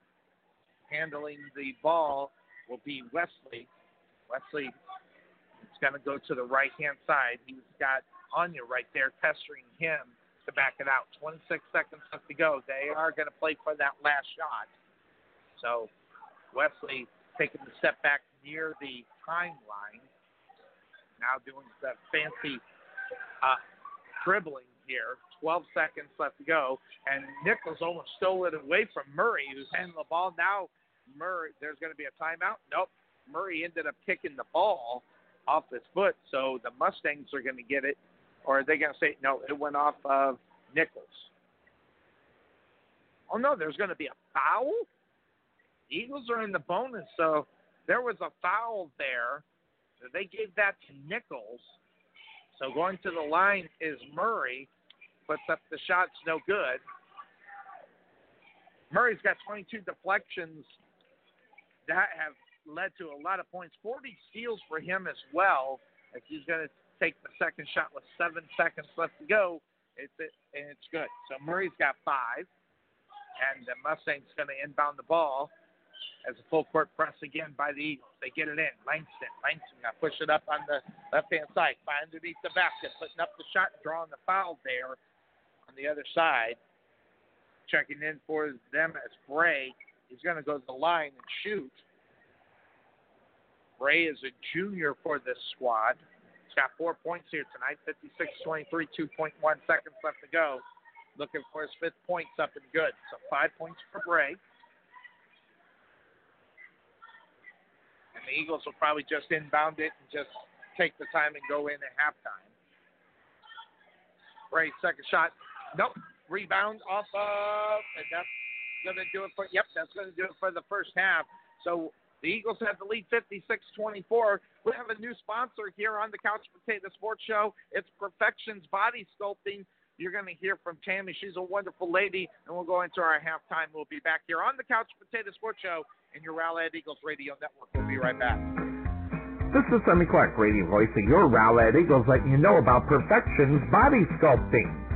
handling the ball will be Wesley. Wesley is going to go to the right hand side. He's got Anya right there pestering him to back it out. 26 seconds left to go. They are going to play for that last shot. So Wesley taking the step back near the timeline. Now doing the fancy uh, dribbling here. 12 seconds left to go, and Nichols almost stole it away from Murray, who's handling the ball. Now Murray, there's going to be a timeout. Nope. Murray ended up kicking the ball off his foot, so the Mustangs are going to get it, or are they going to say no? It went off of Nichols. Oh no, there's going to be a foul. Eagles are in the bonus, so there was a foul there. They gave that to Nichols. So going to the line is Murray. Puts up the shots, no good. Murray's got 22 deflections that have led to a lot of points. 40 steals for him as well. If he's going to take the second shot with seven seconds left to go, it's it, and it's good. So Murray's got five, and the Mustangs going to inbound the ball as a full court press again by the Eagles. They get it in. Langston. Langston to push it up on the left hand side, by underneath the basket, putting up the shot, drawing the foul there on the other side. Checking in for them as Bray. He's going to go to the line and shoot. Bray is a junior for this squad. He's got four points here tonight 56 23, 2.1 seconds left to go. Looking for his fifth points up and good. So five points for Bray. And the Eagles will probably just inbound it and just take the time and go in at halftime. Bray, second shot. Nope. Rebound off of, and that's going to do it for, yep, that's going to do it for the first half. So the Eagles have the lead 56 24. We have a new sponsor here on the Couch Potato Sports Show. It's Perfections Body Sculpting. You're going to hear from Tammy. She's a wonderful lady, and we'll go into our halftime. We'll be back here on the Couch Potato Sports Show and your Rowlett Eagles Radio Network. We'll be right back. This is Sonny Clark, radio voice of your Rowlett Eagles, letting you know about Perfections Body Sculpting.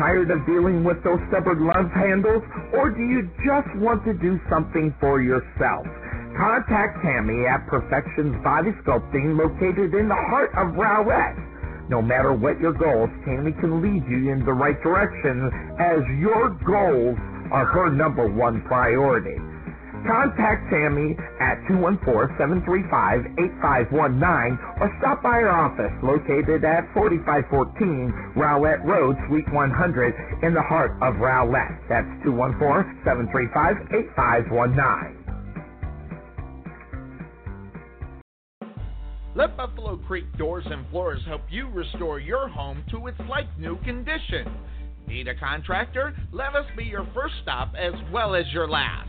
Tired of dealing with those stubborn love handles, or do you just want to do something for yourself? Contact Tammy at Perfections Body Sculpting, located in the heart of Rowlett. No matter what your goals, Tammy can lead you in the right direction as your goals are her number one priority. Contact Tammy at 214-735-8519 or stop by her office located at 4514 Rowlett Road, Suite 100 in the heart of Rowlett. That's 214-735-8519. Let Buffalo Creek Doors and Floors help you restore your home to its like new condition. Need a contractor? Let us be your first stop as well as your last.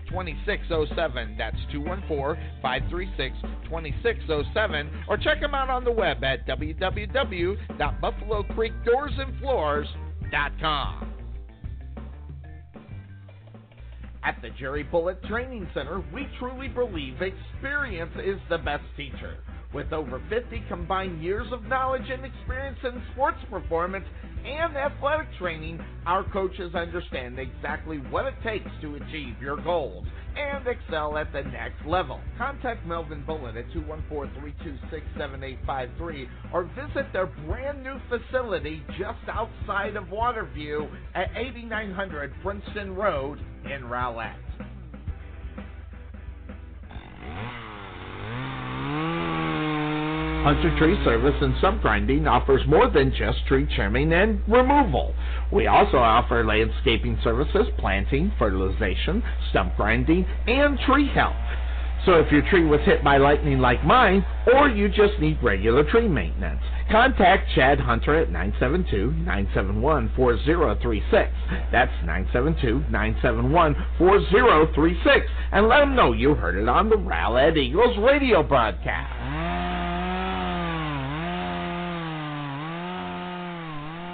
2607. That's 214 536 2607. Or check him out on the web at www.buffalocreekdoorsandfloors.com. At the Jerry Bullet Training Center, we truly believe experience is the best teacher. With over 50 combined years of knowledge and experience in sports performance and athletic training, our coaches understand exactly what it takes to achieve your goals and excel at the next level. Contact Melvin Bullen at 214-326-7853 or visit their brand new facility just outside of Waterview at 8900 Princeton Road in Rowlett. Hunter Tree Service and Stump Grinding offers more than just tree trimming and removal. We also offer landscaping services, planting, fertilization, stump grinding, and tree health. So if your tree was hit by lightning like mine, or you just need regular tree maintenance, contact Chad Hunter at 972-971-4036. That's 972-971-4036. And let him know you heard it on the Rowlett Eagles radio broadcast.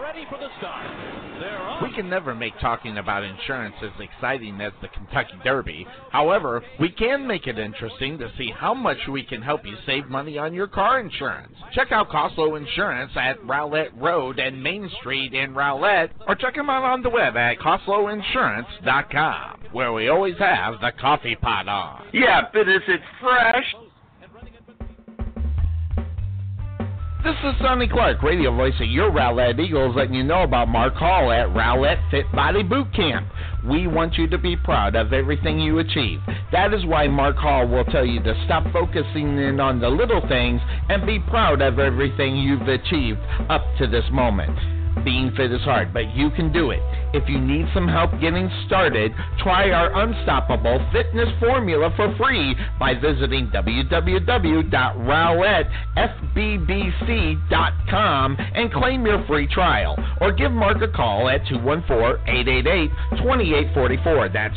ready for the start. We can never make talking about insurance as exciting as the Kentucky Derby. However, we can make it interesting to see how much we can help you save money on your car insurance. Check out Costlow Insurance at Rowlett Road and Main Street in Rowlett, or check them out on the web at CostlowInsurance.com, where we always have the coffee pot on. Yeah, but is it fresh? This is Sonny Clark, radio voice of your Rowlett Eagles, letting you know about Mark Hall at Rowlett Fit Body Boot Camp. We want you to be proud of everything you achieve. That is why Mark Hall will tell you to stop focusing in on the little things and be proud of everything you've achieved up to this moment. Being fit is hard, but you can do it. If you need some help getting started, try our unstoppable fitness formula for free by visiting www.rowlettfbbc.com and claim your free trial. Or give Mark a call at 214-888-2844. That's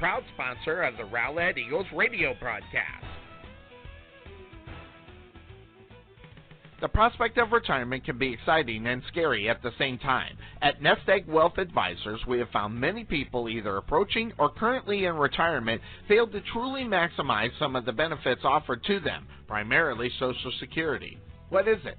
proud sponsor of the Rowlett Eagles radio broadcast. The prospect of retirement can be exciting and scary at the same time. At Nest Egg Wealth Advisors, we have found many people either approaching or currently in retirement failed to truly maximize some of the benefits offered to them, primarily Social Security. What is it?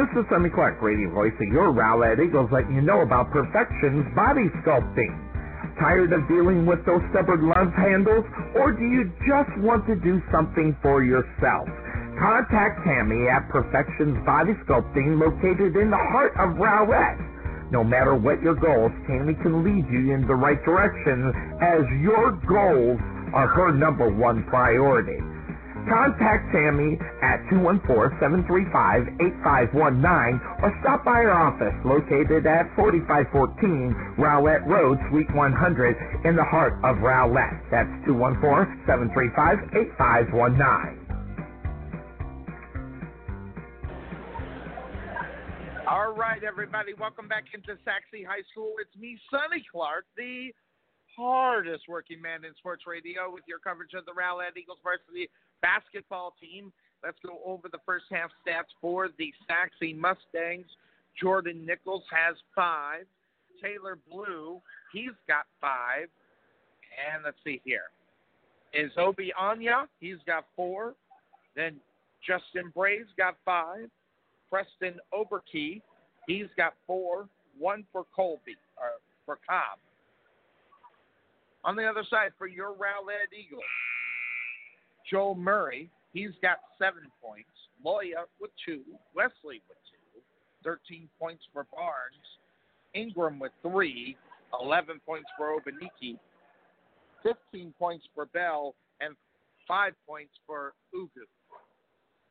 This is Sonny Clark, radio voice of your Rowlett Eagles, letting you know about Perfections Body Sculpting. Tired of dealing with those stubborn love handles, or do you just want to do something for yourself? Contact Tammy at Perfections Body Sculpting, located in the heart of Rowlett. No matter what your goals, Tammy can lead you in the right direction, as your goals are her number one priority. Contact Tammy at 214-735-8519 or stop by our office located at 4514 Rowlett Road, Suite 100 in the heart of Rowlett. That's 214-735-8519. All right, everybody, welcome back into Sachse High School. It's me, Sonny Clark, the hardest working man in sports radio with your coverage of the Rowlett Eagles varsity basketball team. Let's go over the first half stats for the Sachse Mustangs. Jordan Nichols has five. Taylor Blue, he's got five. And let's see here. is Obi Anya. He's got four. Then Justin Bray's got five. Preston Oberkey, he's got four. One for Colby, or for Cobb. On the other side, for your Rowlett Eagles, Joel Murray, he's got seven points. Loya with two. Wesley with two. 13 points for Barnes. Ingram with three. 11 points for Obaniki. 15 points for Bell. And five points for Ugu.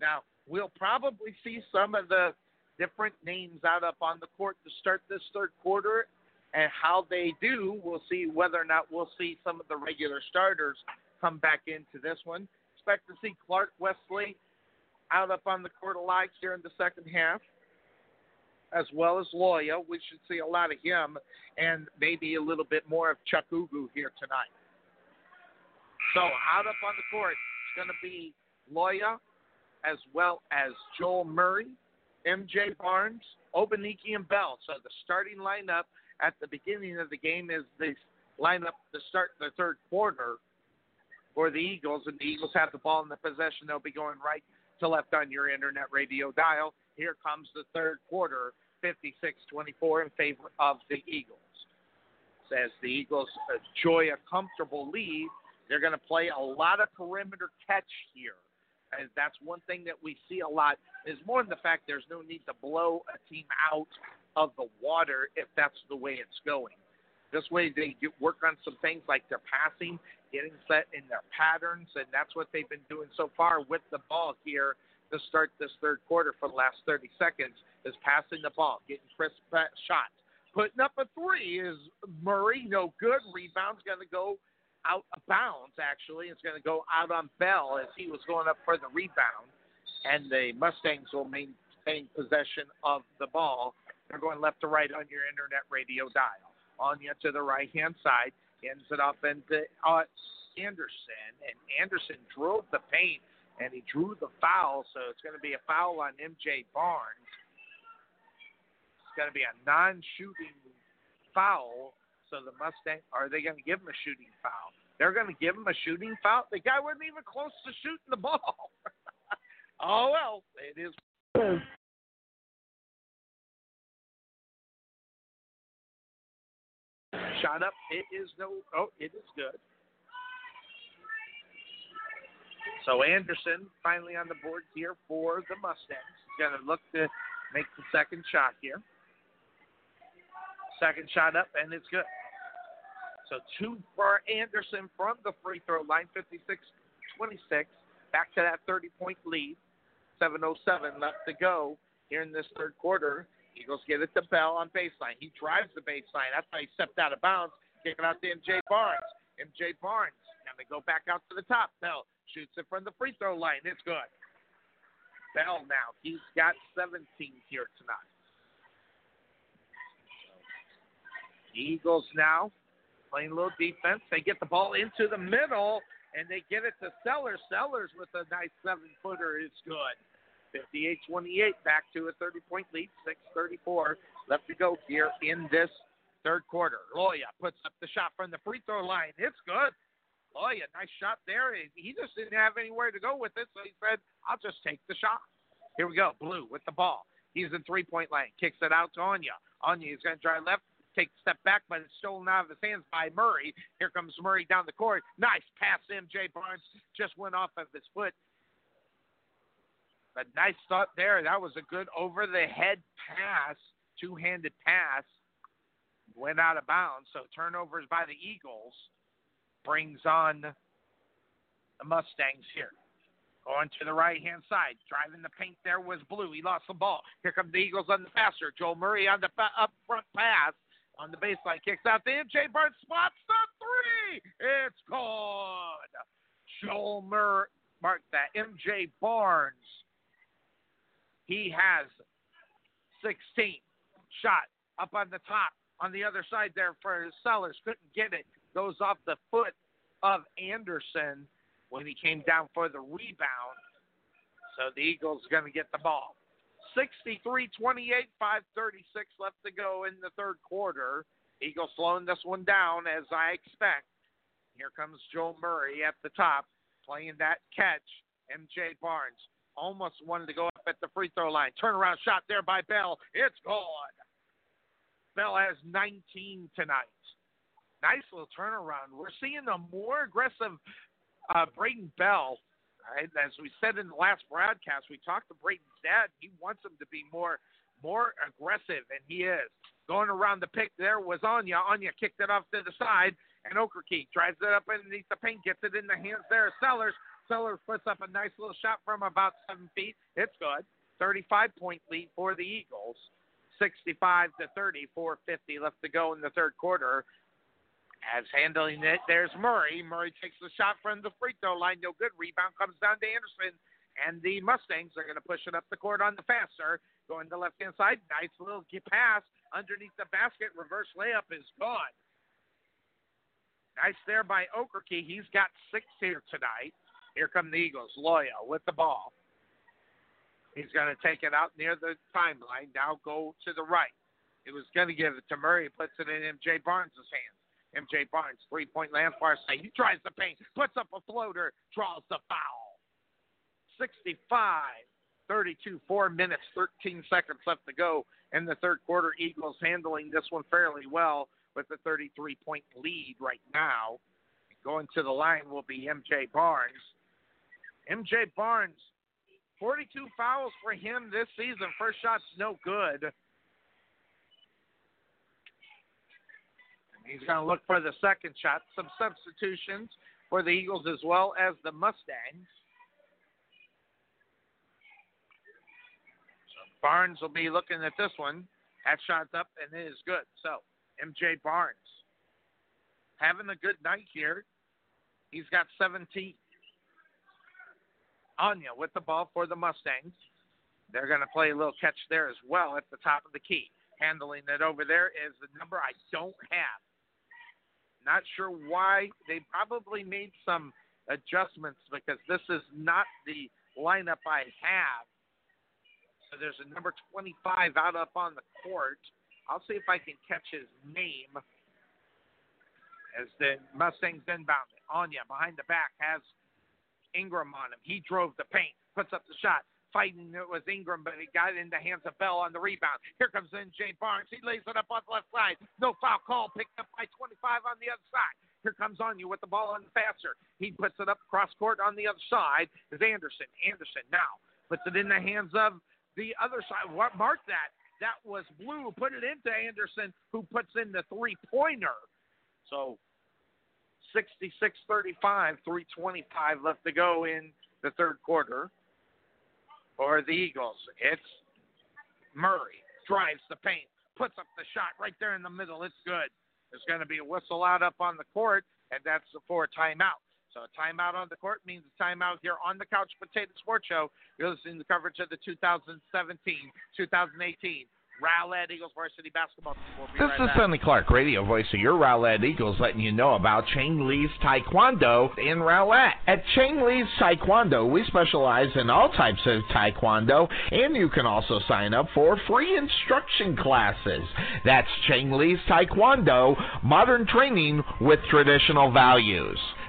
Now, we'll probably see some of the different names out up on the court to start this third quarter. And how they do, we'll see whether or not we'll see some of the regular starters come back into this one. Expect to see Clark Wesley out up on the court alive here in the second half, as well as Loya. We should see a lot of him and maybe a little bit more of Chuck Ugu here tonight. So out up on the court, it's going to be Loya as well as Joel Murray, MJ Barnes, Obaniki, and Bell. So the starting lineup at the beginning of the game is the lineup to start the third quarter for the Eagles, and the Eagles have the ball in the possession. They'll be going right to left on your internet radio dial. Here comes the third quarter, 56-24 in favor of the Eagles. Says the Eagles enjoy a comfortable lead. They're going to play a lot of perimeter catch here and that's one thing that we see a lot is more than the fact there's no need to blow a team out of the water if that's the way it's going. This way they get, work on some things like their passing, getting set in their patterns, and that's what they've been doing so far with the ball here to start this third quarter for the last 30 seconds is passing the ball, getting crisp shots. Putting up a three is Murray, no good. Rebound's going to go out of bounds, actually. It's going to go out on Bell as he was going up for the rebound. And the Mustangs will maintain possession of the ball. They're going left to right on your internet radio dial. Anya to the right hand side, ends it up into uh, Anderson. And Anderson drove the paint and he drew the foul, so it's going to be a foul on MJ Barnes. It's going to be a non shooting foul so the Mustang, are they going to give him a shooting foul? They're going to give him a shooting foul. The guy wasn't even close to shooting the ball. [LAUGHS] oh well, it is. Shot up. It is no. Oh, it is good. So Anderson finally on the board here for the Mustangs. He's going to look to make the second shot here. Second shot up, and it's good. So two for Anderson from the free throw line, 56-26. Back to that 30-point lead. 7.07 left to go here in this third quarter. Eagles get it to Bell on baseline. He drives the baseline. That's why he stepped out of bounds. Kicking out to MJ Barnes. MJ Barnes. And they go back out to the top. Bell shoots it from the free throw line. It's good. Bell now. He's got 17 here tonight. Eagles now playing a little defense. They get the ball into the middle, and they get it to Sellers. Sellers with a nice seven footer is good. 58 28, back to a 30 point lead, 6.34 left to go here in this third quarter. Loya puts up the shot from the free throw line. It's good. Loya, nice shot there. He just didn't have anywhere to go with it, so he said, I'll just take the shot. Here we go. Blue with the ball. He's in three point line. Kicks it out to Anya. Anya is going to drive left, take a step back, but it's stolen out of his hands by Murray. Here comes Murray down the court. Nice pass, MJ Barnes just went off of his foot. A nice thought there. That was a good over the head pass, two handed pass. Went out of bounds. So turnovers by the Eagles brings on the Mustangs here. Going to the right hand side. Driving the paint there was Blue. He lost the ball. Here come the Eagles on the passer. Joel Murray on the up front pass on the baseline. Kicks out to MJ Barnes. Spots the three. It's good. Joel Murray, mark that. MJ Barnes. He has 16. Shot up on the top. On the other side there for Sellers. Couldn't get it. Goes off the foot of Anderson when he came down for the rebound. So the Eagles going to get the ball. 63 28, 536 left to go in the third quarter. Eagles slowing this one down as I expect. Here comes Joe Murray at the top, playing that catch. MJ Barnes almost wanted to go up at the free throw line. Turnaround shot there by Bell. It's gone. Bell has 19 tonight. Nice little turnaround. We're seeing a more aggressive uh, Braden Bell. Right? As we said in the last broadcast, we talked to Braden's dad. He wants him to be more more aggressive, and he is. Going around the pick there was Anya. Anya kicked it off to the side, and Okerke drives it up underneath the paint, gets it in the hands there Sellers. Sellers puts up a nice little shot from about seven feet. It's good. 35 point lead for the Eagles. 65 to 30, 450 left to go in the third quarter. As handling it, there's Murray. Murray takes the shot from the free throw line. No good. Rebound comes down to Anderson. And the Mustangs are going to push it up the court on the faster. Going to the left hand side. Nice little pass underneath the basket. Reverse layup is gone. Nice there by Okerke. He's got six here tonight. Here come the Eagles. Loya with the ball. He's going to take it out near the timeline. Now go to the right. He was going to give it to Murray. Puts it in MJ Barnes' hands. MJ Barnes, three point land far side. He tries the paint, puts up a floater, draws the foul. 65 32, four minutes, 13 seconds left to go in the third quarter. Eagles handling this one fairly well with a 33 point lead right now. Going to the line will be MJ Barnes. MJ Barnes, 42 fouls for him this season. First shot's no good. He's going to look for the second shot. Some substitutions for the Eagles as well as the Mustangs. So Barnes will be looking at this one. That shot's up and it is good. So MJ Barnes having a good night here. He's got 17. Anya with the ball for the Mustangs. They're going to play a little catch there as well at the top of the key. Handling it over there is the number I don't have. Not sure why. They probably made some adjustments because this is not the lineup I have. So there's a number 25 out up on the court. I'll see if I can catch his name as the Mustangs inbound. Anya behind the back has Ingram on him. He drove the paint, puts up the shot. Fighting it was Ingram, but he got it in the hands of Bell on the rebound. Here comes MJ Barnes. He lays it up on the left side. No foul call. Picked up by 25 on the other side. Here comes Anya with the ball on the faster. He puts it up cross court on the other side. Is Anderson. Anderson now puts it in the hands of the other side. What mark that? That was Blue. Put it into Anderson, who puts in the three pointer. So 66 35, 325 left to go in the third quarter for the Eagles. It's Murray drives the paint, puts up the shot right there in the middle. It's good. There's going to be a whistle out up on the court, and that's for a timeout. So a timeout on the court means a timeout here on the Couch Potato Sports Show. You're listening to coverage of the 2017 2018 Rowlett Eagles varsity basketball We'll this right is. Sonny Clark, radio voice of your Rowlett Eagles, letting you know about Chang Lee's Taekwondo in Rowlett. At Chang Lee's Taekwondo, we specialize in all types of Taekwondo, and you can also sign up for free instruction classes. That's Chang Lee's Taekwondo, modern training with traditional values.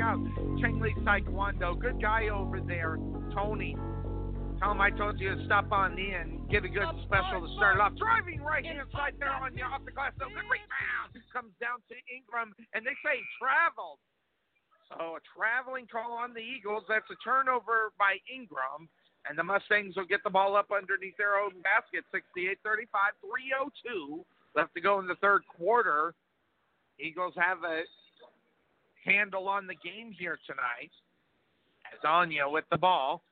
out Chang Lee Taekwondo. Good guy over there, Tony. Tell him I told you to stop on in, get a good special to start it off. Driving right hand side there Anya off the glass. No good rebound. Comes down to Ingram, and they say traveled. So a traveling call on the Eagles. That's a turnover by Ingram. And the Mustangs will get the ball up underneath their own basket. 68 35, 302 left to go in the third quarter. Eagles have a handle on the game here tonight. As Anya with the ball.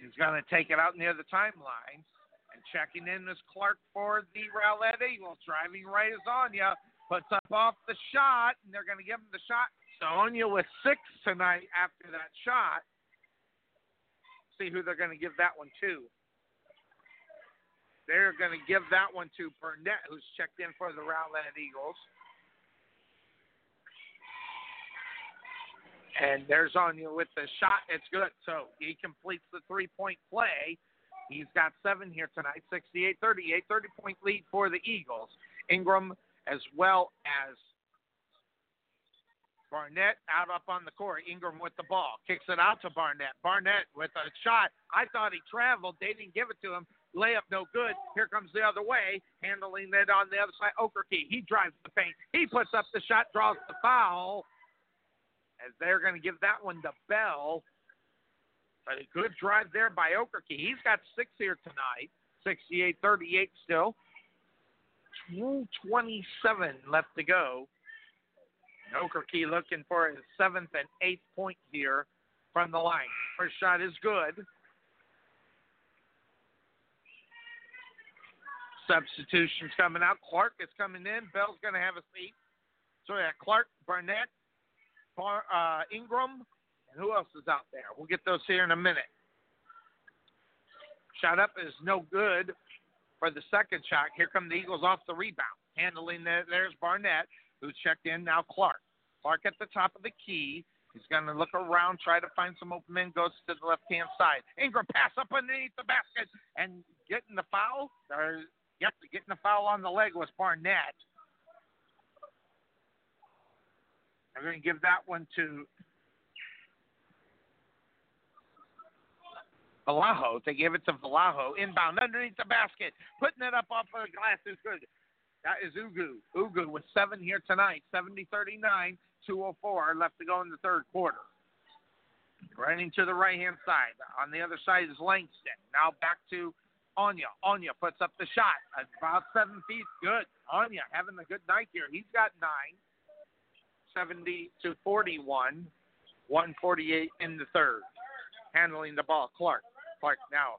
He's going to take it out near the timeline. And checking in is Clark for the Rowlett Eagles. Driving right is Anya. Puts up off the shot, and they're going to give him the shot So Anya with six tonight after that shot. See who they're going to give that one to. They're going to give that one to Burnett, who's checked in for the Rowlett Eagles. And there's Anya with the shot. It's good. So he completes the three point play. He's got seven here tonight 68 38, 30 point lead for the Eagles. Ingram, as well as Barnett out up on the court. Ingram with the ball. Kicks it out to Barnett. Barnett with a shot. I thought he traveled. They didn't give it to him. Layup no good. Here comes the other way. Handling it on the other side. Okerke. He drives the paint. He puts up the shot, draws the foul. As they're going to give that one to Bell. But a good drive there by Okerke. He's got six here tonight. 68 38 still. 227 left to go. Okerke looking for his seventh and eighth point here from the line. First shot is good. Substitutions coming out. Clark is coming in. Bell's going to have a seat. So yeah, Clark, Barnett, Bar, uh, Ingram, and who else is out there? We'll get those here in a minute. Shot up is no good for the second shot. Here come the Eagles off the rebound. Handling that, there's Barnett, who's checked in. Now Clark. Clark at the top of the key. He's going to look around, try to find some open men, goes to the left hand side. Ingram pass up underneath the basket and getting the foul. Or, yep, getting the foul on the leg was Barnett. I'm going to give that one to Vallejo. They gave it to Vallejo. Inbound underneath the basket. Putting it up off of the glass is good. That is Ugu. Ugu with seven here tonight. 70 39, 204 left to go in the third quarter. Running to the right hand side. On the other side is Langston. Now back to Anya. Anya puts up the shot. About seven feet. Good. Anya having a good night here. He's got nine. 70 to 41. 148 in the third. Handling the ball. Clark. Clark now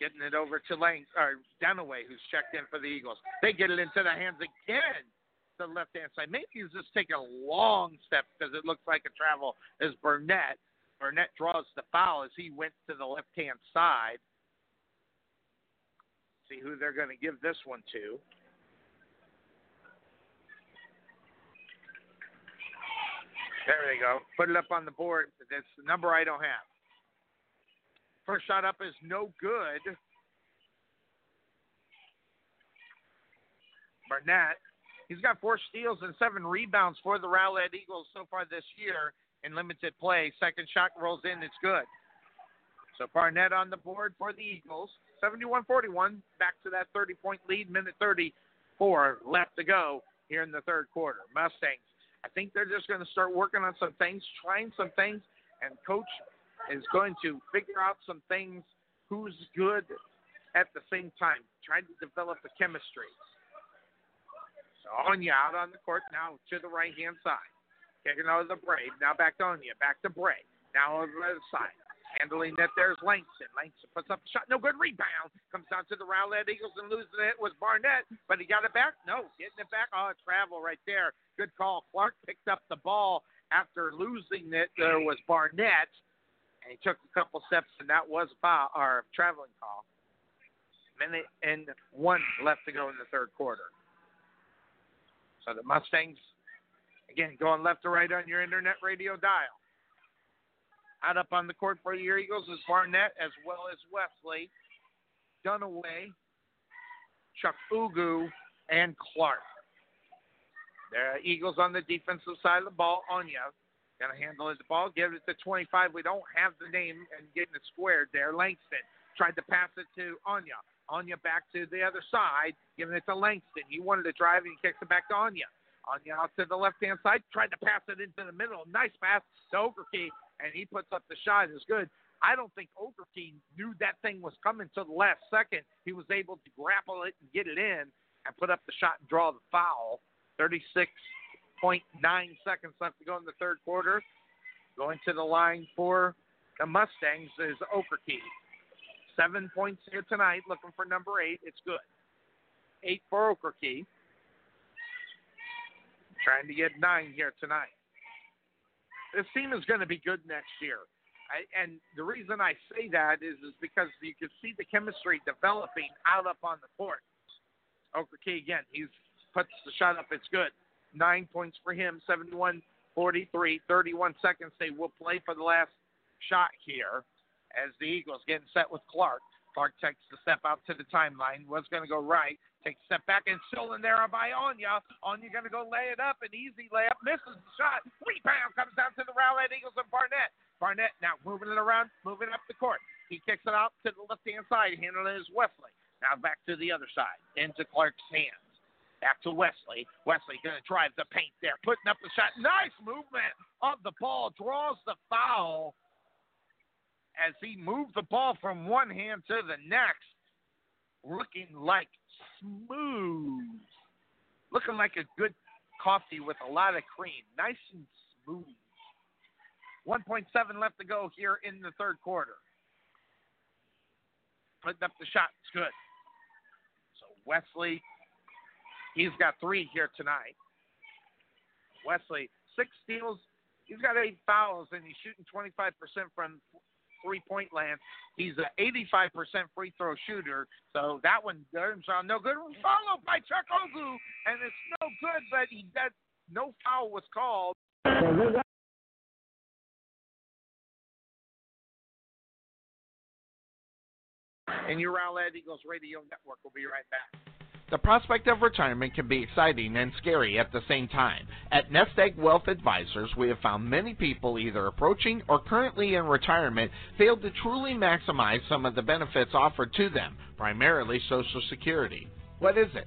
getting it over to Lang or Dunaway, who's checked in for the Eagles. They get it into the hands again. The left hand side. Maybe he's just taking a long step because it looks like a travel is Burnett. Burnett draws the foul as he went to the left hand side. See who they're going to give this one to. There they go. Put it up on the board. That's the number I don't have. First shot up is no good. Barnett, he's got four steals and seven rebounds for the Rowlett Eagles so far this year in limited play. Second shot rolls in, it's good. So Barnett on the board for the Eagles. 71-41, back to that 30-point lead, minute 34 left to go here in the third quarter. Mustangs, I think they're just going to start working on some things, trying some things, and Coach is going to figure out some things, who's good at the same time, trying to develop the chemistry. So Anya out on the court now to the right hand side. Kicking out of the Bray. Now back to Anya. Back to Bray. Now over the other side. Handling it, there's Langston. Langston puts up a shot. No good rebound. Comes down to the Rowlett Eagles and losing it was Barnett, but he got it back. No, getting it back. Oh, travel right there. Good call. Clark picked up the ball after losing it. There was Barnett and he took a couple steps, and that was foul or traveling call. Minute and one left to go in the third quarter. So the Mustangs, again, going left to right on your internet radio dial. Out up on the court for your Eagles is Barnett as well as Wesley, Dunaway, Chuck Ugu, and Clark. The Eagles on the defensive side of the ball. Anya Got to handle the ball, give it to 25. We don't have the name and getting it squared there. Langston tried to pass it to Anya. Anya back to the other side, giving it to Langston. He wanted to drive and he kicks it back to Anya. Anya out to the left hand side, tried to pass it into the middle. Nice pass to Okerke, and he puts up the shot. It's good. I don't think Okerke knew that thing was coming till the last second. He was able to grapple it and get it in and put up the shot and draw the foul. 36 0.9 seconds left to go in the third quarter. Going to the line for the Mustangs is Okerke. Seven points here tonight, looking for number eight. It's good. Eight for Okerke. Trying to get nine here tonight. this team is going to be good next year. I, and the reason I say that is is because you can see the chemistry developing out up on the court. Okeke again, he puts the shot up. It's good. Nine points for him. 71 43, 31 seconds. They will play for the last shot here as the Eagles getting set with Clark. Clark takes the step out to the timeline. Was going to go right. Takes a step back and still in there by Anya. Anya going to go lay it up. An easy layup. Misses the shot. Rebound comes down to the Rowlett Eagles and Barnett. Barnett now moving it around, moving up the court. He kicks it out to the left hand side. Handling is Wesley. Now back to the other side, into Clark's hands. Back to Wesley. Wesley going to drive the paint there, putting up the shot. Nice movement of the ball. Draws the foul as he moved the ball from one hand to the next. Looking like smooth. Looking like a good coffee with a lot of cream. Nice and smooth. 1.7 left to go here in the third quarter. Putting up the shot. It's good. So Wesley, he's got three here tonight. Wesley, six steals. He's got eight fouls, and he's shooting 25% from three point land. He's an 85% free throw shooter, so that one doesn't no good. Followed by Chuck Ugu, and it's no good, but he got no foul was called. And your Rowlett Eagles Radio Network will be right back. The prospect of retirement can be exciting and scary at the same time. At Nest Egg Wealth Advisors, we have found many people either approaching or currently in retirement failed to truly maximize some of the benefits offered to them, primarily Social Security. What is it?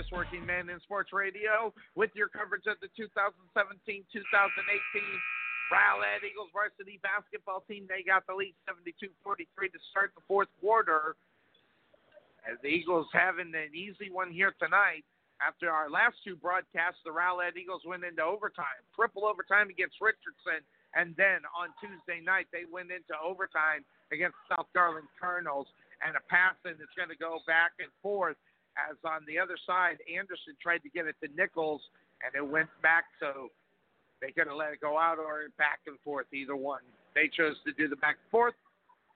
hardest working man in sports radio with your coverage of the 2017-2018 Rowlett Eagles varsity basketball team. They got the lead 72-43 to start the fourth quarter. As the Eagles having an easy one here tonight. After our last two broadcasts, the Rowlett Eagles went into overtime, triple overtime against Richardson, and then on Tuesday night they went into overtime against South Garland Colonels, and a pass and it's going to go back and forth as on the other side, Anderson tried to get it to Nichols, and it went back, so they could have let it go out or back and forth, either one. They chose to do the back and forth.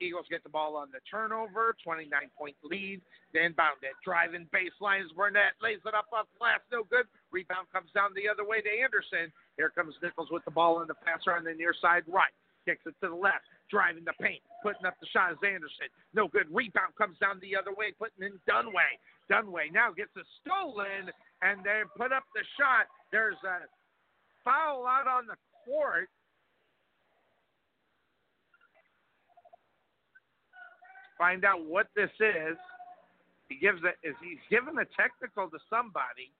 Eagles get the ball on the turnover, 29 point lead. Then bound it. Driving baseline is Burnett. Lays it up off glass. No good. Rebound comes down the other way to Anderson. Here comes Nichols with the ball in the passer on the near side right. Kicks it to the left. Driving the paint. Putting up the shot is Anderson. No good. Rebound comes down the other way. Putting in Dunaway. Dunaway now gets a stolen, and they put up the shot. There's a foul out on the court. Find out what this is. He gives it. Is he's given a technical to somebody?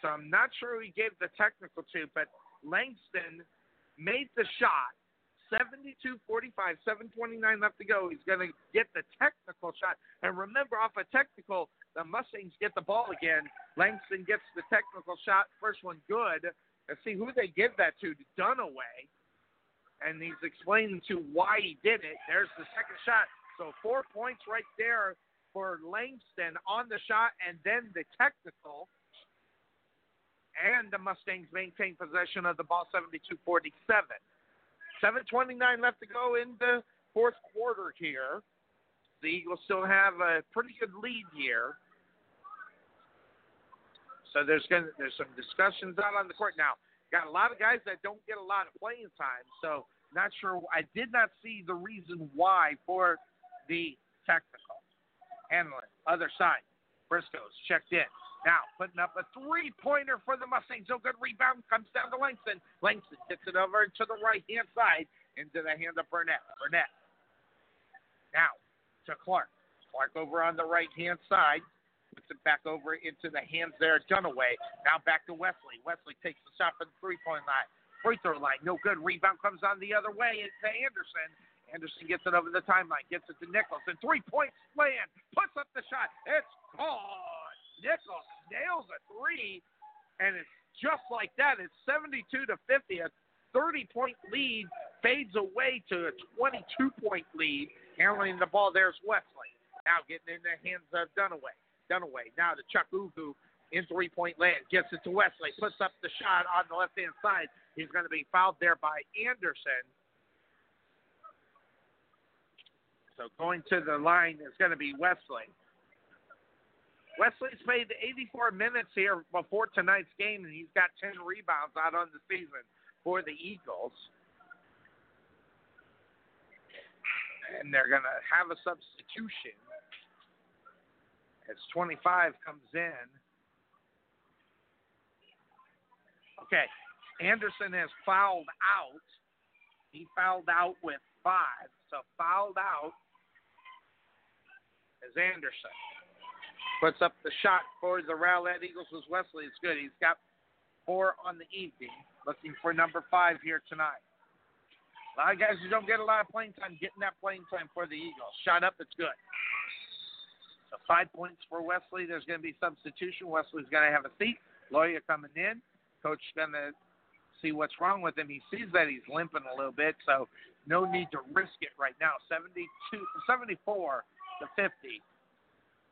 So I'm not sure who he gave the technical to, but Langston made the shot 72 45, 729 left to go. He's going to get the technical shot. And remember, off a technical, the Mustangs get the ball again. Langston gets the technical shot. First one good. Let's see who they give that to. Dunaway. And he's explaining to why he did it. There's the second shot. So four points right there for Langston on the shot and then the technical. And the Mustangs maintain possession of the ball 72 47. 7.29 left to go in the fourth quarter here. The Eagles still have a pretty good lead here. So there's gonna there's some discussions out on the court now. Got a lot of guys that don't get a lot of playing time, so not sure. I did not see the reason why for the technical. Handling other side. Briscoe's checked in. Now putting up a three-pointer for the Mustangs. No good rebound comes down to Langston. Langston gets it over to the right-hand side into the hand of Burnett. Burnett. Now to Clark. Clark over on the right-hand side. Puts it back over into the hands there Dunaway. Now back to Wesley. Wesley takes the shot for the three-point line. Free throw line. No good. Rebound comes on the other way to Anderson. Anderson gets it over the timeline, gets it to Nichols, and three points land, puts up the shot. It's gone. Nichols nails a three, and it's just like that. It's 72 to 50. A 30 point lead fades away to a 22 point lead. Handling the ball, there's Wesley. Now getting in the hands of Dunaway. Dunaway now to Chuck Ugu in three point land. Gets it to Wesley. Puts up the shot on the left hand side. He's going to be fouled there by Anderson. So going to the line is going to be Wesley. Wesley's played 84 minutes here before tonight's game, and he's got 10 rebounds out on the season for the Eagles. And they're going to have a substitution as 25 comes in. Okay, Anderson has fouled out. He fouled out with five, so fouled out is Anderson. Puts up the shot for the Rowlett Eagles was Wesley. It's good. He's got four on the evening. Looking for number five here tonight. A lot of guys who don't get a lot of playing time getting that playing time for the Eagles. Shot up, it's good. So five points for Wesley. There's going to be substitution. Wesley's going to have a seat. Loya coming in. Coach going to see what's wrong with him. He sees that he's limping a little bit, so no need to risk it right now. 72, 74 to 50.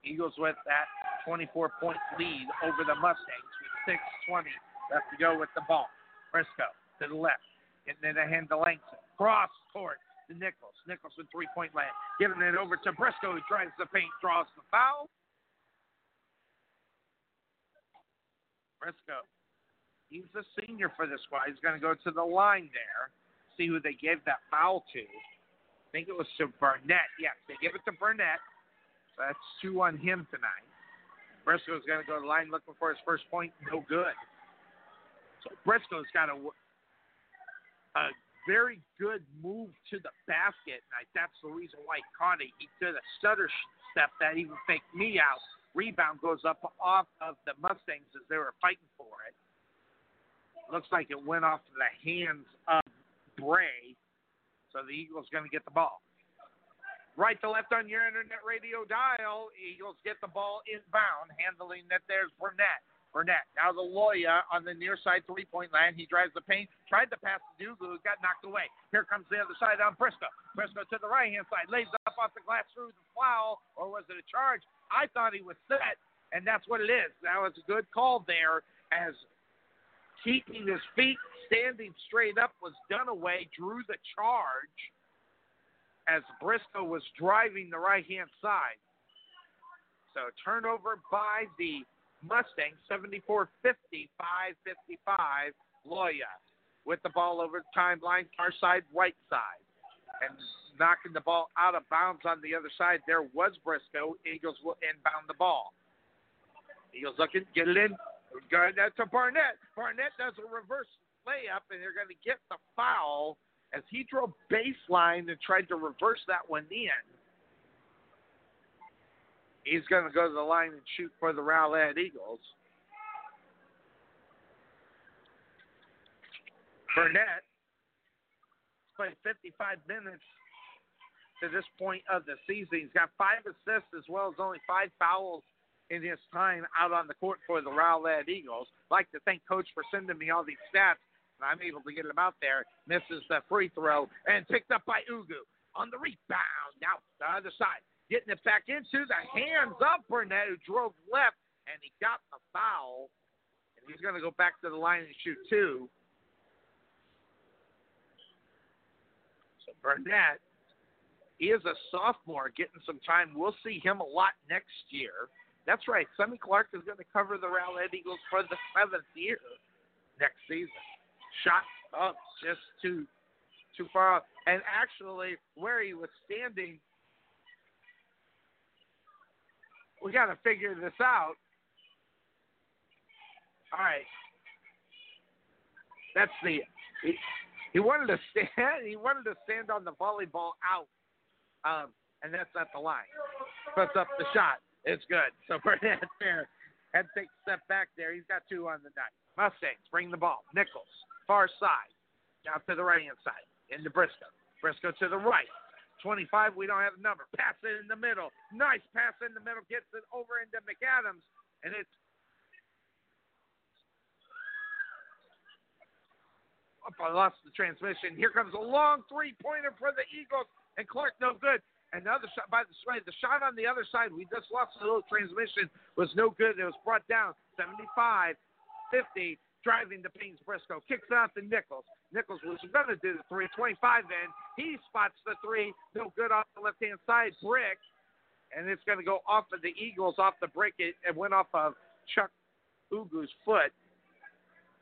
Eagles with that 24 point lead over the Mustangs with 6.20 left to go with the ball. Briscoe to the left, getting it ahead to Langston. Cross court to Nichols. Nichols with three point land. Giving it over to Briscoe, who drives the paint, draws the foul. Briscoe, he's a senior for this squad. He's going to go to the line there, see who they gave that foul to. I think it was to Burnett. Yes, they give it to Burnett. That's two on him tonight. Briscoe's going to go to the line looking for his first point. No good. So Briscoe's got a, a very good move to the basket. And I, that's the reason why he caught it. He did a stutter step that even faked me out. Rebound goes up off of the Mustangs as they were fighting for it. Looks like it went off the hands of Bray. So the Eagles going to get the ball. Right to left on your internet radio dial. Eagles get the ball inbound, handling that. There's Burnett. Burnett. Now the Loya on the near side three point line. He drives the paint. Tried to pass to Dugu. Got knocked away. Here comes the other side on Briscoe. Briscoe to the right hand side. Lays up off the glass through the foul. Or was it a charge? I thought he was set. And that's what it is. That was a good call there as keeping his feet standing straight up was Dunaway. Drew the charge as Briscoe was driving the right hand side. So turnover by the Mustang, 74 50, 55. Loya with the ball over the timeline, far side, right side. And knocking the ball out of bounds on the other side, there was Briscoe. Eagles will inbound the ball. Eagles looking, get it in. Going to Barnett. Barnett does a reverse layup, and they're going to get the foul as he drove baseline and tried to reverse that one in. He's going to go to the line and shoot for the Rowlett Eagles. Burnett played 55 minutes to this point of the season. He's got five assists as well as only five fouls in his time out on the court for the Rowlett Eagles. I'd like to thank Coach for sending me all these stats I'm able to get him out there. Misses the free throw and picked up by Ugu on the rebound. Now the other side, getting it back into the hands of Burnett, who drove left and he got the foul. And he's going to go back to the line and shoot two. So Burnett, he is a sophomore, getting some time. We'll see him a lot next year. That's right. Sonny Clark is going to cover the Rowlett Eagles for the seventh year next season shot up just too too far. And actually, where he was standing, we got to figure this out. All right. That's the. He, he wanted to [LAUGHS] stand. He wanted to stand on the volleyball out, um, and that's at the line. Puts up the shot. It's good. So [LAUGHS] Burnett there had to take a step back there. He's got two on the night. Mustangs bring the ball. Nichols far side, down to the right hand side into Briscoe. Briscoe to the right. 25, we don't have a number. Pass it in the middle. Nice pass in the middle. Gets it over into McAdams. And it's. I lost the transmission. Here comes a long three pointer for the Eagles. And Clark, no good. And the other shot, by the way, the shot on the other side, we just lost a little transmission, was no good. It was brought down 75 50 driving to Paynes Briscoe. Kicks out to Nichols. Nichols was going to do the three, 25 in. He spots the three. No good off the left hand side. Brick. And it's going to go off of the Eagles, off the brick. It, it went off of Chuck Ugu's foot.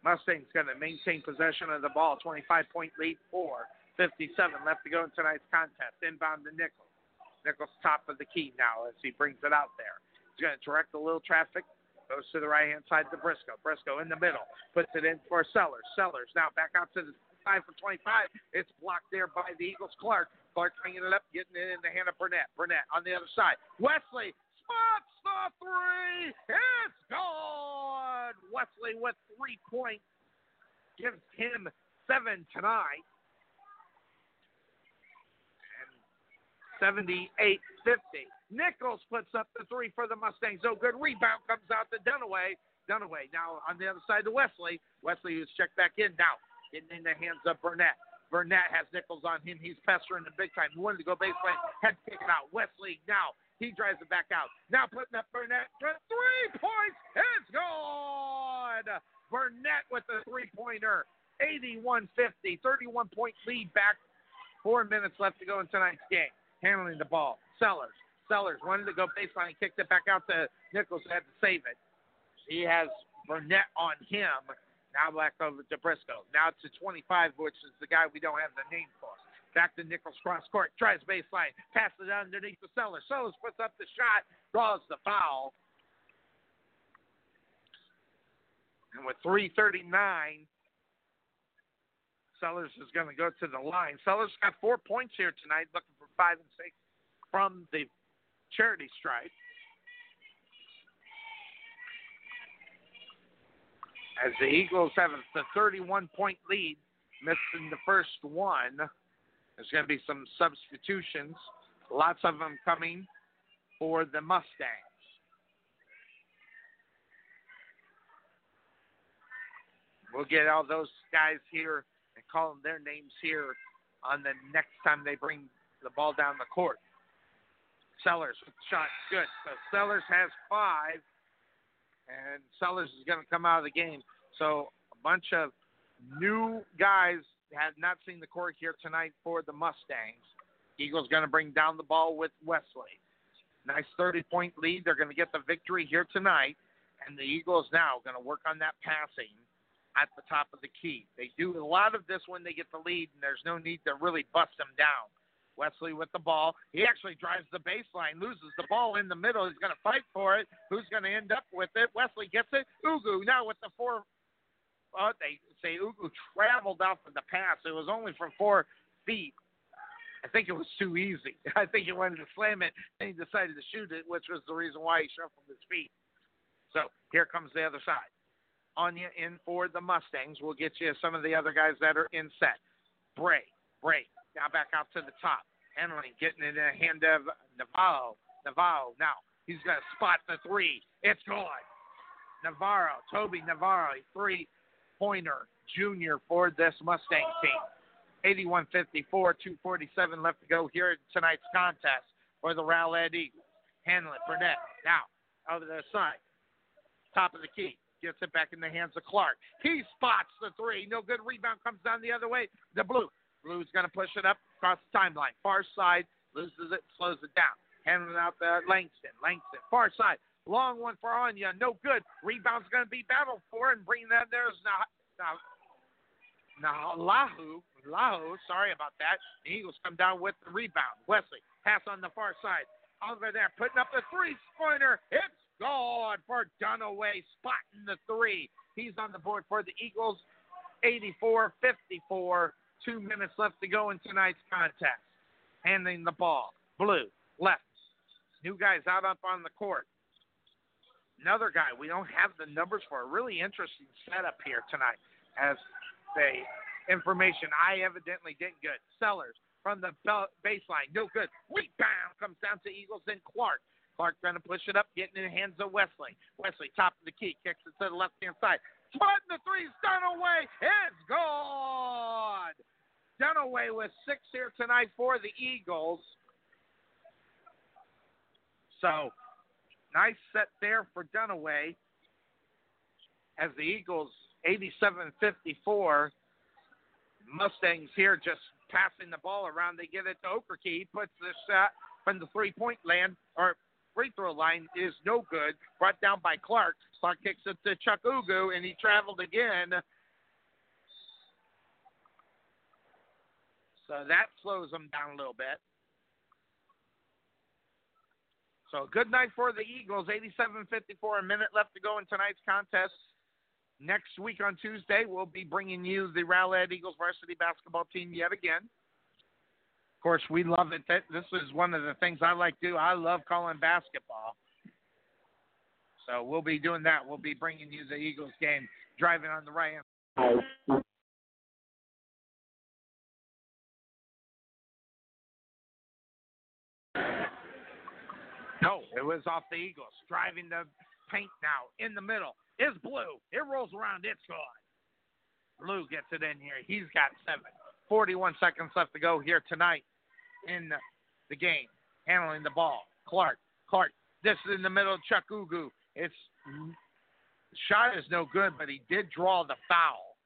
Mustang's going to maintain possession of the ball. 25 point lead, 4. 57 left to go in tonight's contest. Inbound to Nichols. Nichols top of the key now as he brings it out there. He's going to direct a little traffic Goes to the right hand side to Briscoe. Briscoe in the middle. Puts it in for Sellers. Sellers now back out to the side for 25. It's blocked there by the Eagles. Clark. Clark bringing it up, getting it in the hand of Burnett. Burnett on the other side. Wesley spots the three. It's gone. Wesley with three points gives him seven tonight. 78 50. Nichols puts up the three for the Mustangs. Oh, good rebound comes out to Dunaway. Dunaway now on the other side to Wesley. Wesley who's checked back in now, getting in the hands of Burnett. Burnett has Nichols on him. He's pestering the big time. He wanted to go baseline, to kick it out. Wesley now he drives it back out. Now putting up Burnett for three points. It's gone. Burnett with the three pointer. 81 50, 31 point lead back. Four minutes left to go in tonight's game handling the ball. Sellers. Sellers wanted to go baseline, kicked it back out to Nichols, had to save it. He has Burnett on him. Now back over to Briscoe. Now to 25, which is the guy we don't have the name for. Back to Nichols cross court, tries baseline, passes it underneath the Sellers. Sellers puts up the shot, draws the foul. And with 339, Sellers is going to go to the line. Sellers got four points here tonight, looking five and six from the charity stripe. As the Eagles have the 31 point lead, missing the first one, there's going to be some substitutions, lots of them coming for the Mustangs. We'll get all those guys here and call them their names here on the next time they bring the ball down the court. Sellers with the shot good. So Sellers has five, and Sellers is going to come out of the game. So a bunch of new guys had not seen the court here tonight for the Mustangs. Eagles going to bring down the ball with Wesley. Nice 30 point lead. They're going to get the victory here tonight. And the Eagles now going to work on that passing at the top of the key. They do a lot of this when they get the lead, and there's no need to really bust them down. Wesley with the ball. He actually drives the baseline, loses the ball in the middle. He's going to fight for it. Who's going to end up with it? Wesley gets it. Ugu now with the four. Uh, they say Ugu traveled off of the pass. It was only from four feet. I think it was too easy. [LAUGHS] I think he wanted to slam it, and he decided to shoot it, which was the reason why he shuffled his feet. So here comes the other side. Anya in for the Mustangs. We'll get you some of the other guys that are in set. Bray, Bray, now back out to the top. Handling, getting it in the hand of Navarro. Navarro, now he's going to spot the three. It's gone. Navarro, Toby Navarro, three pointer junior for this Mustang team. 81 54, 247 left to go here in tonight's contest for the Rowlett Eagles. Handling, Burnett, now over the side. Top of the key gets it back in the hands of Clark. He spots the three. No good rebound comes down the other way. The blue. Blue's going to push it up across the timeline. Far side loses it, slows it down. Handing out the Langston. Langston, far side. Long one for Anya. No good. Rebound's going to be battled for and bring that there's now. Now, now Lahu, Lahu, sorry about that. The Eagles come down with the rebound. Wesley, pass on the far side. Over there, putting up the three pointer. It's good for Dunaway, spotting the three. He's on the board for the Eagles, 84 54. Two minutes left to go in tonight's contest. Handing the ball. Blue, left. New guys out up on the court. Another guy. We don't have the numbers for a really interesting setup here tonight as the information I evidently didn't get. Sellers from the baseline. No good. Rebound comes down to Eagles and Clark. Clark trying to push it up, getting in the hands of Wesley. Wesley, top of the key, kicks it to the left hand side. Spotting the three, Dunaway. It's good. Dunaway with six here tonight for the Eagles. So, nice set there for Dunaway as the Eagles 87 54. Mustangs here just passing the ball around. They get it to Okerke. He puts the shot from the three point land or free throw line is no good. Brought down by Clark. Clark kicks it to Chuck Ugu, and he traveled again. So that slows them down a little bit. So good night for the Eagles. 87-54, a minute left to go in tonight's contest. Next week on Tuesday, we'll be bringing you the Rowlett Eagles varsity basketball team yet again. Course, we love it. This is one of the things I like to do. I love calling basketball. So we'll be doing that. We'll be bringing you the Eagles game, driving on the right hand. No, it was off the Eagles. Driving the paint now in the middle is Blue. It rolls around. It's gone. Blue gets it in here. He's got seven. 41 seconds left to go here tonight in the game. Handling the ball. Clark. Clark. This is in the middle of Chuck Ugu. It's shot is no good, but he did draw the foul.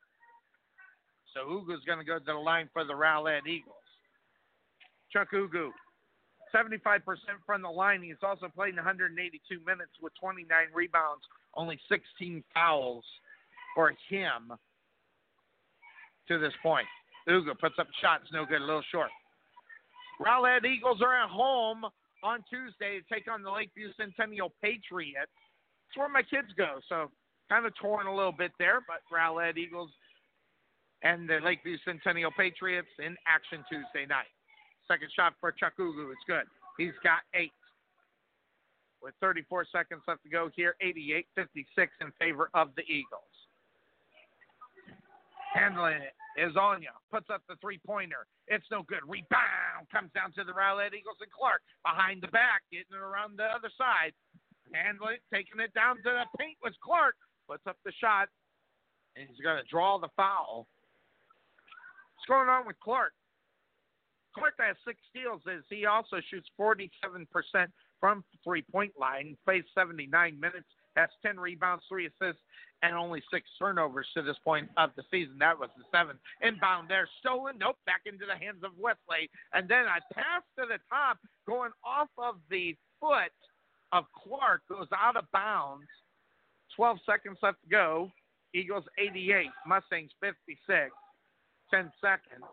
So Ugu's going to go to the line for the Rowlett Eagles. Chuck Ugu 75% from the line. He's also played 182 minutes with 29 rebounds, only 16 fouls for him to this point. Ugu puts up shots, no good, a little short. Rowlett Eagles are at home on Tuesday to take on the Lakeview Centennial Patriots. That's where my kids go, so kind of torn a little bit there, but Rowlett Eagles and the Lakeview Centennial Patriots in action Tuesday night. Second shot for Chuck Ugu. It's good. He's got eight. With 34 seconds left to go here, 88 56 in favor of the Eagles. Handling it is Anya. Puts up the three pointer. It's no good. Rebound comes down to the Rowlett Eagles and Clark behind the back, getting it around the other side. Handling taking it down to the paint was Clark. Puts up the shot, and he's going to draw the foul. What's going on with Clark? Clark has six steals as he also shoots 47% from three point line, plays 79 minutes, has 10 rebounds, three assists, and only six turnovers to this point of the season. That was the seventh. Inbound there, stolen. Nope, back into the hands of Wesley. And then a pass to the top going off of the foot of Clark goes out of bounds. 12 seconds left to go. Eagles 88, Mustangs 56. 10 seconds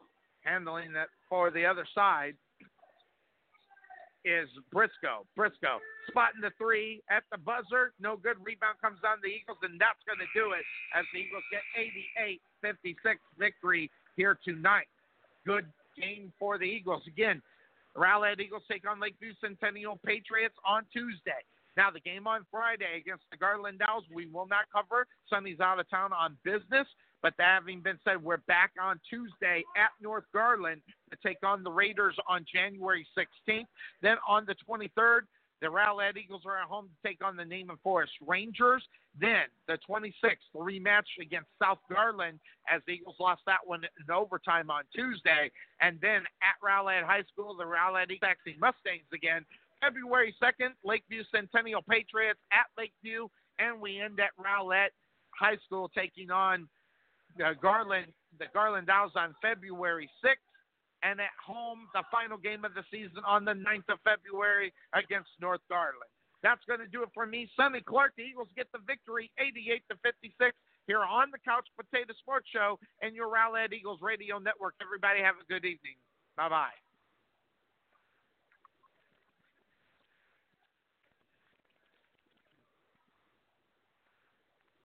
handling that for the other side is Briscoe. Briscoe spotting the three at the buzzer. No good. Rebound comes on the Eagles, and that's going to do it as the Eagles get 88 56 victory here tonight. Good game for the Eagles. Again, Rowlett Eagles take on Lakeview Centennial Patriots on Tuesday. Now, the game on Friday against the Garland Owls, we will not cover. Sonny's out of town on business. But that having been said, we're back on Tuesday at North Garland to take on the Raiders on January 16th. Then on the 23rd, the Rowlett Eagles are at home to take on the Naaman Forest Rangers. Then the 26th, the rematch against South Garland as the Eagles lost that one in overtime on Tuesday. And then at Rowlett High School, the Rowlett Eagles Mustangs again. February 2nd, Lakeview Centennial Patriots at Lakeview. And we end at Rowlett High School taking on uh, Garland, the Garland Owls on February 6th, and at home, the final game of the season on the 9th of February against North Garland. That's going to do it for me. Sonny Clark, the Eagles get the victory 88 to 56 here on the Couch Potato Sports Show and your Rowlett Eagles Radio Network. Everybody have a good evening. Bye bye.